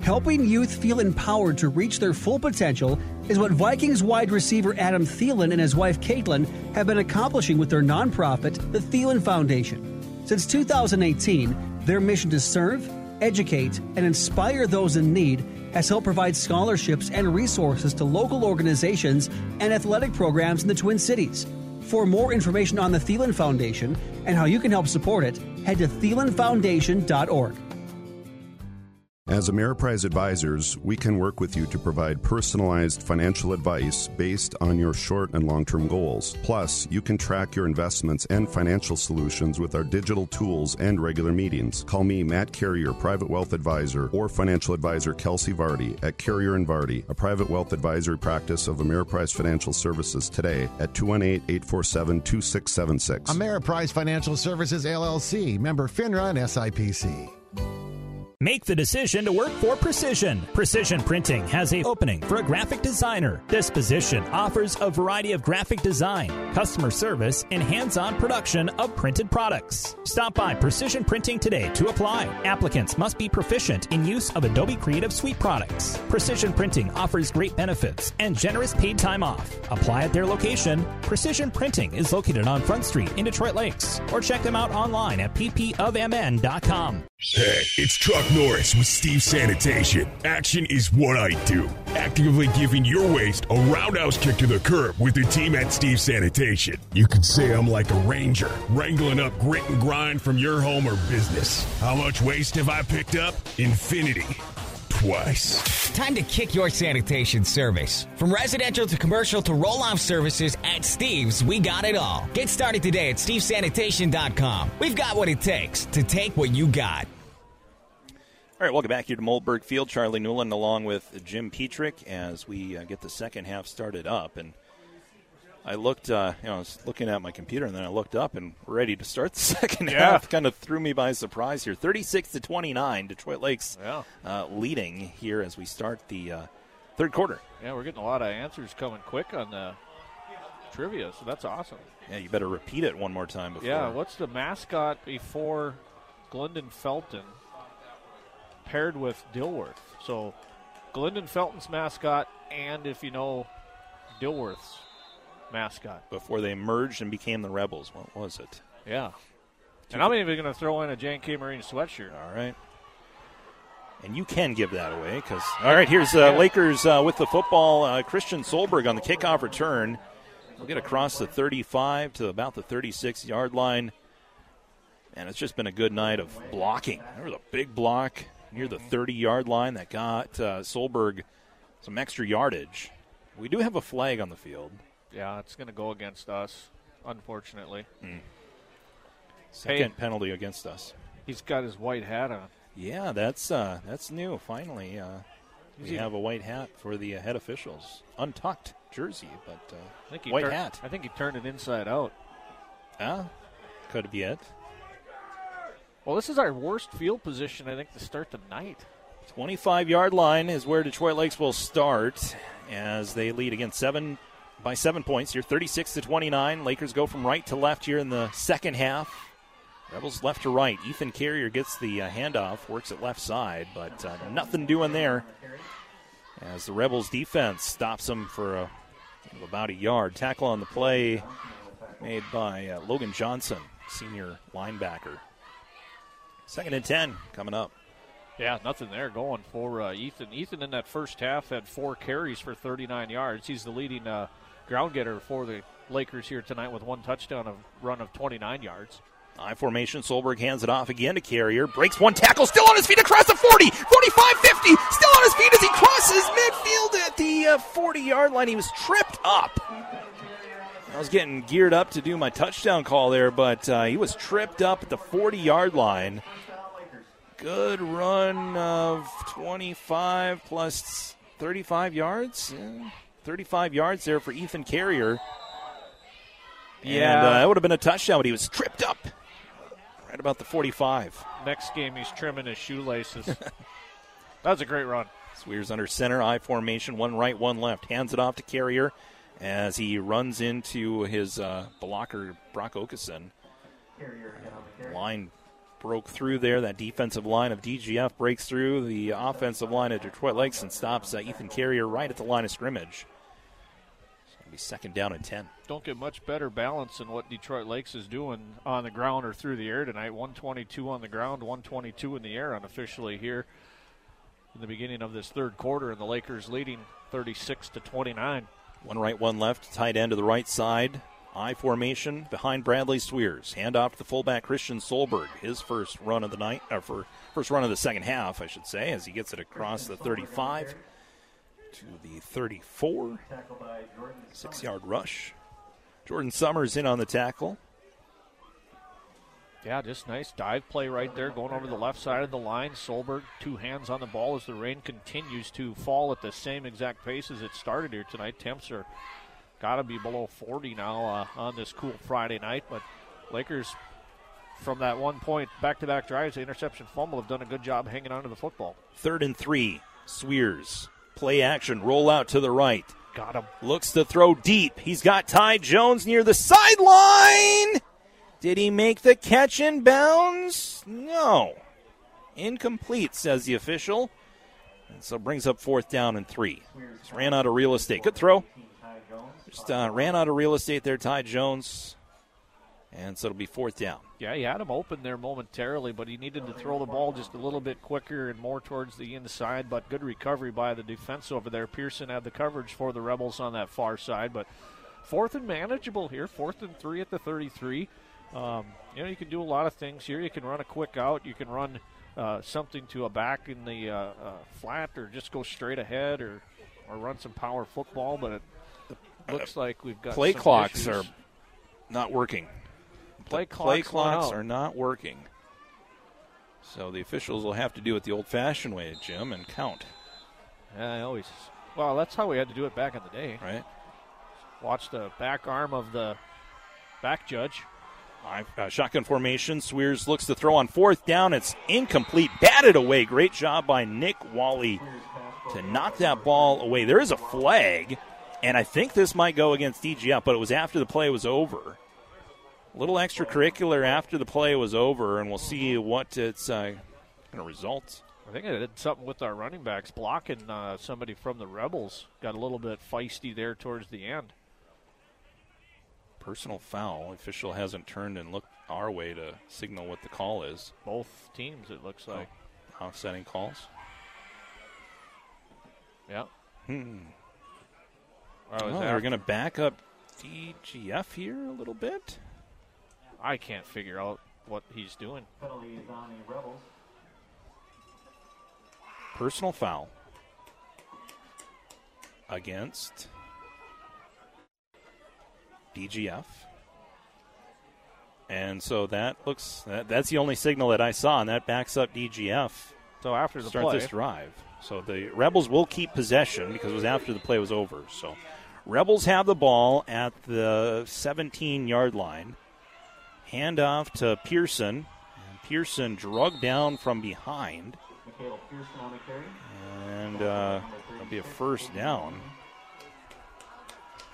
Helping youth feel empowered to reach their full potential is what Vikings wide receiver Adam Thielen and his wife Caitlin have been accomplishing with their nonprofit, the Thielen Foundation. Since 2018, their mission to serve, educate, and inspire those in need has helped provide scholarships and resources to local organizations and athletic programs in the Twin Cities. For more information on the Thielen Foundation and how you can help support it, head to thielenfoundation.org. As Ameriprise advisors, we can work with you to provide personalized financial advice based on your short and long term goals. Plus, you can track your investments and financial solutions with our digital tools and regular meetings. Call me, Matt Carrier, Private Wealth Advisor, or Financial Advisor Kelsey Vardy at Carrier and Vardy, a private wealth advisory practice of Ameriprise Financial Services today at 218 847 2676. Ameriprise Financial Services LLC, member FINRA and SIPC. Make the decision to work for Precision. Precision Printing has a opening for a graphic designer. This position offers a variety of graphic design, customer service, and hands-on production of printed products. Stop by Precision Printing today to apply. Applicants must be proficient in use of Adobe Creative Suite products. Precision Printing offers great benefits and generous paid time off. Apply at their location. Precision Printing is located on Front Street in Detroit Lakes or check them out online at ppofmn.com. Hey, it's Chuck Norris with Steve Sanitation. Action is what I do. Actively giving your waste a roundhouse kick to the curb with the team at Steve Sanitation. You could say I'm like a ranger, wrangling up grit and grind from your home or business. How much waste have I picked up? Infinity. Twice. Time to kick your sanitation service. From residential to commercial to roll off services at Steve's, we got it all. Get started today at stevesanitation.com. We've got what it takes to take what you got. All right, welcome back here to Mollberg Field. Charlie Newland along with Jim Petrick as we uh, get the second half started up. And I looked, uh, you know, I was looking at my computer and then I looked up and ready to start the second Yeah. half. Kind of threw me by surprise here. 36 to 29, Detroit Lakes Yeah. uh, leading here as we start the uh, third quarter. Yeah, we're getting a lot of answers coming quick on the trivia, so that's awesome. Yeah, you better repeat it one more time before. Yeah, what's the mascot before Glyndon Felton paired with Dilworth? So Glyndon Felton's mascot, and if you know Dilworth's mascot. Before they merged and became the Rebels. What was it? Yeah. And I'm even going to throw in a Jan K. Marine sweatshirt. All right. And you can give that away because. All right, here's uh, Lakers uh, with the football. Uh, Christian Solberg on the kickoff return. We'll get across the 35 to about the 36 yard line. And it's just been a good night of blocking. There was a big block near the 30 yard line that got uh, Solberg some extra yardage. We do have a flag on the field. Yeah, it's going to go against us, unfortunately. Second Hey. penalty against us. He's got his white hat on. Yeah, that's uh, that's new. Finally, uh, we he- have a white hat for the uh, head officials. Untucked jersey, but uh, I think he white tur- hat. I think he turned it inside out. Ah, could be it. Well, this is our worst field position, I think, to start the night. 25 yard line is where Detroit Lakes will start as they lead again seven by seven points here, 36 to 29. Lakers go from right to left here in the second half. Rebels left to right. Ethan Carrier gets the uh, handoff, works at left side, but uh, nothing doing there. As the Rebels defense stops them for a, about a yard. Tackle on the play made by uh, Logan Johnson, senior linebacker. Second and 10 coming up. Yeah, nothing there going for uh, Ethan. Ethan in that first half had four carries for 39 yards. He's the leading uh, ground getter for the Lakers here tonight with one touchdown, a run of 29 yards. I formation. Solberg hands it off again to Carrier. Breaks one tackle. Still on his feet across the 40, 45, 50. Still on his feet as he crosses midfield at the 40 uh, yard line. He was tripped up. I was getting geared up to do my touchdown call there, but uh, he was tripped up at the 40 yard line. Good run of 25 plus 35 yards. Yeah, 35 yards there for Ethan Carrier. Yeah. And, uh, that would have been a touchdown, but he was tripped up right about the 45. Next game, he's trimming his shoelaces. that was a great run. Swears under center, I formation, one right, one left. Hands it off to Carrier as he runs into his uh, blocker, Brock Okeson. Line broke through there. That defensive line of DGF breaks through the offensive line of Detroit Lakes and stops uh, Ethan Carrier right at the line of scrimmage. It's going to be second down and 10. Don't get much better balance than what Detroit Lakes is doing on the ground or through the air tonight. 122 on the ground, 122 in the air unofficially here in the beginning of this third quarter, and the Lakers leading 36 to 29. One right, one left. Tight end to the right side. I formation behind Bradley Swears. Hand off to the fullback Christian Solberg. His first run of the night, or for first run of the second half, I should say, as he gets it across the 35 to the 34. Six yard rush. Jordan Summers in on the tackle. Yeah, just nice dive play right there, going over the left side of the line. Solberg, two hands on the ball as the rain continues to fall at the same exact pace as it started here tonight. Temps are got to be below 40 now uh, on this cool Friday night, but Lakers from that one point back to back drives, the interception fumble, have done a good job hanging on to the football. Third and three. Swears. Play action. Roll out to the right. Got him. Looks to throw deep. He's got Ty Jones near the sideline. Did he make the catch in bounds? No. Incomplete, says the official. And so brings up fourth down and three. Just ran out of real estate. Good throw. Just uh, ran out of real estate there, Ty Jones. And so it'll be fourth down. Yeah, he had him open there momentarily, but he needed to throw the ball just a little bit quicker and more towards the inside. But good recovery by the defense over there. Pearson had the coverage for the Rebels on that far side. But fourth and manageable here. Fourth and three at the 33. Um, you know, you can do a lot of things here. You can run a quick out. You can run uh, something to a back in the uh, uh, flat, or just go straight ahead, or or run some power football. But it looks like we've got play clocks issues. are not working. Play play clocks went clocks are not working. So the officials will have to do it the old-fashioned way, Jim, and count. Yeah, I always. Well, that's how we had to do it back in the day. Right. Watch the back arm of the back judge. Uh, shotgun formation. Swears looks to throw on fourth down. It's incomplete. Batted away. Great job by Nick Wally to knock that ball away. There is a flag, and I think this might go against DGF, but it was after the play was over. A little extracurricular after the play was over, and we'll see what it's uh, going to result. I think it did something with our running backs blocking uh, somebody from the Rebels. Got a little bit feisty there towards the end. Personal foul. Official hasn't turned and looked our way to signal what the call is. Both teams, it looks like. Offsetting calls. Yeah. Hmm. Or was Well, that- they're going to back up DGF here a little bit. I can't figure out what he's doing. Personal foul against DGF. And so that looks that, that's the only signal that I saw, and that backs up DGF. So after the start play- this drive. So the Rebels will keep possession because it was after the play was over. So Rebels have the ball at the 17 yard line. Hand off to Pearson. And Pearson drug down from behind. And uh, it'll be a first down.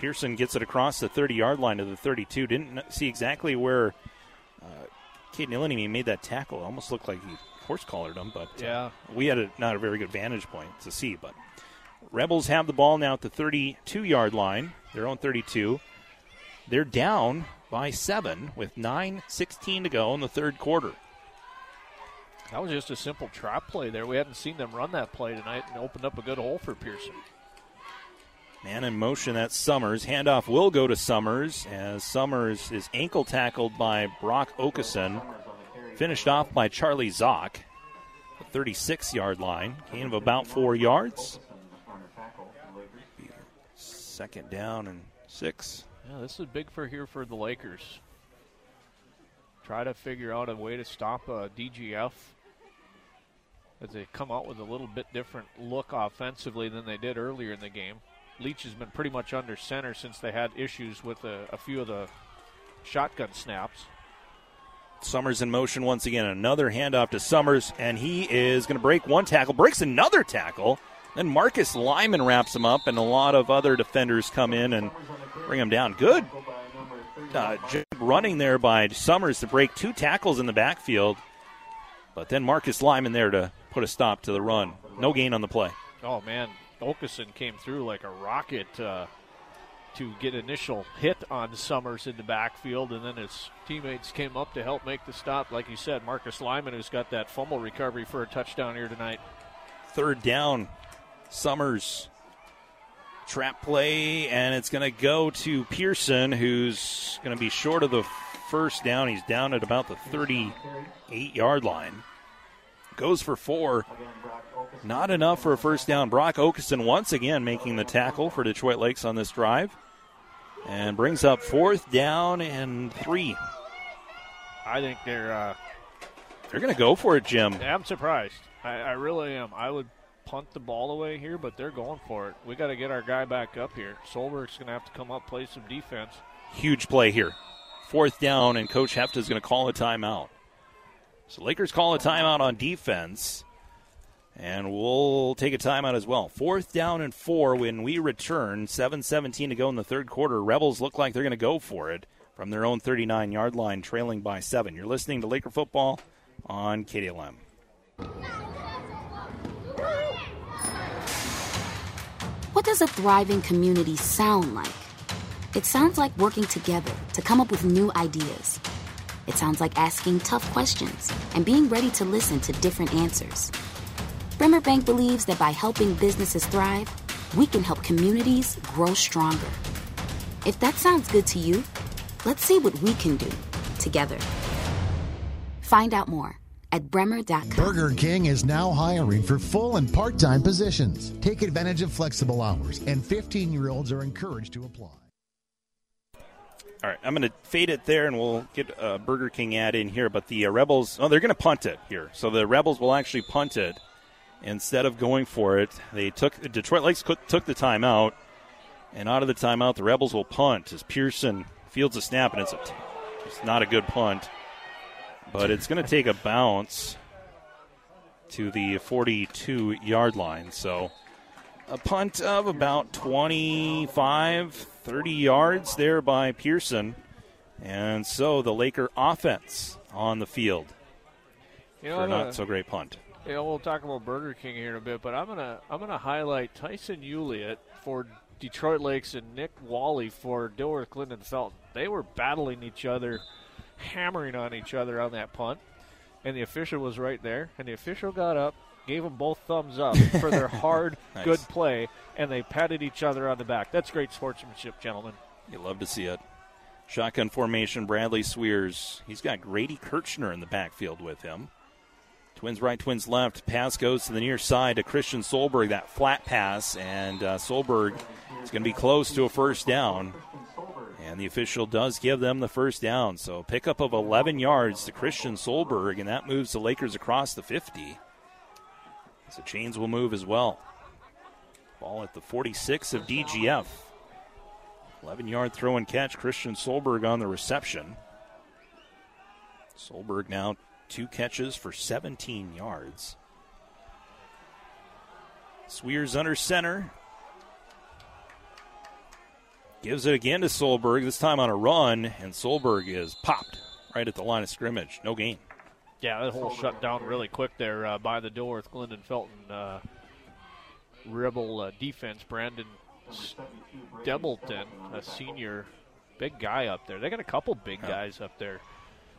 Pearson gets it across the 30 yard line to the 32. Didn't see exactly where uh, Caden Illingham made that tackle. It almost looked like he horse collared him, but uh, we had a, not a very good vantage point to see. But Rebels have the ball now at the 32 yard line, their own 32. They're down by seven with 9.16 to go in the third quarter. That was just a simple trap play there. We hadn't seen them run that play tonight and opened up a good hole for Pearson. Man in motion, that's Summers. Handoff will go to Summers as Summers is ankle tackled by Brock Okeson. Finished off by Charlie Zock. 36 yard line. Gain of about four yards. Second down and six. Yeah, this is big for here for the Lakers. Try to figure out a way to stop uh, DGF as they come out with a little bit different look offensively than they did earlier in the game. Leach has been pretty much under center since they had issues with a, a few of the shotgun snaps. Summers in motion once again. Another handoff to Summers, and he is going to break one tackle, breaks another tackle. Then Marcus Lyman wraps him up, and a lot of other defenders come in and bring him down. Good uh, running there by Summers to break two tackles in the backfield. But then Marcus Lyman there to put a stop to the run. No gain on the play. Oh, man. Okeson came through like a rocket uh, to get initial hit on Summers in the backfield, and then his teammates came up to help make the stop. Like you said, Marcus Lyman, who's got that fumble recovery for a touchdown here tonight. Third down. Summers trap play, and it's going to go to Pearson, who's going to be short of the first down. He's down at about the 38 yard line. Goes for four. Not enough for a first down. Brock Okeson once again making the tackle for Detroit Lakes on this drive. And brings up fourth down and three. I think they're uh, they're going to go for it, Jim. I'm surprised. I, I really am. I would punt the ball away here, but they're going for it. We got to get our guy back up here. Solberg's going to have to come up, play some defense. Huge play here. Fourth down, and Coach Hefta is going to call a timeout. So Lakers call a timeout on defense, and we'll take a timeout as well. Fourth down and four when we return. 7:17 to go in the third quarter. Rebels look like they're going to go for it from their own 39-yard line, trailing by seven. You're listening to Laker football on KDLM. What does a thriving community sound like? It sounds like working together to come up with new ideas. It sounds like asking tough questions and being ready to listen to different answers. Bremer Bank believes that by helping businesses thrive, we can help communities grow stronger. If that sounds good to you, let's see what we can do together. Find out more at bremer.com. Burger King is now hiring for full and part time positions. Take advantage of flexible hours, and 15 year olds are encouraged to apply. All right, I'm going to fade it there, and we'll get a Burger King ad in here. But the uh, Rebels, oh, they're going to punt it here. So the Rebels will actually punt it instead of going for it. They took Detroit Lakes took the timeout, and out of the timeout, the Rebels will punt as Pearson fields a snap, and it's a, it's not a good punt, but it's going to take a bounce to the 42 yard line. So a punt of about 25, 30 yards there by Pearson. And so the Laker offense on the field you know, for not so great punt. You know, we'll talk about Burger King here in a bit, but I'm gonna I'm gonna highlight Tyson Uliet for Detroit Lakes and Nick Wally for Dilworth Glyndon Felton. They were battling each other, hammering on each other on that punt, and the official was right there, and the official got up, gave them both thumbs up for their hard, Nice. good play, and they patted each other on the back. That's great sportsmanship, gentlemen. You love to see it. Shotgun formation, Bradley Sweers. He's got Grady Kirchner in the backfield with him. Twins right, twins left. Pass goes to the near side to Christian Solberg. That flat pass, and uh, Solberg is going to be close to a first down. And the official does give them the first down. So pickup of 11 yards to Christian Solberg, and that moves the Lakers across the 50. So chains will move as well. Ball at the 46 of DGF. 11 yard throw and catch. Christian Solberg on the reception. Solberg now two catches for 17 yards. Sweers under center. Gives it again to Solberg, this time on a run, and Solberg is popped right at the line of scrimmage. No gain. Yeah, that whole shut down really quick there uh, by the Dilworth Glyndon Felton. Uh, Rebel uh, defense, Brandon Stebleton, a senior, big guy up there. They got a couple big guys up there.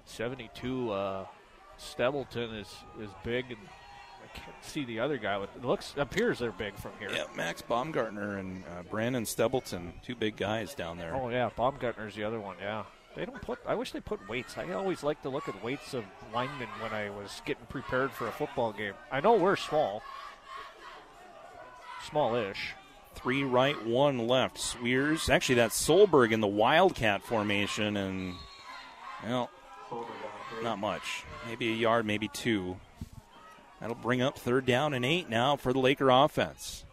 72, uh, Stebleton is, is big, and I can't see the other guy. With it looks appears they're big from here. Yeah, Max Baumgartner and uh, Brandon Stebleton, two big guys down there. Oh yeah, Baumgartner's the other one. Yeah, they don't put. I wish they put weights. I always like to look at weights of linemen when I was getting prepared for a football game. I know we're small, smallish. Three right, one left. Sweers. Actually, that's Solberg in the Wildcat formation, and well, not much. Maybe a yard, maybe two. That'll bring up third down and eight now for the Laker offense.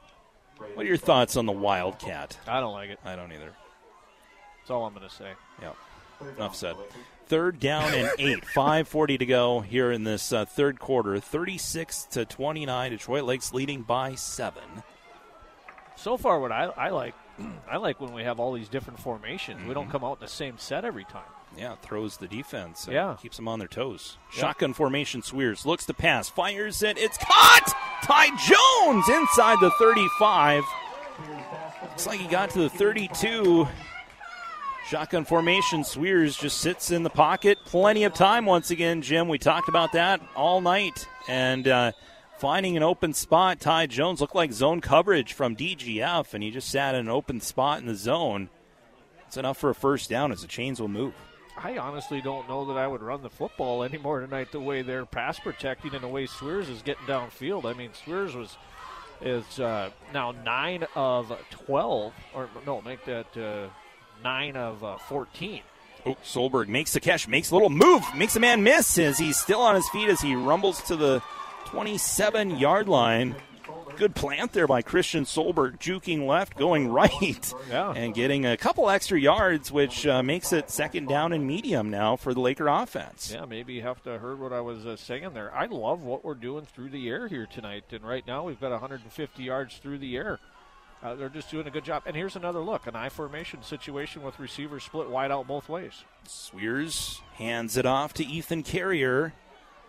What are your thoughts on the Wildcat? I don't like it. I don't either. That's all I'm going to say. Yep. Enough said. Third down and eight. 5:40 to go here in this uh, third quarter. 36 to 29. Detroit Lakes leading by seven. So far, what I, I like, I like when we have all these different formations. We Mm-hmm. don't come out in the same set every time. Yeah, throws the defense. and Yeah. keeps them on their toes. Yep. Shotgun formation. Sweers looks to pass, fires it. It's caught. Ty Jones inside the 35. Looks like he got to the 32. Shotgun formation. Sweers just sits in the pocket. Plenty of time once again, Jim. We talked about that all night. And uh, finding an open spot, Ty Jones looked like zone coverage from DGF, and he just sat in an open spot in the zone. It's enough for a first down as the chains will move. I honestly don't know that I would run the football anymore tonight. The way they're pass protecting and the way Sweers is getting downfield. I mean, Sweers was is uh, now nine of twelve, or no, make that uh, nine of uh, fourteen. Oh, Solberg makes the catch, makes a little move, makes a man miss as he's still on his feet as he rumbles to the 27 yard line. Good plant there by Christian Solberg, juking left, going right, Yeah. and getting a couple extra yards, which uh, makes it second down and medium now for the Laker offense. Yeah, maybe you have to have heard what I was uh, saying there. I love what we're doing through the air here tonight, and right now we've got 150 yards through the air. Uh, they're just doing a good job. And here's another look: an I formation situation with receivers split wide out both ways. Sweers hands it off to Ethan Carrier.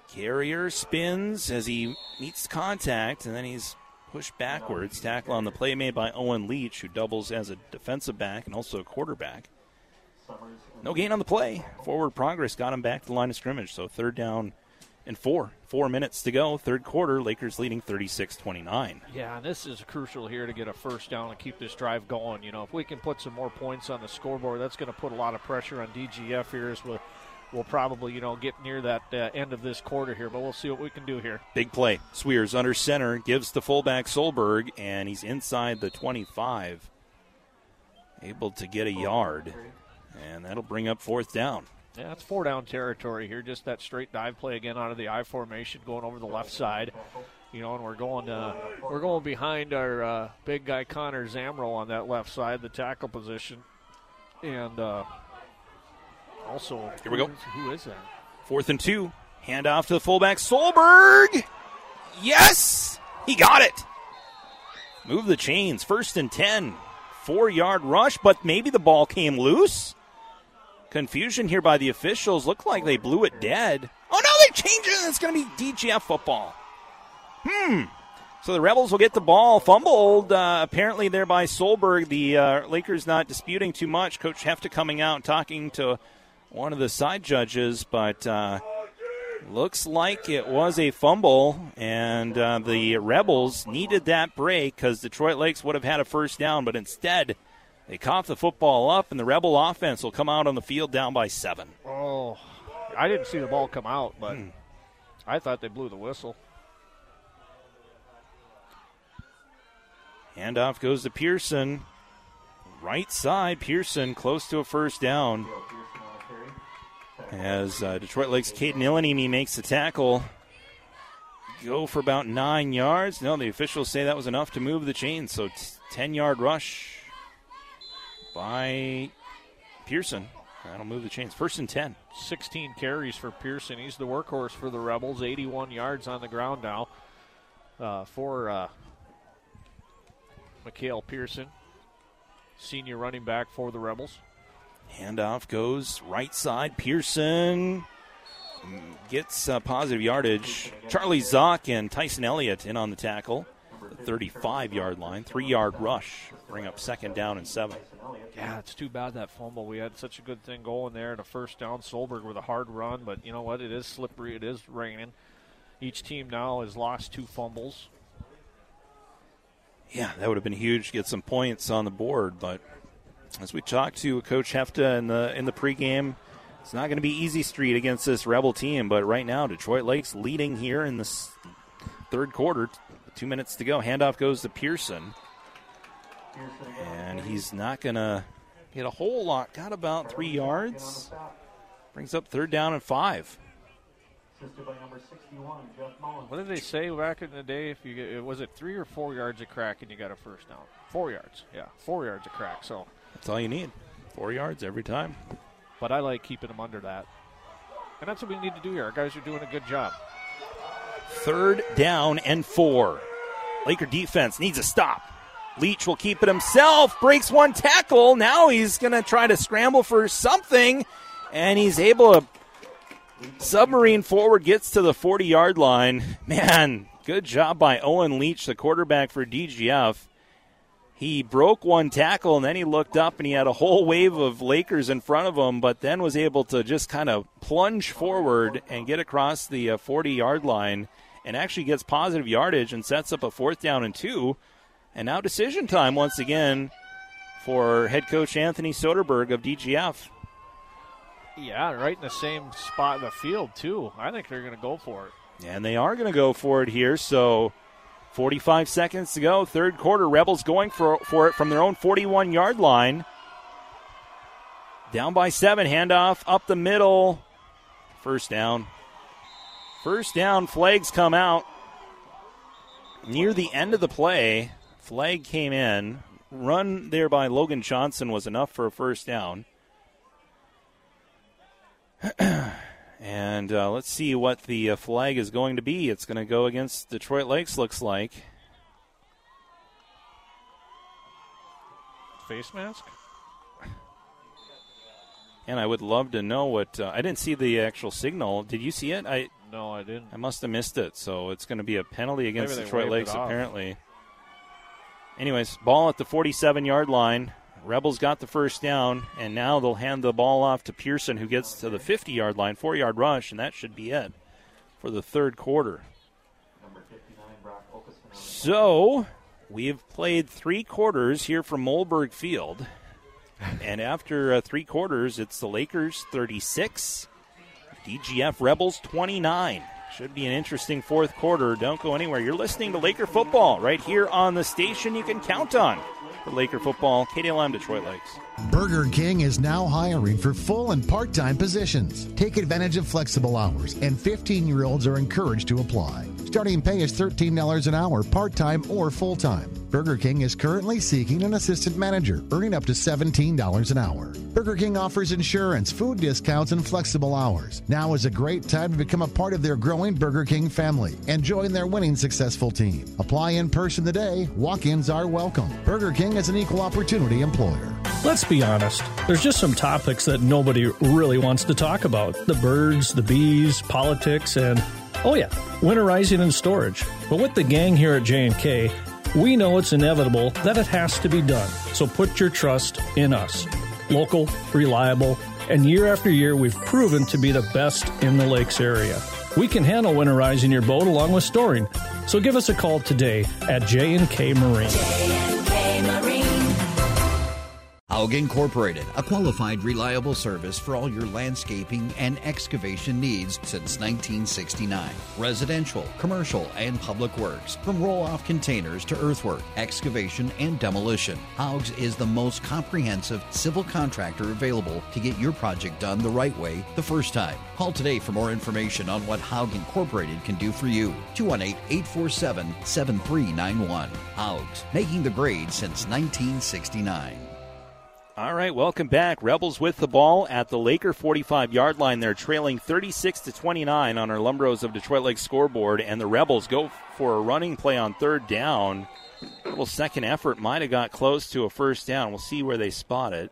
Carrier spins as he meets contact, and then he's pushed backwards. Tackle on the play made by Owen Leach, who doubles as a defensive back and also a quarterback. No gain on the play. Forward progress got him back to the line of scrimmage. So third down and four. Four minutes to go. Third quarter. Lakers leading 36 29. Yeah, and this is crucial here to get a first down and keep this drive going. You know, if we can put some more points on the scoreboard, that's going to put a lot of pressure on DGF here as we'll, we'll probably, you know, get near that uh, end of this quarter here. But we'll see what we can do here. Big play. Sweers under center, gives the fullback Solberg, and he's inside the 25. Able to get a yard, and that'll bring up fourth down. Yeah, it's four down territory here. Just that straight dive play again out of the I formation, going over the left side. You know, and we're going uh, we're going behind our uh, big guy Connor Zamro on that left side, the tackle position, and uh, also Here we go. who is- that? Fourth and two. Hand off to the fullback Solberg. Yes! He got it. Move the chains. First and 10. Four yard rush, but maybe the ball came loose. Confusion here by the officials. Looked like they blew it dead. Oh no, they changed it. It's going to be DGF football. Hmm. So the Rebels will get the ball fumbled, uh, apparently there by Solberg. The uh, Lakers not disputing too much. Coach Hefta coming out talking to one of the side judges, but uh, looks like it was a fumble, and uh, the Rebels needed that break because Detroit Lakes would have had a first down, but instead they cough the football up, and the Rebel offense will come out on the field down by seven. Oh, I didn't see the ball come out, but Hmm. I thought they blew the whistle. Handoff goes to Pearson. Right side, Pearson close to a first down. As uh, Detroit Lakes' Caden Illanimi makes the tackle. Go for about nine yards. No, the officials say that was enough to move the chain. So t- 10 yard rush by Pearson. That'll move the chains. First and 10. 16 carries for Pearson. He's the workhorse for the Rebels. 81 yards on the ground now uh, for uh, Mikhail Pearson, senior running back for the Rebels. Handoff goes right side. Pearson gets uh, positive yardage. Charlie Zock and Tyson Elliott in on the tackle. 35 yard line. Three yard rush. Bring up second down and seven. Oh, yeah, it's too bad that fumble. We had such a good thing going there and a first down. Solberg with a hard run, but you know what? It is slippery. It is raining. Each team now has lost two fumbles. Yeah, that would have been huge to get some points on the board. But as we talked to Coach Hefta in the in the pregame, it's not going to be easy street against this Rebel team. But right now, Detroit Lakes leading here in this third quarter. Two minutes to go. Handoff goes to Pearson, and he's not going to get a whole lot. Got about three yards. Brings up third down and five. What did they say back in the day? If you get, was it three or four yards of crack and you got a first down? Four yards, yeah, four yards of crack. So that's all you need, four yards every time. But I like keeping them under that, and that's what we need to do here. Our guys are doing a good job. Third down and four. Laker defense needs a stop. Leach will keep it himself, breaks one tackle. Now he's going to try to scramble for something, and he's able to Submarine forward gets to the 40 yard line. Man, good job by Owen Leach, the quarterback for DGF. He broke one tackle and then he looked up and he had a whole wave of Lakers in front of him, but then was able to just kind of plunge forward and get across the 40 uh, yard line and actually gets positive yardage and sets up a fourth down and two. And now decision time once again for head coach Anthony Soderberg of DGF. Yeah, right in the same spot in the field, too. I think they're going to go for it. And they are going to go for it here. So 45 seconds to go. Third quarter. Rebels going for, for it from their own 41 yard line. Down by seven. Handoff up the middle. First down. First down. Flags come out. Near the end of the play, flag came in. Run there by Logan Johnson was enough for a first down. and uh, let's see what the uh, flag is going to be. It's going to go against Detroit Lakes, looks like. Face mask? And I would love to know what. Uh, I didn't see the actual signal. Did you see it? I no, I didn't. I must have missed it. So it's going to be a penalty against Detroit Lakes, apparently. Anyways, ball at the 47 yard line. Rebels got the first down, and now they'll hand the ball off to Pearson, who gets to the 50 yard line, four yard rush, and that should be it for the third quarter. So we've played three quarters here from Mollberg Field. and after uh, three quarters, it's the Lakers 36, DGF Rebels 29. Should be an interesting fourth quarter. Don't go anywhere. You're listening to Laker football right here on the station you can count on for Laker football, KDLM Detroit Lakes. Burger King is now hiring for full and part time positions. Take advantage of flexible hours, and 15 year olds are encouraged to apply. Starting pay is $13 an hour, part time or full time. Burger King is currently seeking an assistant manager, earning up to $17 an hour. Burger King offers insurance, food discounts, and flexible hours. Now is a great time to become a part of their growing Burger King family and join their winning successful team. Apply in person today. Walk ins are welcome. Burger King is an equal opportunity employer. Let's be honest, there's just some topics that nobody really wants to talk about the birds, the bees, politics, and oh, yeah, winterizing and storage. But with the gang here at J&K, we know it's inevitable that it has to be done. So put your trust in us. Local, reliable, and year after year we've proven to be the best in the lakes area. We can handle winterizing your boat along with storing. So give us a call today at J&K Marine. J&K Marine. Haug Incorporated, a qualified, reliable service for all your landscaping and excavation needs since 1969. Residential, commercial, and public works, from roll off containers to earthwork, excavation, and demolition. Haug's is the most comprehensive civil contractor available to get your project done the right way the first time. Call today for more information on what Haug Incorporated can do for you. 218 847 7391. Haug's, making the grade since 1969. All right, welcome back. Rebels with the ball at the Laker 45 yard line. They're trailing 36 to 29 on our Lumbros of Detroit Lake scoreboard, and the Rebels go for a running play on third down. Little second effort might have got close to a first down. We'll see where they spot it.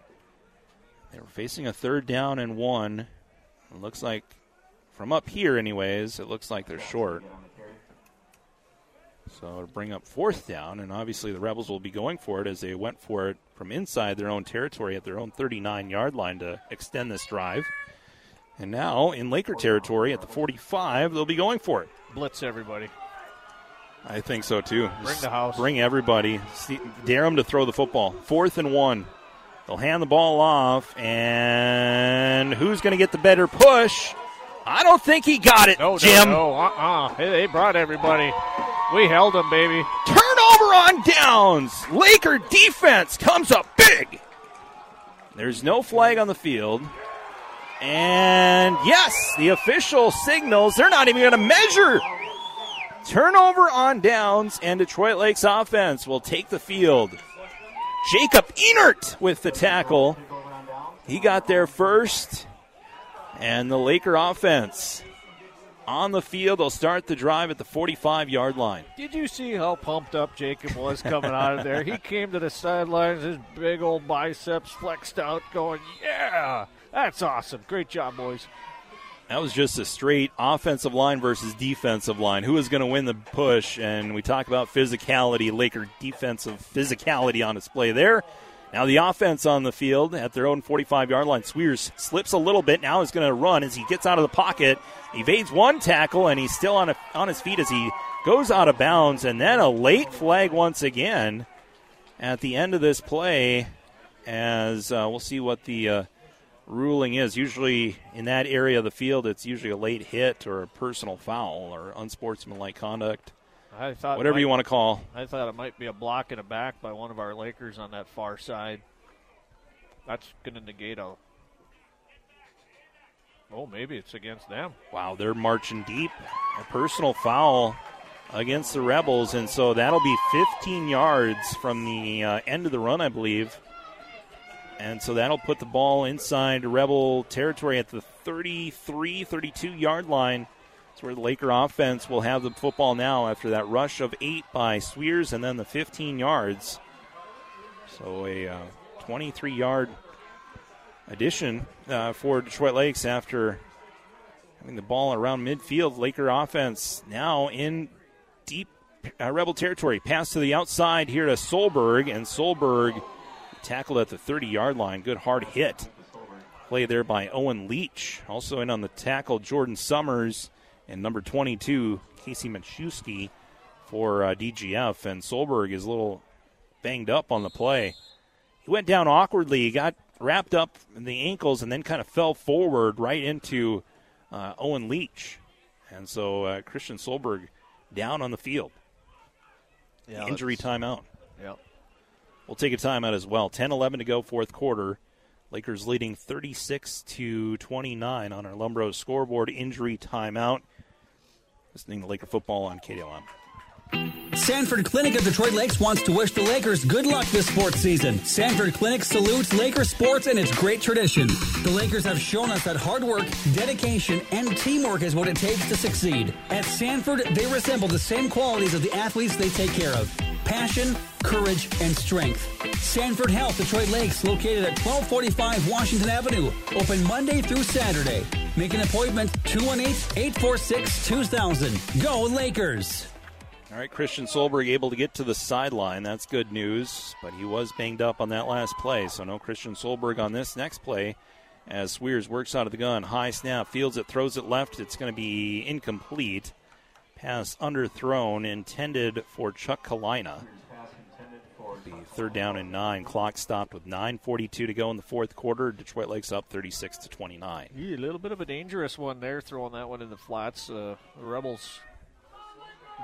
They were facing a third down and one. It looks like, from up here, anyways, it looks like they're short. So to bring up fourth down, and obviously the Rebels will be going for it as they went for it from inside their own territory at their own 39 yard line to extend this drive. And now in Laker territory at the 45, they'll be going for it. blitz everybody. I think so too. Bring the house. Bring everybody. See, dare them to throw the football. Fourth and one. They'll hand the ball off, and who's going to get the better push? I don't think he got it, No, Jim. no, no. Uh-uh. Hey, they brought everybody. We held them, baby. Turnover on downs. Laker defense comes up big. There's no flag on the field. And yes, the official signals they're not even going to measure. Turnover on downs, and Detroit Lakes offense will take the field. Jacob Enert with the tackle. He got there first. And the Laker offense on the field. They'll start the drive at the 45 yard line. Did you see how pumped up Jacob was coming out of there? He came to the sidelines, his big old biceps flexed out, going, Yeah, that's awesome. Great job, boys. That was just a straight offensive line versus defensive line. Who is going to win the push? And we talk about physicality, Laker defensive physicality on display there. Now the offense on the field at their own 45 yard line. Sweers slips a little bit. Now he's going to run as he gets out of the pocket. Evades one tackle, and he's still on, a, on his feet as he goes out of bounds. And then a late flag once again at the end of this play as uh, we'll see what the. Uh, ruling is. Usually in that area of the field, it's usually a late hit or a personal foul or unsportsmanlike conduct. I thought Whatever might- you want to call. I thought it might be a block and a back by one of our Lakers on that far side. That's going to negate a. Oh, maybe it's against them. Wow, they're marching deep. A personal foul against the Rebels, and so that'll be 15 yards from the uh, end of the run, I believe. And so that'll put the ball inside Rebel territory at the 33, 32 yard line. Where the Laker offense will have the football now after that rush of eight by Sweers and then the 15 yards. So a uh, 23 yard addition uh, for Detroit Lakes after having the ball around midfield. Laker offense now in deep uh, Rebel territory. Pass to the outside here to Solberg, and Solberg tackled at the 30 yard line. Good hard hit. Play there by Owen Leach. Also in on the tackle, Jordan Summers and number 22, Casey Manchewski for uh, DGF. And Solberg is a little banged up on the play. He went down awkwardly. He got wrapped up in the ankles and then kind of fell forward right into uh, Owen Leach. And so uh, Christian Solberg down on the field. Yeah, Injury timeout. Yep. We'll take a timeout as well. 10 11 to go, fourth quarter. Lakers leading 36 to 29 on our Lumbro scoreboard. Injury timeout. Listening to Laker football on KDLM. Sanford Clinic of Detroit Lakes wants to wish the Lakers good luck this sports season. Sanford Clinic salutes Laker sports and its great tradition. The Lakers have shown us that hard work, dedication, and teamwork is what it takes to succeed. At Sanford, they resemble the same qualities of the athletes they take care of passion, courage, and strength. Sanford Health Detroit Lakes, located at 1245 Washington Avenue, open Monday through Saturday. Make an appointment 218 846 2000. Go Lakers! All right, Christian Solberg able to get to the sideline. That's good news, but he was banged up on that last play, so no Christian Solberg on this next play. As Sweers works out of the gun, high snap, fields it, throws it left. It's going to be incomplete. Pass underthrown, intended for Chuck Kalina. The third down and nine. Clock stopped with 9:42 to go in the fourth quarter. Detroit Lakes up 36 to 29. Yeah, a little bit of a dangerous one there, throwing that one in the flats. Uh, Rebels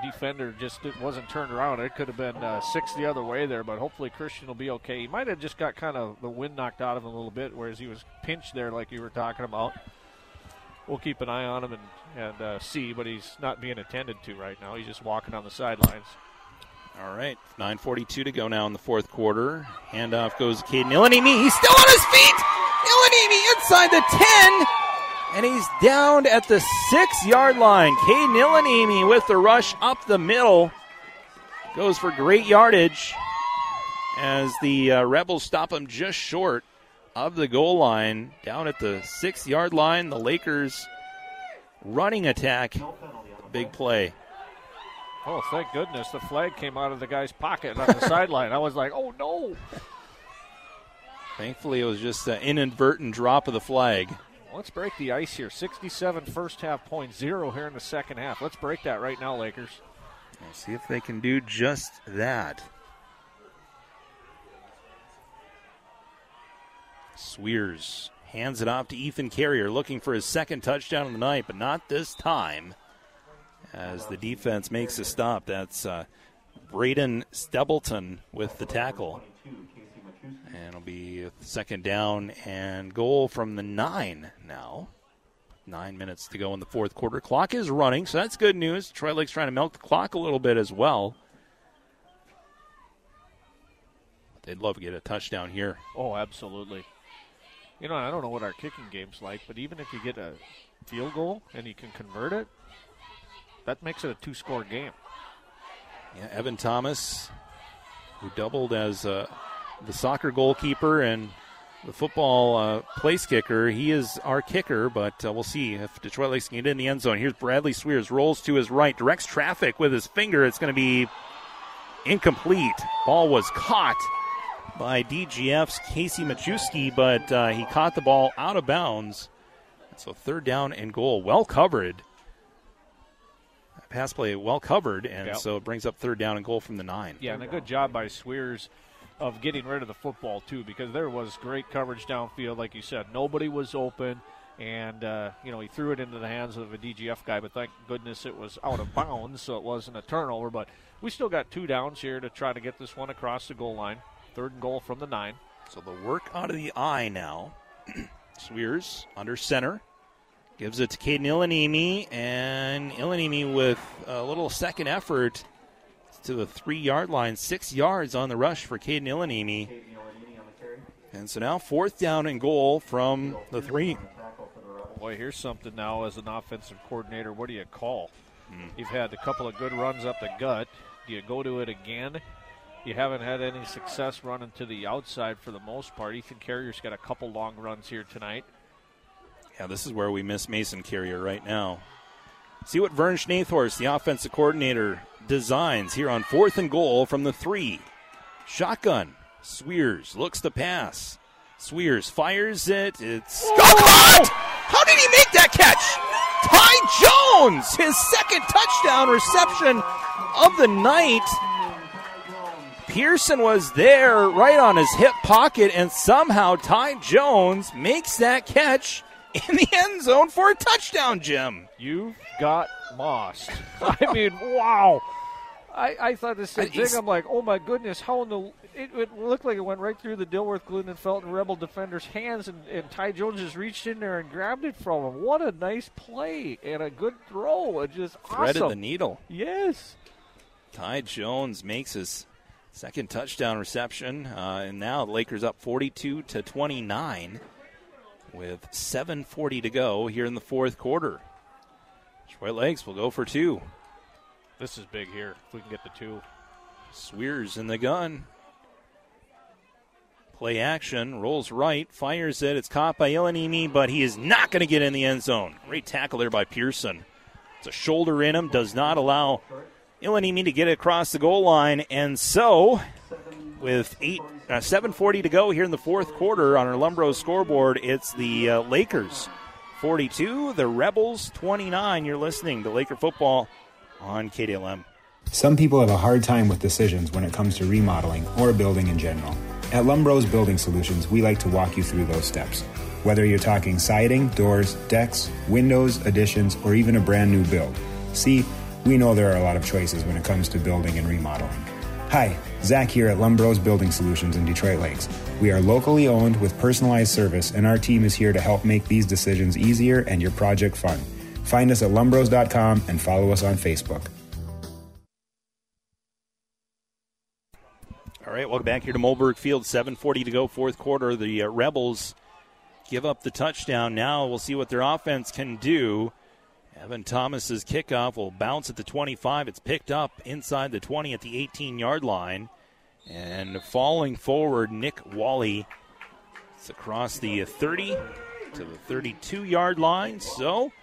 defender just it wasn't turned around. It could have been uh, six the other way there, but hopefully Christian will be okay. He might have just got kind of the wind knocked out of him a little bit, whereas he was pinched there, like you were talking about. We'll keep an eye on him and, and uh, see, but he's not being attended to right now. He's just walking on the sidelines. All right, 9:42 to go now in the fourth quarter. Handoff goes to Caden Ilanimi. He's still on his feet. Ilanimi inside the 10, and he's down at the six-yard line. Caden Ilanimi with the rush up the middle goes for great yardage as the uh, Rebels stop him just short of the goal line, down at the six-yard line. The Lakers running attack, big play. Oh, thank goodness the flag came out of the guy's pocket on the sideline. I was like, oh no. Thankfully, it was just an inadvertent drop of the flag. Let's break the ice here. 67 first half point, zero here in the second half. Let's break that right now, Lakers. We'll see if they can do just that. Sweers hands it off to Ethan Carrier, looking for his second touchdown of the night, but not this time. As the defense makes a stop, that's uh, Braden Stebleton with the tackle. And it'll be second down and goal from the nine now. Nine minutes to go in the fourth quarter. Clock is running, so that's good news. Troy Lake's trying to milk the clock a little bit as well. They'd love to get a touchdown here. Oh, absolutely. You know, I don't know what our kicking game's like, but even if you get a field goal and you can convert it, that makes it a two score game. Yeah, Evan Thomas, who doubled as uh, the soccer goalkeeper and the football uh, place kicker. He is our kicker, but uh, we'll see if Detroit Lakes can get in the end zone. Here's Bradley Sweers, rolls to his right, directs traffic with his finger. It's going to be incomplete. Ball was caught by DGF's Casey Machuski, but uh, he caught the ball out of bounds. So third down and goal, well covered. Pass play well covered, and Yep. so it brings up third down and goal from the nine. Yeah, and a good job by Sweers of getting rid of the football too, because there was great coverage downfield, like you said. Nobody was open, and uh, you know he threw it into the hands of a DGF guy, but thank goodness it was out of bounds, so it wasn't a turnover. But we still got two downs here to try to get this one across the goal line. Third and goal from the nine. So the work out of the I now. Sweers under center. Gives it to Caden Ilanimi, and Ilanimi with a little second effort to the three yard line, six yards on the rush for Caden Ilanimi. And so now fourth down and goal from the three. Boy, here's something now as an offensive coordinator. What do you call? Hmm. You've had a couple of good runs up the gut. Do you go to it again? You haven't had any success running to the outside for the most part. Ethan Carrier's got a couple long runs here tonight. Yeah, this is where we miss Mason Carrier right now. See what Vern Schnathorst, the offensive coordinator, designs here on fourth and goal from the three. Shotgun. Sweers looks to pass. Sweers fires it. It's caught! How did he make that catch? Ty Jones, his second touchdown reception of the night. Pearson was there right on his hip pocket, and somehow Ty Jones makes that catch in the end zone for a touchdown, Jim. You've got mossed. I mean, wow. I, I thought the same thing. I'm like, oh my goodness, how in the. It, it looked like it went right through the Dilworth Glyndon Felton Rebel defender's hands, and, and Ty Jones just reached in there and grabbed it from him. What a nice play and a good throw. It just Threaded awesome. the needle. Yes. Ty Jones makes his second touchdown reception, uh, and now the Lakers up 42 to 29 with 7:40 to go here in the fourth quarter. Detroit Lakes will go for two. This is big here. If we can get the two. Sweers in the gun. Play action, rolls right, fires it. It's caught by Ilanimi, but he is not going to get in the end zone. Great tackle there by Pearson. It's a shoulder in him, does not allow Ilanimi to get it across the goal line, and so with eight, uh, 7:40 to go here in the fourth quarter on our Lumbro scoreboard, it's the uh, Lakers 42, the Rebels 29. You're listening to Laker football on KDLM. Some people have a hard time with decisions when it comes to remodeling or building in general. At Lumbros Building Solutions, we like to walk you through those steps. Whether you're talking siding, doors, decks, windows, additions, or even a brand new build. See, we know there are a lot of choices when it comes to building and remodeling. Hi, Zach here at Lumbros Building Solutions in Detroit Lakes. We are locally owned with personalized service, and our team is here to help make these decisions easier and your project fun. Find us at lumbros.com and follow us on Facebook. All right, welcome back here to Mollberg Field. 7:40 to go, fourth quarter. The uh, Rebels give up the touchdown. Now we'll see what their offense can do. Evan Thomas's kickoff will bounce at the 25. It's picked up inside the 20 at the 18-yard line, and falling forward, Nick Wally. It's across the 30 to the 32-yard line. So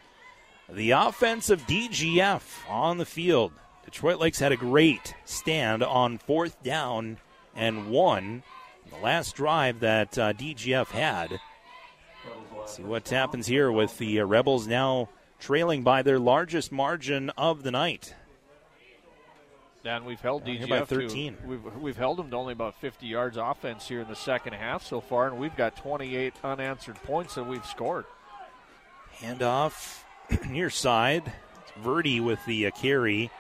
the offense of DGF on the field. Detroit Lakes had a great stand on fourth down and one. The last drive that uh, DGF had. See what happens here with the uh, Rebels now trailing by their largest margin of the night. And we've held Down DGF by to- 13. we've we've held them to only about 50 yards offense here in the second half so far, and we've got 28 unanswered points that we've scored. Handoff near side. It's Verdi with the uh, carry.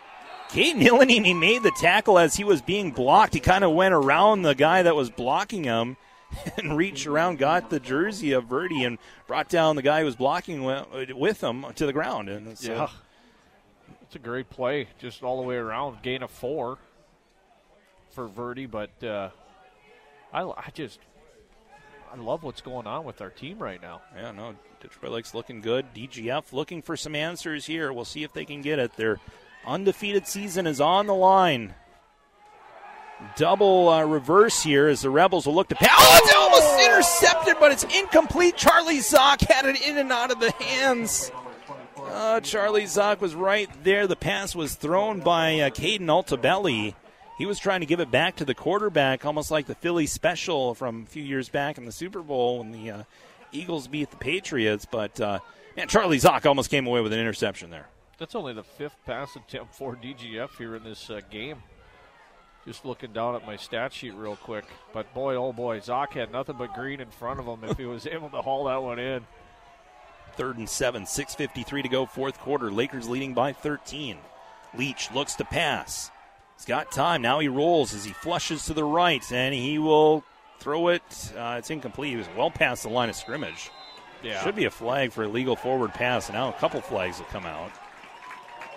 Caden Illanini made the tackle as he was being blocked. He kind of went around the guy that was blocking him and reached around, got the jersey of Verdi, and brought down the guy who was blocking with him to the ground. And it's, uh, Yeah. It's a great play, just all the way around. Gain of four for Verdi, but uh, I, I just I love what's going on with our team right now. Yeah, no, Detroit Lakes looking good. DGF looking for some answers here. We'll see if they can get it. Their undefeated season is on the line. Double uh, reverse here as the Rebels will look to pass. Oh, it's almost intercepted, but it's incomplete. Charlie Zock had it in and out of the hands. Uh, Charlie Zock was right there. The pass was thrown by uh, Caden Altabelli. He was trying to give it back to the quarterback, almost like the Philly special from a few years back in the Super Bowl when the uh, Eagles beat the Patriots. But uh, man, Charlie Zock almost came away with an interception there. That's only the fifth pass attempt for DGF here in this uh, game. Just looking down at my stat sheet real quick. But boy, oh boy, Zock had nothing but green in front of him if he was able to haul that one in. Third and seven, 6.53 to go, fourth quarter. Lakers leading by 13. Leach looks to pass. He's got time. Now he rolls as he flushes to the right, and he will throw it. Uh, it's incomplete. He was well past the line of scrimmage. Yeah. Should be a flag for illegal forward pass, and now a couple flags will come out.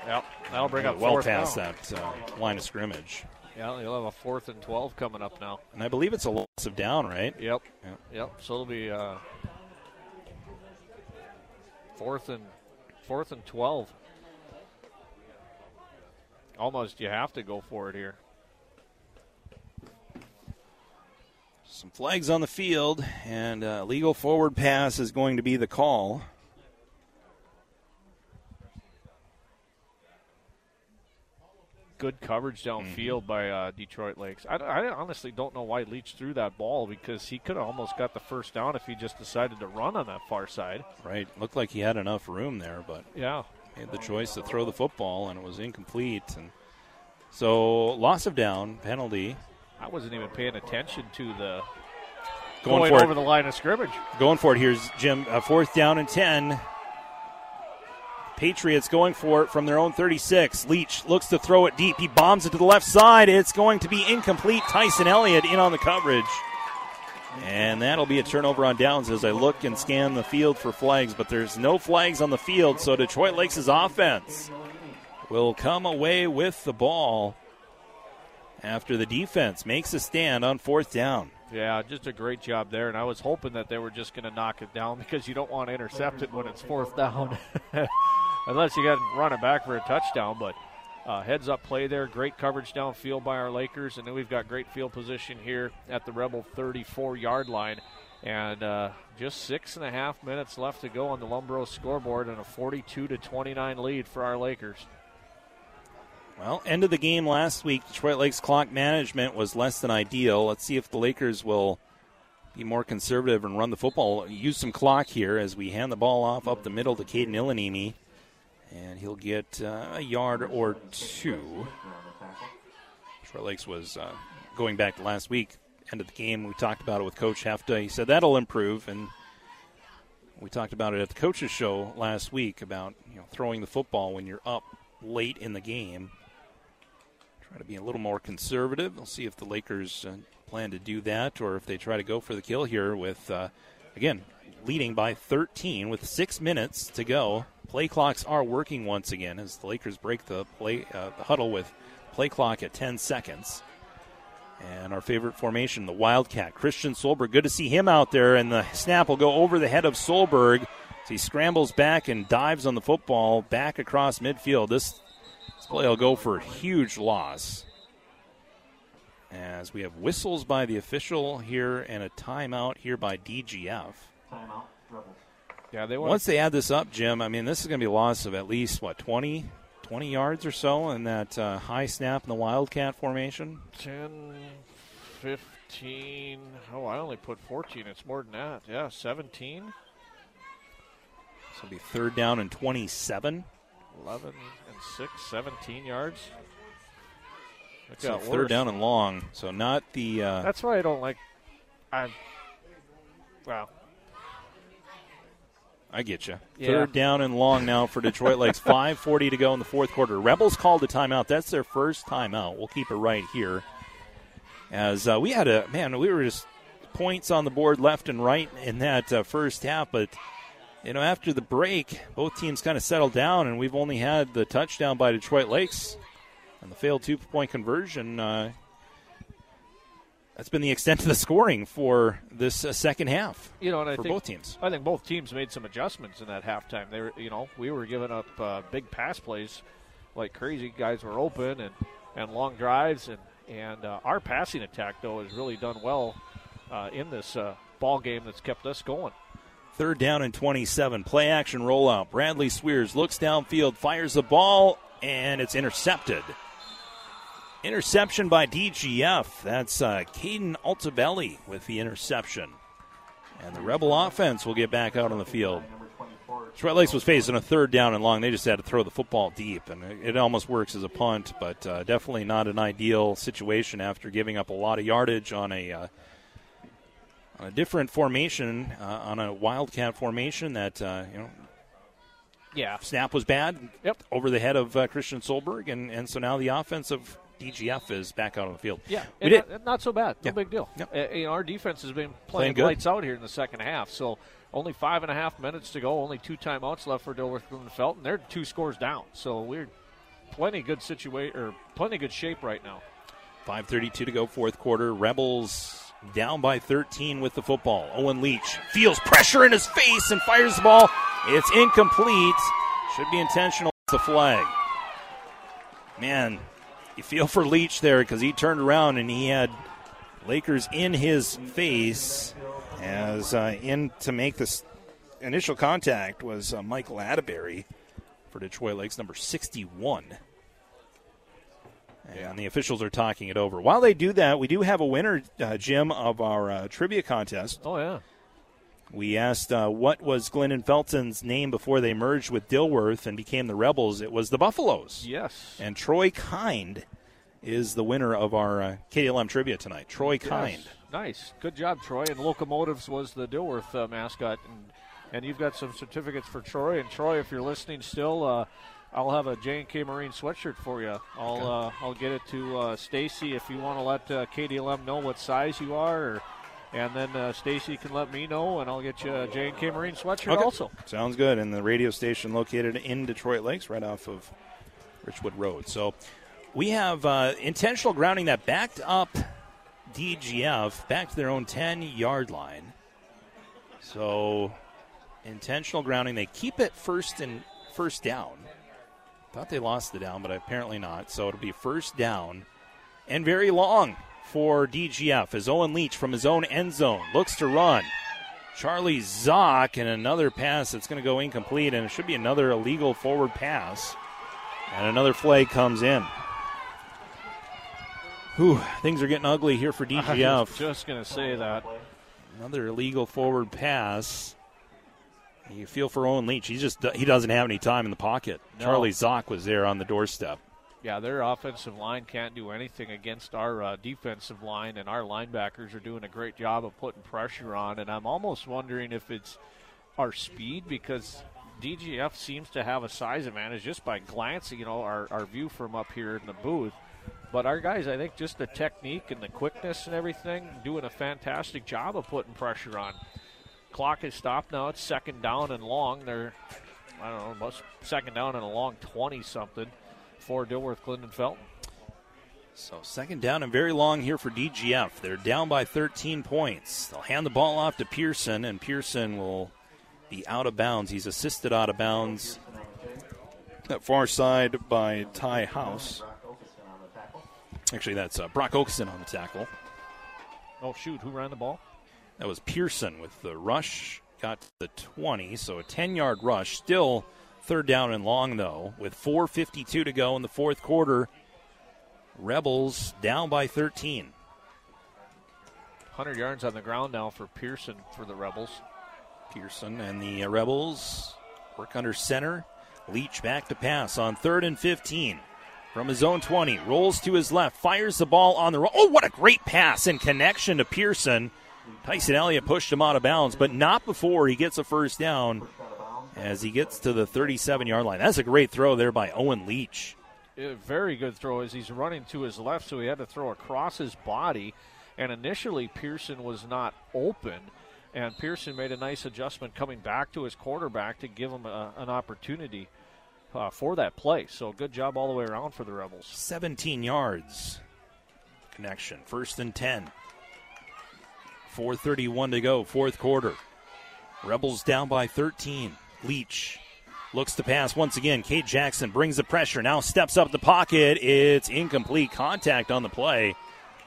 Yep, that'll bring up well past down. that uh, line of scrimmage. Yeah, you'll have a fourth and 12 coming up now. And I believe it's a loss of down, right? Yep. Yep. Yep. So it'll be uh, fourth and fourth and twelve. Almost, you have to go for it here. Some flags on the field, and uh, legal forward pass is going to be the call. Good coverage downfield by uh, Detroit Lakes. I, I honestly don't know why Leach threw that ball because he could have almost got the first down if he just decided to run on that far side. Right. Looked like he had enough room there, but Yeah. made the choice to throw the football, and it was incomplete. And so, loss of down, penalty. I wasn't even paying attention to the Going going, for it. over the line of scrimmage. Going for it. Here's Jim. Uh, fourth down and 10. Patriots going for it from their own 36. Leach looks to throw it deep. He bombs it to the left side. It's going to be incomplete. Tyson Elliott in on the coverage. And that'll be a turnover on downs as I look and scan the field for flags, but there's no flags on the field, so Detroit Lakes' offense will come away with the ball after the defense makes a stand on fourth down. Yeah, just a great job there. And I was hoping that they were just going to knock it down because you don't want to intercept it when it's fourth down, unless you got to run it back for a touchdown. But uh, heads up play there, great coverage downfield by our Lakers, and then we've got great field position here at the Rebel 34 yard line. And uh, just six and a half minutes left to go on the Lumbro scoreboard, and a 42 to 29 lead for our Lakers. Well, end of the game last week, Detroit Lakes clock management was less than ideal. Let's see if the Lakers will be more conservative and run the football. Use some clock here as we hand the ball off up the middle to Caden Illanimi. And he'll get uh, a yard or two. Detroit Lakes was uh, going back to last week, end of the game. We talked about it with Coach Hefta. He said that'll improve. And we talked about it at the coaches show last week about you know throwing the football when you're up late in the game. Try to be a little more conservative. We'll see if the Lakers uh, plan to do that or if they try to go for the kill here with, uh, again, leading by 13 with six minutes to go. Play clocks are working once again as the Lakers break the play uh, the huddle with play clock at 10 seconds. And our favorite formation, the Wildcat, Christian Solberg. Good to see him out there, and the snap will go over the head of Solberg he scrambles back and dives on the football back across midfield. This this play will go for a huge loss. As we have whistles by the official here and a timeout here by DGF. Yeah, they want Once they add this up, Jim, I mean, this is going to be a loss of at least, what, 20, 20 yards or so in that uh, high snap in the Wildcat formation? 10, 15. Oh, I only put 14. It's more than that. Yeah, 17. it'll be third down and 27. 11 and 6, 17 yards. It So third worse. down and long. So not the. Uh, That's why I don't like. I. Wow. I get you. Yeah. Third down and long now for Detroit Lakes. 5:40 to go in the fourth quarter. Rebels called a timeout. That's their first timeout. We'll keep it right here. As uh, we had a man, we were just points on the board left and right in that uh, first half, but you know after the break, both teams kind of settled down, and we've only had the touchdown by Detroit Lakes and the failed two-point conversion. Uh, that's been the extent of the scoring for this uh, second half. You know, and I for think both teams. I think both teams made some adjustments in that halftime. They were, you know, we were giving up uh, big pass plays like crazy. Guys were open and, and long drives, and and uh, our passing attack though has really done well uh, in this uh, ball game that's kept us going. Third down and 27. Play action rollout. Bradley Sweers looks downfield, fires the ball, and it's intercepted. Interception by DGF. That's uh, Caden Altabelli with the interception. And the Rebel offense will get back out on the field. Detroit Lakes was facing a third down and long. They just had to throw the football deep, and it almost works as a punt, but uh, definitely not an ideal situation after giving up a lot of yardage on a uh, on a different formation, uh, on a wildcat formation that uh, you know. Yeah, snap was bad. Yep, over the head of uh, Christian Solberg, and and so now the offensive DGF is back out on the field. Yeah, we and did. not, not so bad. No Yeah. big deal. You know, our defense has been playing, Playing lights out here in the second half. So only five and a half minutes to go. Only two timeouts left for Dilworth and Felton. They're two scores down. So we're plenty good situation or plenty good shape right now. 5.32 to go, fourth quarter. Rebels down by 13 with the football. Owen Leach feels pressure in his face and fires the ball. It's incomplete. Should be intentional. It's a flag. Man, you feel for Leach there because he turned around and he had Lakers in his face as uh, in to make this initial contact was uh, Michael Atterbury for Detroit Lakes, number 61. And the officials are talking it over. While they do that, we do have a winner, uh, Jim, of our uh, trivia contest. Oh, yeah. We asked uh, what was Glyndon Felton's name before they merged with Dilworth and became the Rebels. It was the Buffaloes. Yes. And Troy Kind is the winner of our uh, KLM trivia tonight. Troy Kind. Yes. Nice. Good job, Troy. And Locomotives was the Dilworth uh, mascot. And, and you've got some certificates for Troy. And Troy, if you're listening still, uh, I'll have a J&K Marine sweatshirt for you. I'll uh, I'll get it to uh, Stacy if you want to let uh, KDLM know what size you are, or, and then uh, Stacy can let me know, and I'll get you a J&K Marine sweatshirt Okay. also. Sounds good. And the radio station located in Detroit Lakes, right off of Richwood Road. So we have uh, intentional grounding that backed up DGF back to their own 10 yard line. So intentional grounding. They keep it first and first down. Thought they lost the down, but apparently not. So it'll be first down and very long for DGF as Owen Leach from his own end zone looks to run. Charlie Zock and another pass that's going to go incomplete, and it should be another illegal forward pass. And another flag comes in. Whew, things are getting ugly here for I was DGF. just going to say that. Another illegal forward pass. You feel for Owen Leach. He just he doesn't have any time in the pocket. No. Charlie Zock was there on the doorstep. Yeah, their offensive line can't do anything against our uh, defensive line, and our linebackers are doing a great job of putting pressure on. And I'm almost wondering if it's our speed because DGF seems to have a size advantage just by glancing, you know, our, our view from up here in the booth. But our guys, I think, just the technique and the quickness and everything, doing a fantastic job of putting pressure on. Clock is stopped now. It's second down and long. They're, I don't know, almost second down and a long 20 something for Dilworth, Glyndon Felton. So second down and very long here for DGF. They're down by 13 points. They'll hand the ball off to Pearson, and Pearson will be out of bounds. He's assisted out of bounds at far side by Ty House. Actually, that's uh, Brock Okeson on the tackle. Oh, shoot. Who ran the ball? That was Pearson with the rush. Got to the 20, so a 10 yard rush. Still third down and long, though, with 4.52 to go in the fourth quarter. Rebels down by 13. 100 yards on the ground now for Pearson for the Rebels. Pearson and the Rebels Work under center. Leach back to pass on third and 15 from his own 20. Rolls to his left, fires the ball on the roll. Oh, what a great pass in connection to Pearson. Tyson Elliott pushed him out of bounds, but not before he gets a first down as he gets to the 37 yard line. That's a great throw there by Owen Leach. A very good throw as he's running to his left, so he had to throw across his body. And initially, Pearson was not open, and Pearson made a nice adjustment coming back to his quarterback to give him a, an opportunity uh, for that play. So good job all the way around for the Rebels. 17 yards. Connection. First and 10. 4.31 to go, fourth quarter. Rebels down by 13. Leach looks to pass once again. Cade Jackson brings the pressure, now steps up the pocket. It's incomplete contact on the play.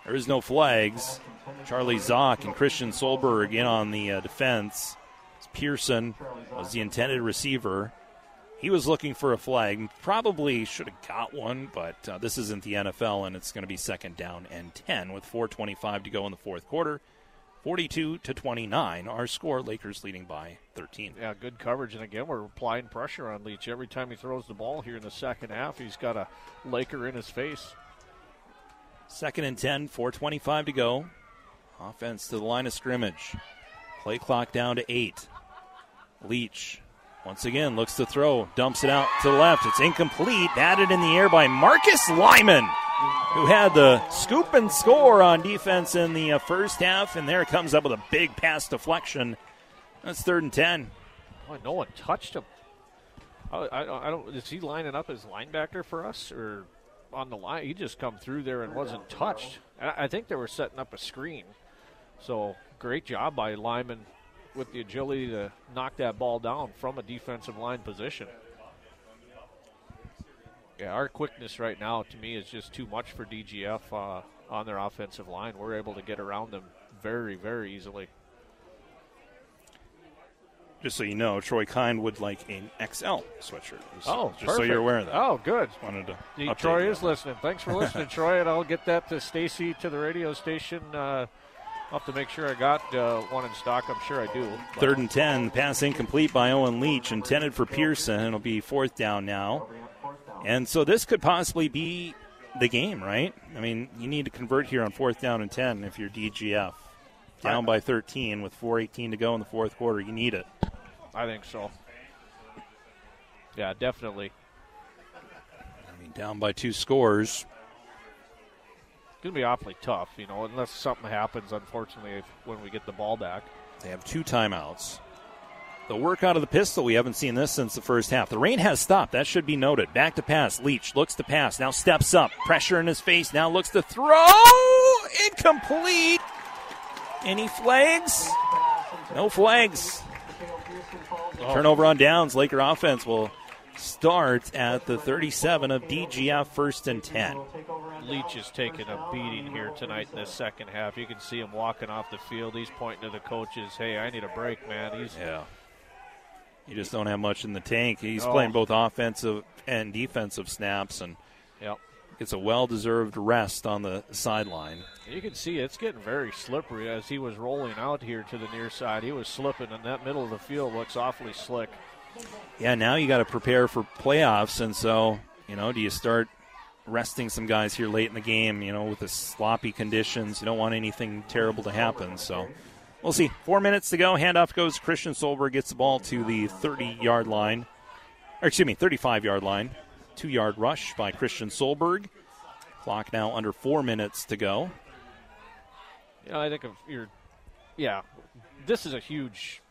There is no flags. Charlie Zock and Christian Solberg in on the uh, defense. Pearson was the intended receiver. He was looking for a flag. Probably should have got one, but uh, this isn't the NFL, and it's going to be second down and 10 with 4.25 to go in the fourth quarter. 42 to 29, our score. Lakers leading by 13. Yeah, good coverage, and again we're applying pressure on Leach every time he throws the ball here in the second half. He's got a Laker in his face. Second and 10, 4.25 to go. Offense to the line of scrimmage. Play clock down to eight. Leach once again looks to throw, dumps it out to the left. It's incomplete. Batted in the air by Marcus Lyman, who had the scoop and score on defense in the uh, first half. And there comes up with a big pass deflection. That's third and 10. Boy, no one touched him. I, I, I don't. Is he lining up as linebacker for us or on the line? He just come through there and wasn't touched. I, I think they were setting up a screen. So great job by Lyman with the agility to knock that ball down from a defensive line position. Yeah, our quickness right now to me is just too much for DGF uh, on their offensive line. We're able to get around them very, very easily. Just so you know, Troy Kine would like an XL sweatshirt. Just, oh, just perfect. so you're aware of that. Oh, good. Just wanted to. The- Troy is listening. Thanks for listening, Troy, and I'll get that to Stacy to the radio station. Uh, I'll have to make sure I got uh, one in stock. I'm sure I do. Third and 10. Pass incomplete by Owen Leach, intended for Pearson. It'll be fourth down now. And so this could possibly be the game, right? I mean, you need to convert here on fourth down and 10 if you're DGF. Down by 13 with 4.18 to go in the fourth quarter. You need it. I think so. Yeah, definitely. I mean, down by two scores. It's going to be awfully tough, you know, unless something happens, unfortunately, if, when we get the ball back. They have two timeouts. The work out of the pistol, we haven't seen this since the first half. The rain has stopped. That should be noted. Back to pass. Leach looks to pass. Now steps up. Pressure in his face. Now looks to throw. Incomplete. Any flags? No flags. Oh. Turnover on downs. Laker offense will start at the 37 of DGF, first and 10. Leach is taking a beating here tonight in the second half. You can see him walking off the field. He's pointing to the coaches, hey, I need a break, man. He's Yeah. You just don't have much in the tank. He's Oh. playing both offensive and defensive snaps, and Yep. gets a well-deserved rest on the sideline. You can see it's getting very slippery as he was rolling out here to the near side. He was slipping, and that middle of the field looks awfully slick. Yeah, now you got to prepare for playoffs, and so you know, do you start resting some guys here late in the game? You know, with the sloppy conditions, you don't want anything terrible to happen. So we'll see. Four minutes to go. Handoff goes. Christian Solberg gets the ball to the 30-yard line, or excuse me, 35-yard line. Two-yard rush by Christian Solberg. Clock now under four minutes to go. You know, I think if you're, yeah, this is a huge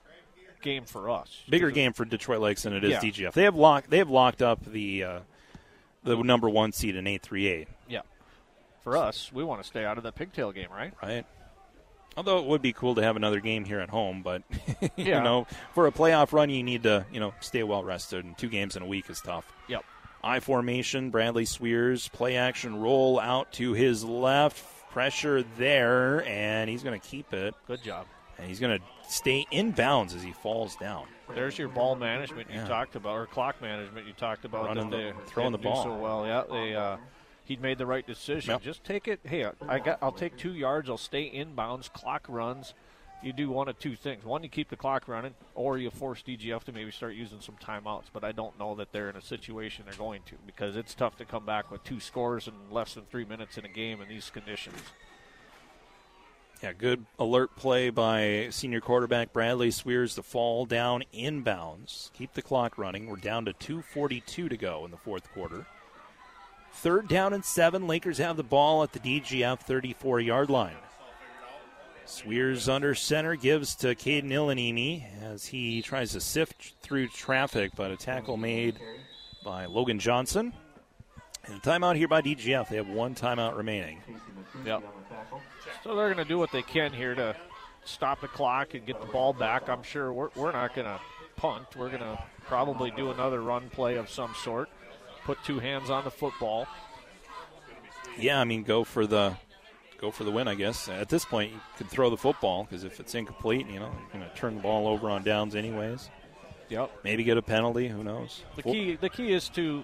game for us. Bigger game for Detroit Lakes than it is Yeah. DGF. They have locked. They have locked up the uh, the number one seed in eight three eight. Yeah. For us, we want to stay out of the pigtail game, right? Right. Although it would be cool to have another game here at home, but you Yeah. know, for a playoff run, you need to you know stay well rested, and two games in a week is tough. Yep. I formation, Bradley Sweers, play action, roll out to his left, pressure there, and he's going to keep it. Good job. And he's going to stay in bounds as he falls down. There's your ball management you Yeah. talked about, or clock management you talked about. Running that the- throwing didn't the ball. so well. Yeah, they. Uh, he made the right decision. Yep. Just take it. Hey, I got. I'll take two yards. I'll stay in bounds. Clock runs, you do one of two things. One, you keep the clock running, or you force DGF to maybe start using some timeouts. But I don't know that they're in a situation they're going to because it's tough to come back with two scores in less than three minutes in a game in these conditions. Yeah, good alert play by senior quarterback Bradley Sweers to fall down inbounds. Keep the clock running. We're down to 2.42 to go in the fourth quarter. Third down and seven. Lakers have the ball at the DGF 34 yard line. Sweers under center gives to Caden Ilanimi as he tries to sift through traffic, but a tackle made by Logan Johnson. And timeout here by DGF. They have one timeout remaining. Yep. So they're going to do what they can here to stop the clock and get the ball back. I'm sure we're, we're not going to punt. We're going to probably do another run play of some sort. Put two hands on the football. Yeah, I mean, go for the go for the win, I guess. At this point, you could throw the football because if it's incomplete, you know, you're going to turn the ball over on downs anyways. Yep. Maybe get a penalty. Who knows? The key, the key is to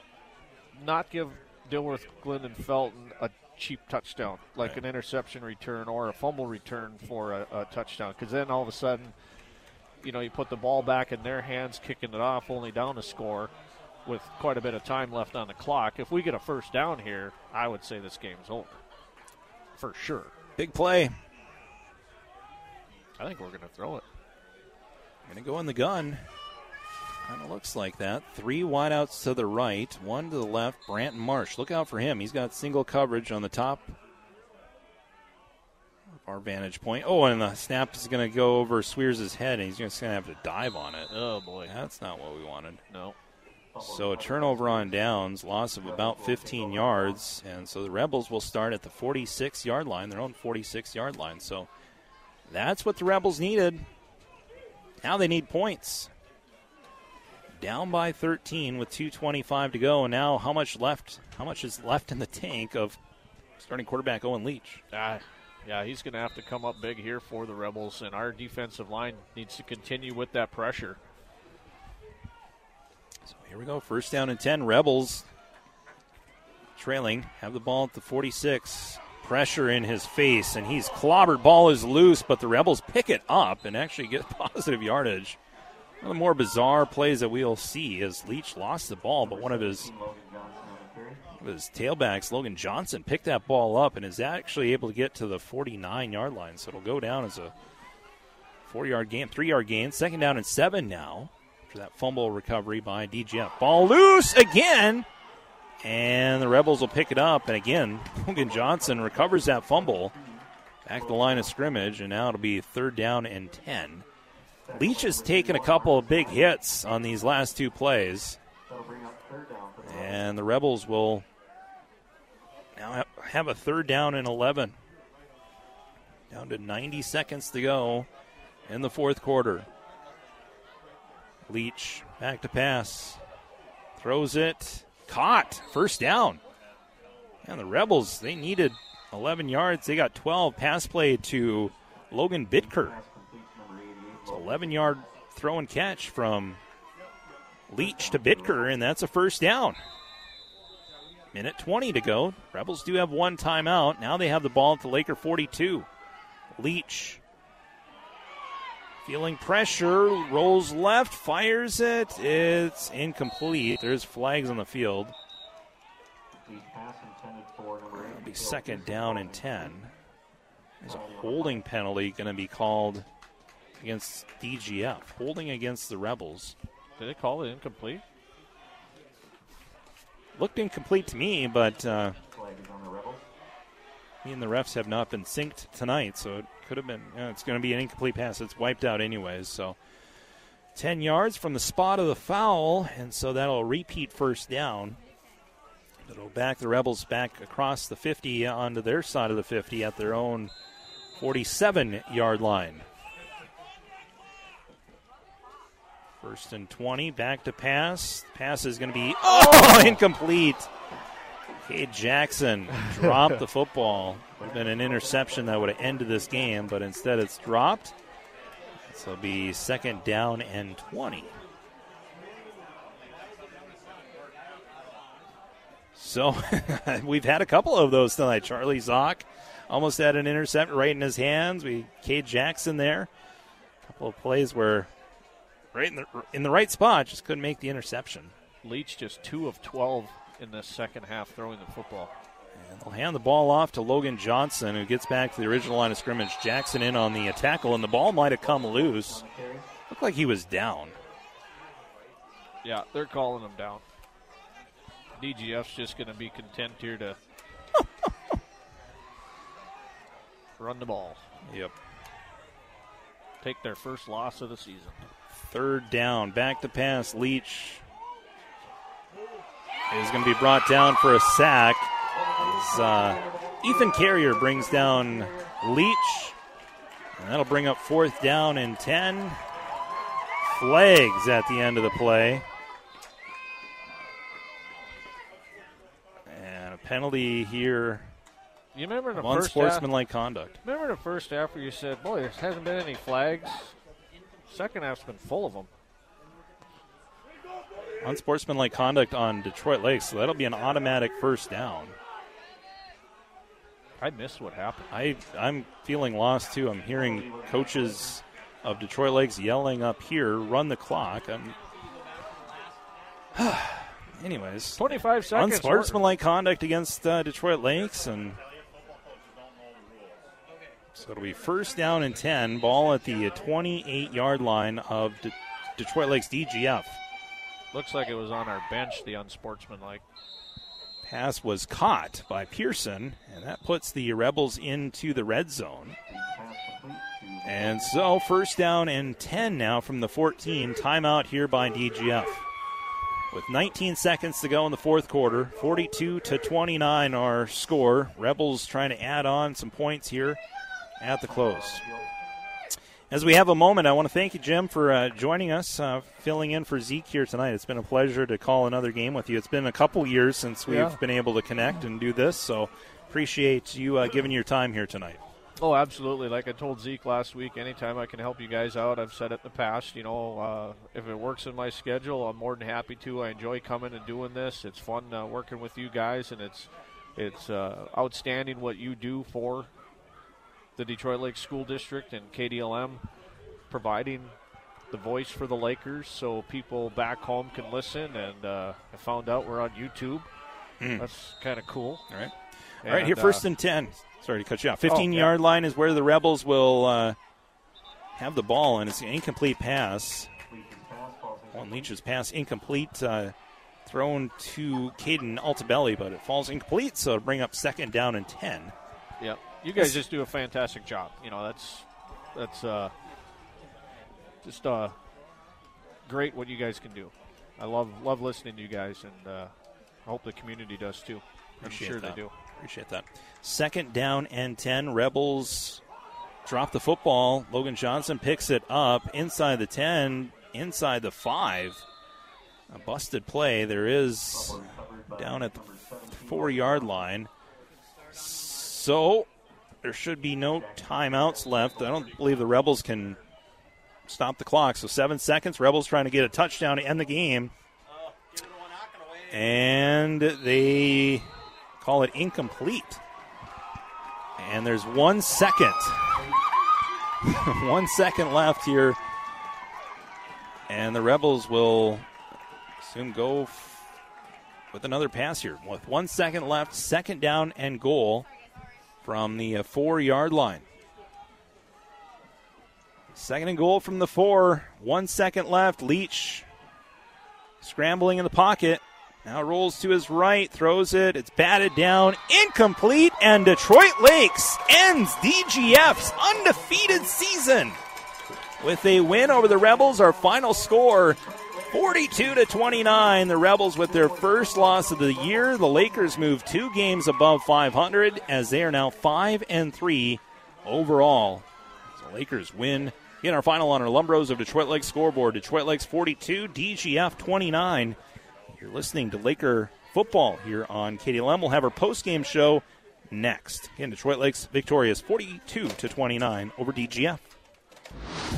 not give Dilworth, Glyndon Felton a cheap touchdown, like right. an interception return or a fumble return for a, a touchdown, because then all of a sudden, you know, you put the ball back in their hands, kicking it off, only down a score with quite a bit of time left on the clock. If we get a first down here, I would say this game's over for sure. Big play. I think we're going to throw it. Going to go in the gun. Kind of looks like that. Three wideouts to the right, one to the left. Brandon Marsh. Look out for him. He's got single coverage on the top our vantage point. Oh, and the snap is going to go over Sweers' head, and he's going to have to dive on it. Oh, boy. That's not what we wanted. No. So a turnover on downs, loss of about 15 yards, and so the Rebels will start at the 46 yard line, their own 46 yard line. So that's what the Rebels needed. Now they need points. Down by 13 with 2:25 to go, and now how much left? How much is left in the tank of starting quarterback Owen Leach? Uh, yeah, he's going to have to come up big here for the Rebels, and our defensive line needs to continue with that pressure. Here we go. First down and 10. Rebels trailing. Have the ball at the 46. Pressure in his face, and he's clobbered. Ball is loose, but the Rebels pick it up and actually get positive yardage. One of the more bizarre plays that we'll see is Leach lost the ball, but one of his his tailbacks, Logan Johnson, picked that ball up and is actually able to get to the 49 yard line. So it'll go down as a four yard gain, three yard gain. Second down and seven now after that fumble recovery by DGF. Ball loose again. And the Rebels will pick it up. And again, Logan Johnson recovers that fumble back the line of scrimmage. And now it'll be third down and 10. Leach has taken a couple of big hits on these last two plays. And the Rebels will now have a third down and 11. Down to 90 seconds to go in the fourth quarter. Leach back to pass. Throws it. Caught. First down. And the Rebels, they needed 11 yards. They got 12. Pass play to Logan Bitker. It's 11 yard throw and catch from Leach to Bitker, and that's a first down. Minute 20 to go. Rebels do have one timeout. Now they have the ball at the Laker 42. Leach Feeling pressure, rolls left, fires it. It's incomplete. There's flags on the field. It'll be second down and 10. There's a holding penalty going to be called against DGF. Holding against the Rebels. Did they call it incomplete? Looked incomplete to me, but uh, me and the refs have not been synced tonight, so could have been. Know, it's going to be an incomplete pass. It's wiped out anyways. So 10 yards from the spot of the foul, and so that'll repeat first down. It'll back the Rebels back across the 50 uh, onto their side of the 50 at their own 47 yard line. First and 20, back to pass. Pass is going to be, oh, oh, incomplete. Cade Jackson dropped the football. Would have been an interception that would have ended this game, but instead it's dropped. So it'll be second down and 20. So we've had a couple of those tonight. Charlie Zock almost had an intercept right in his hands. We Cade Jackson there. A couple of plays where right in the in the right spot, just couldn't make the interception. Leach just two of twelve in the second half throwing the football. And they'll hand the ball off to Logan Johnson, who gets back to the original line of scrimmage. Jackson in on the tackle, and the ball might have come loose. Looked like he was down. Yeah, they're calling him down. DGF's just going to be content here to run the ball. Yep. Take their first loss of the season. Third down, back to pass. Leach is going to be brought down for a sack. As, uh, Ethan Carrier brings down Leach. And that'll bring up fourth down and 10. Flags at the end of the play. And a penalty here. You remember the first unsportsmanlike half, conduct. Remember the first half where you said, "Boy, there hasn't been any flags." Second half's been full of them. Unsportsmanlike conduct on Detroit Lakes, so that'll be an automatic first down. I missed what happened. I I'm feeling lost too. I'm hearing coaches of Detroit Lakes yelling up here, "Run the clock!" I'm. Anyways, 25 seconds. Unsportsmanlike conduct against uh, Detroit Lakes, and so it'll be first down and 10. Ball at the 28 yard line of De- Detroit Lakes DGF. Looks like it was on our bench, the unsportsmanlike. Pass was caught by Pearson, and that puts the Rebels into the red zone. And so, first down and 10 now from the 14. Timeout here by DGF. With 19 seconds to go in the fourth quarter, 42 to 29 our score. Rebels trying to add on some points here at the close. As we have a moment, I want to thank you, Jim, for uh, joining us, uh, filling in for Zeke here tonight. It's been a pleasure to call another game with you. It's been a couple years since we've Yeah. been able to connect and do this, so appreciate you uh, giving your time here tonight. Oh, absolutely. Like I told Zeke last week, anytime I can help you guys out, I've said it in the past. You know, uh, if it works in my schedule, I'm more than happy to. I enjoy coming and doing this. It's fun uh, working with you guys, and it's it's uh, outstanding what you do for the Detroit Lake School District and KDLM, providing the voice for the Lakers so people back home can listen. And uh, I found out we're on YouTube. Hmm. That's kind of cool. All right. All right, here, And, first uh, and 10. Sorry to cut you off. 15 Oh, yeah. yard line is where the Rebels will uh, have the ball, and it's an incomplete pass. One Leach's pass incomplete, uh, thrown to Caden Altabelli, but it falls incomplete, so it'll bring up second down and 10. Yeah, you guys just do a fantastic job. You know, that's that's uh, just uh, great what you guys can do. I love love listening to you guys, and uh, I hope the community does too. Appreciate I'm sure that. they do. Appreciate that. Second down and 10. Rebels drop the football. Logan Johnson picks it up inside the 10, inside the 5. A busted play. There is down at the four yard line. So there should be no timeouts left. I don't believe the Rebels can stop the clock. So seven seconds. Rebels trying to get a touchdown to end the game. And they call it incomplete. And there's one second. one second left here. And the Rebels will soon go f- with another pass here. With one second left, second down and goal from the uh, four yard line. Second and goal from the four. One second left. Leach scrambling in the pocket. Now rolls to his right, throws it. It's batted down, incomplete, and Detroit Lakes ends DGF's undefeated season with a win over the Rebels. Our final score 42 to 29. The Rebels with their first loss of the year. The Lakers move two games above 500 as they are now 5 and 3 overall. The Lakers win. in our final on our Lumbros of Detroit Lakes scoreboard. Detroit Lakes 42, DGF 29. You're listening to Laker football here on KDLM. We'll have our post-game show next. Again, Detroit Lakes victorious 42 to 29 over DGF.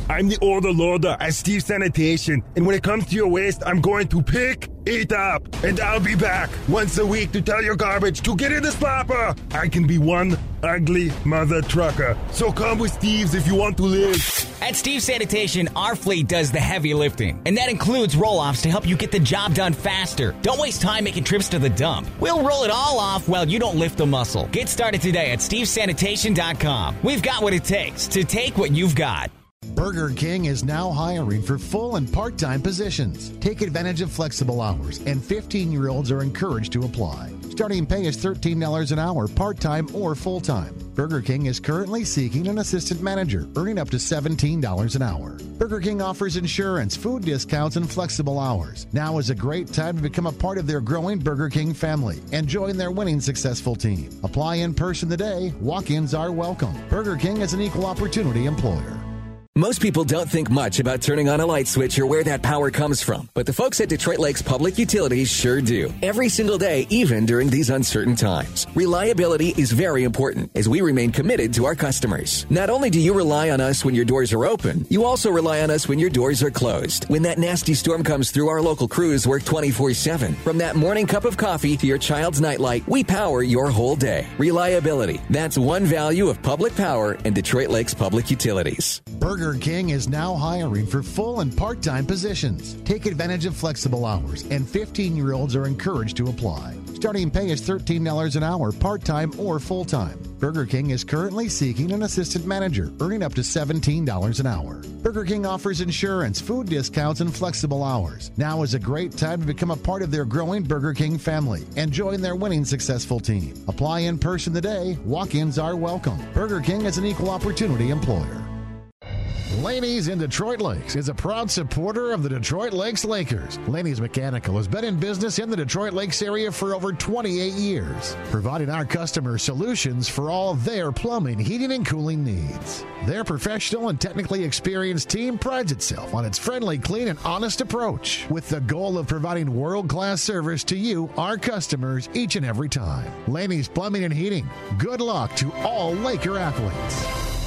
I'm the order lorder at Steve Sanitation, and when it comes to your waste, I'm going to pick it up, and I'll be back once a week to tell your garbage to get in the slapper. I can be one ugly mother trucker. So come with Steve's if you want to live. At Steve Sanitation, our fleet does the heavy lifting, and that includes roll offs to help you get the job done faster. Don't waste time making trips to the dump. We'll roll it all off while you don't lift a muscle. Get started today at stevesanitation.com. We've got what it takes to take what you've got. Burger King is now hiring for full and part time positions. Take advantage of flexible hours, and 15 year olds are encouraged to apply. Starting pay is $13 an hour, part time or full time. Burger King is currently seeking an assistant manager, earning up to $17 an hour. Burger King offers insurance, food discounts, and flexible hours. Now is a great time to become a part of their growing Burger King family and join their winning successful team. Apply in person today. Walk ins are welcome. Burger King is an equal opportunity employer. Most people don't think much about turning on a light switch or where that power comes from, but the folks at Detroit Lakes Public Utilities sure do. Every single day, even during these uncertain times. Reliability is very important as we remain committed to our customers. Not only do you rely on us when your doors are open, you also rely on us when your doors are closed. When that nasty storm comes through, our local crews work 24 7. From that morning cup of coffee to your child's nightlight, we power your whole day. Reliability. That's one value of public power and Detroit Lakes Public Utilities. Burger King is now hiring for full and part time positions. Take advantage of flexible hours, and 15 year olds are encouraged to apply. Starting pay is $13 an hour, part time or full time. Burger King is currently seeking an assistant manager, earning up to $17 an hour. Burger King offers insurance, food discounts, and flexible hours. Now is a great time to become a part of their growing Burger King family and join their winning successful team. Apply in person today. Walk ins are welcome. Burger King is an equal opportunity employer. Laney's in Detroit Lakes is a proud supporter of the Detroit Lakes Lakers. Laney's Mechanical has been in business in the Detroit Lakes area for over 28 years, providing our customers solutions for all their plumbing, heating, and cooling needs. Their professional and technically experienced team prides itself on its friendly, clean, and honest approach, with the goal of providing world class service to you, our customers, each and every time. Laney's Plumbing and Heating. Good luck to all Laker athletes.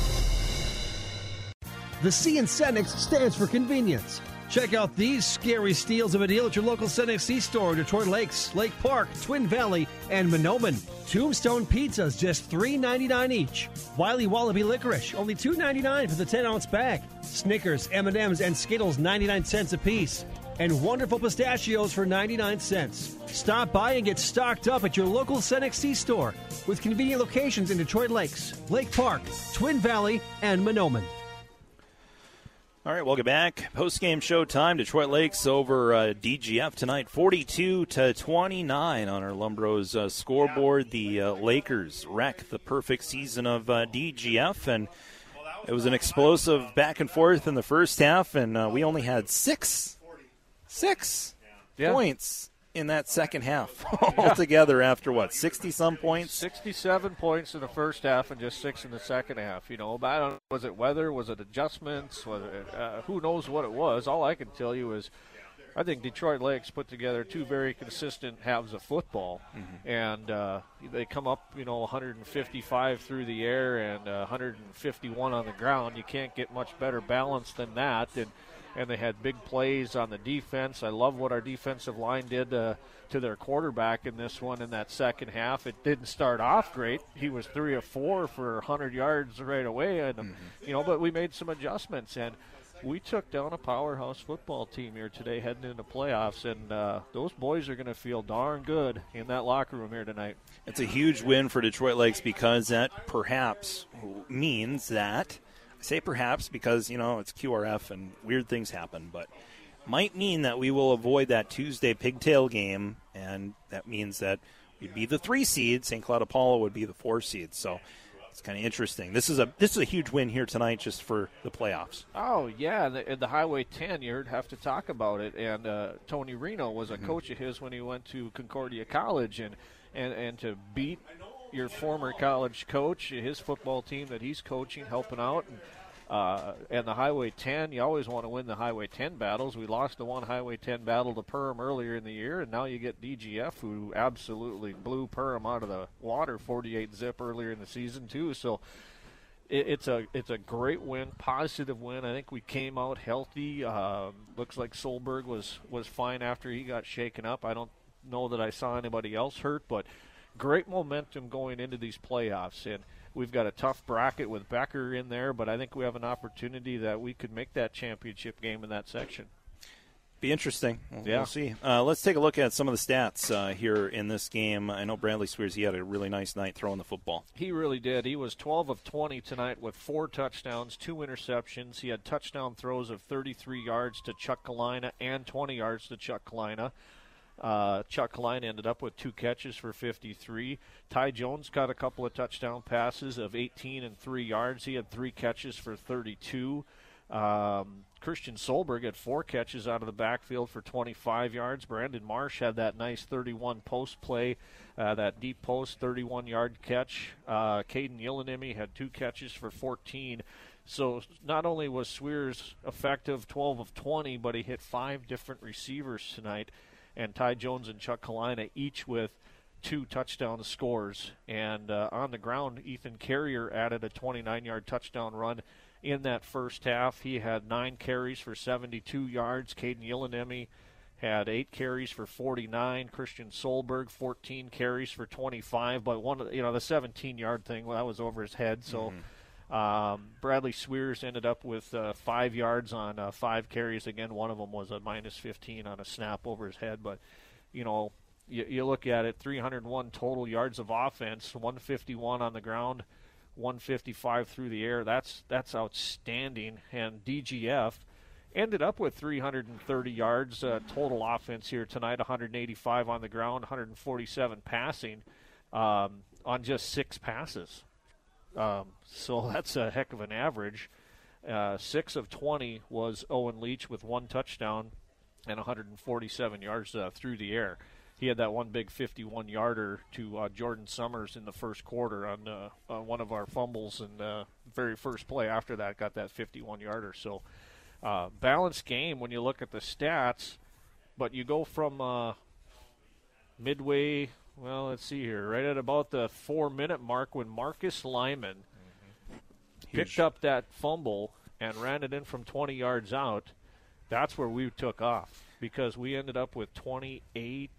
The C in Cenex stands for convenience. Check out these scary steals of a deal at your local Cenex C store in Detroit Lakes, Lake Park, Twin Valley, and Mahnomen. Tombstone pizzas, just $3.99 each. Wiley Wallaby licorice, only $2.99 for the 10-ounce bag. Snickers, M&Ms, and Skittles, 99 cents apiece. And wonderful pistachios for 99 cents. Stop by and get stocked up at your local Cenex C store with convenient locations in Detroit Lakes, Lake Park, Twin Valley, and Mahnomen. All right, welcome back. Post game show time. Detroit Lakes over uh, DGF tonight, forty-two to twenty-nine on our Lumbros uh, scoreboard. The uh, Lakers wreck the perfect season of uh, DGF, and it was an explosive back and forth in the first half, and uh, we only had six, six Yeah. points in that second half altogether. After what, sixty some points? 67 points in the first half and just six in the second half. You know, but I don't. Was it weather? Was it adjustments? Was it, uh, who knows what it was? All I can tell you is, I think Detroit Lakes put together two very consistent halves of football, and uh, they come up, you know, 155 through the air and uh, 151 on the ground. You can't get much better balance than that, and and they had big plays on the defense. I love what our defensive line did uh, to their quarterback in this one in that second half. It didn't start off great. He was three or four for 100 yards right away, and you know, but we made some adjustments and. We took down a powerhouse football team here today, heading into playoffs, and uh, those boys are going to feel darn good in that locker room here tonight. It's a huge win for Detroit Lakes because that perhaps means that say perhaps because you know it's QRF and weird things happen, but might mean that we will avoid that Tuesday pigtail game, and that means that we'd be the three seed. St. Cloud Apollo would be the four seed. So it's kind of interesting. This is a this is a huge win here tonight just for the playoffs. Oh yeah, and the, and the Highway 10, you'd have to talk about it. And uh, Tony Reno was a coach of his when he went to Concordia College, and and and to beat your former college coach, his football team that he's coaching, helping out. And, uh, and the Highway 10, you always want to win the Highway 10 battles. We lost the one Highway 10 battle to Perham earlier in the year, and now you get DGF, who absolutely blew Perham out of the water 48 zip earlier in the season, too. So it, it's a it's a great win, positive win. I think we came out healthy. Um, looks like Solberg was was fine after he got shaken up. I don't know that I saw anybody else hurt, but great momentum going into these playoffs. And we've got a tough bracket with Becker in there, but I think we have an opportunity that we could make that championship game in that section. Be interesting. We'll, Yeah. we'll see. Uh, let's take a look at some of the stats uh, here in this game. I know Bradley Sweers he had a really nice night throwing the football. He really did. He was 12 of 20 tonight with four touchdowns, two interceptions. He had touchdown throws of 33 yards to Chuck Kalina and 20 yards to Chuck Kalina. Uh, Chuck Kalina ended up with two catches for 53. Ty Jones got a couple of touchdown passes of 18 and three yards. He had three catches for 32. Um, Christian Solberg had four catches out of the backfield for 25 yards. Brandon Marsh had that nice 31 post play, uh, that deep post 31 yard catch. Uh, Caden Yillinimi had two catches for 14. So not only was Sweers effective 12 of 20, but he hit five different receivers tonight. And Ty Jones and Chuck Kalina each with two touchdown scores. And uh, on the ground, Ethan Carrier added a 29 yard touchdown run in that first half. He had nine carries for 72 yards. Caden Yillinemi had eight carries for 49. Christian Solberg 14 carries for 25. But one, you know, the 17 yard thing well, that was over his head. So. Um, Bradley Sweers ended up with uh, five yards on uh, five carries. Again, one of them was a minus 15 on a snap over his head. But, you know, you, you look at it 301 total yards of offense, 151 on the ground, 155 through the air. That's, that's outstanding. And DGF ended up with 330 yards uh, total offense here tonight, 185 on the ground, 147 passing um, on just six passes. Um, so that's a heck of an average. Uh, six of 20 was Owen Leach with one touchdown and 147 yards uh, through the air. He had that one big 51 yarder to uh, Jordan Summers in the first quarter on uh, uh, one of our fumbles, and uh, very first play after that got that 51 yarder. So balanced game when you look at the stats, but you go from midway. Well, let's see here. Right at about the four minute mark when Marcus Lyman picked up that fumble and ran it in from 20 yards out, that's where we took off because we ended up with 28,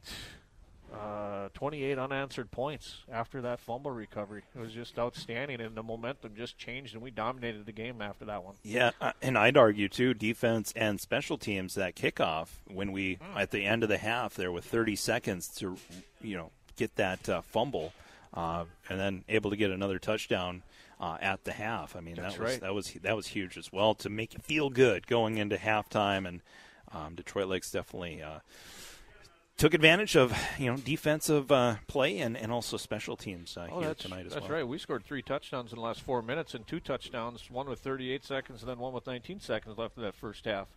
uh, 28 unanswered points after that fumble recovery. It was just outstanding, and the momentum just changed, and we dominated the game after that one. Yeah, uh, and I'd argue too, defense and special teams that kickoff when we at the end of the half there with 30 seconds to you know get that uh, fumble, uh, and then able to get another touchdown. Uh, at the half, I mean That's that was right. that was that was huge as well to make you feel good going into halftime, and um, Detroit Lakes definitely uh, took advantage of you know defensive uh, play and, and also special teams uh, Oh, here tonight as that's well. That's right. We scored three touchdowns in the last four minutes and two touchdowns, one with 38 seconds and then one with 19 seconds left in that first half.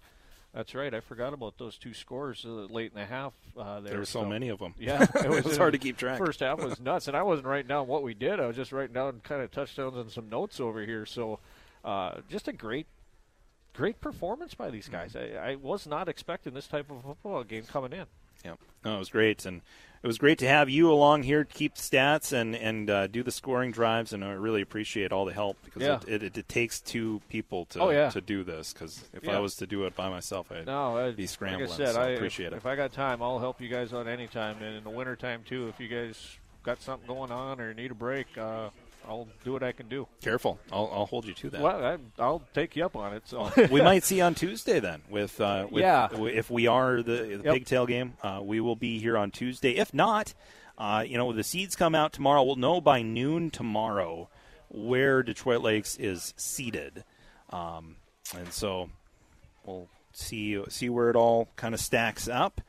That's right. I forgot about those two scores uh, late in the half. Uh, there, There were so many of them. Yeah, It was hard to keep track. First half was nuts, and I wasn't writing down what we did. I was just writing down kind of touchdowns and some notes over here. So, uh, just a great, great performance by these guys. Mm-hmm. I, I was not expecting this type of football game coming in. Yeah, no, it was great, and it was great to have you along here to keep stats and and uh, do the scoring drives, and I really appreciate all the help because Yeah. it, it, it takes two people to Oh, yeah. to do this. Because if Yeah. I was to do it by myself, I'd No, I'd, be scrambling. Like I said, so I appreciate if, it. If I got time, I'll help you guys out anytime, and in the wintertime too. If you guys got something going on or need a break, uh, I'll do what I can do. Careful, I'll, I'll hold you to that. Well, I, I'll take you up on it. So we might see on Tuesday then with, uh, with Yeah. if we are the, the Yep. pigtail game uh, we will be here on Tuesday if not uh, you know the seeds come out tomorrow we'll know by noon tomorrow where Detroit Lakes is seated um, and so we'll see see where it all kind of stacks up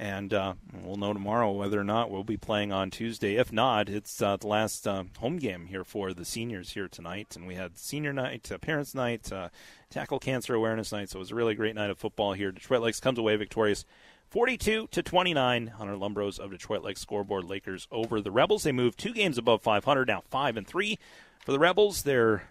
and uh, we'll know tomorrow whether or not we'll be playing on Tuesday. If not, it's uh, the last uh, home game here for the seniors here tonight, and we had senior night, uh, parents' night, uh, tackle cancer awareness night. So it was a really great night of football here. Detroit Lakes comes away victorious. 42 to 29 on our Lumbros of Detroit Lakes scoreboard. Lakers over the Rebels. They move two games above 500, now 5 and 3 for the Rebels. Their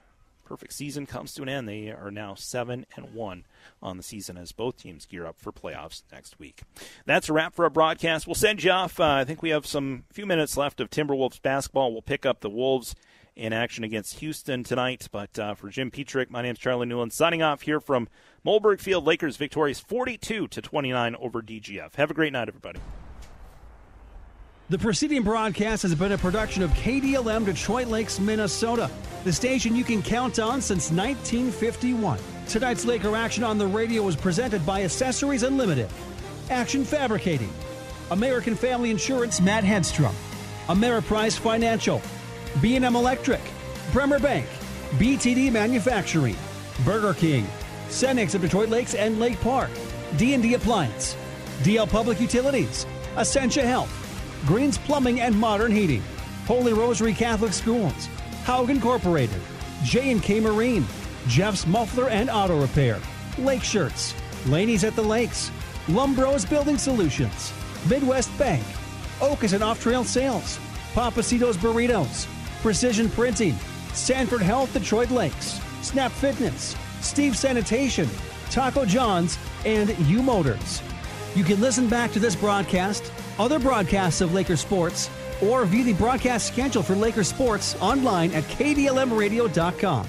perfect season comes to an end. They are now 7 and 1 on the season as both teams gear up for playoffs next week. That's a wrap for our broadcast. We'll send you off. Uh, I think we have some few minutes left of Timberwolves basketball. We'll pick up the Wolves in action against Houston tonight. But uh, for Jim Petrick, my name is Charlie Newland, signing off here from Mollberg Field. Lakers victorious 42 to 29 over DGF. Have a great night, everybody. The preceding broadcast has been a production of KDLM Detroit Lakes, Minnesota, the station you can count on since 1951. Tonight's Laker action on the radio was presented by Accessories Unlimited, Action Fabricating, American Family Insurance, Matt Hedstrom, Ameriprise Financial, B&M Electric, Bremer Bank, BTD Manufacturing, Burger King, Cenex of Detroit Lakes and Lake Park, D&D Appliance, DL Public Utilities, Essentia Health, Greens Plumbing and Modern Heating, Holy Rosary Catholic Schools, Haug Incorporated, J&K Marine, Jeff's Muffler and Auto Repair, Lake Shirts, Laney's at the Lakes, Lumbros Building Solutions, Midwest Bank, Ocas and Off Trail Sales, Papacitos Burritos, Precision Printing, Sanford Health Detroit Lakes, Snap Fitness, Steve Sanitation, Taco John's, and U Motors. You can listen back to this broadcast, other broadcasts of Laker Sports, or view the broadcast schedule for Laker Sports online at kdlmradio.com.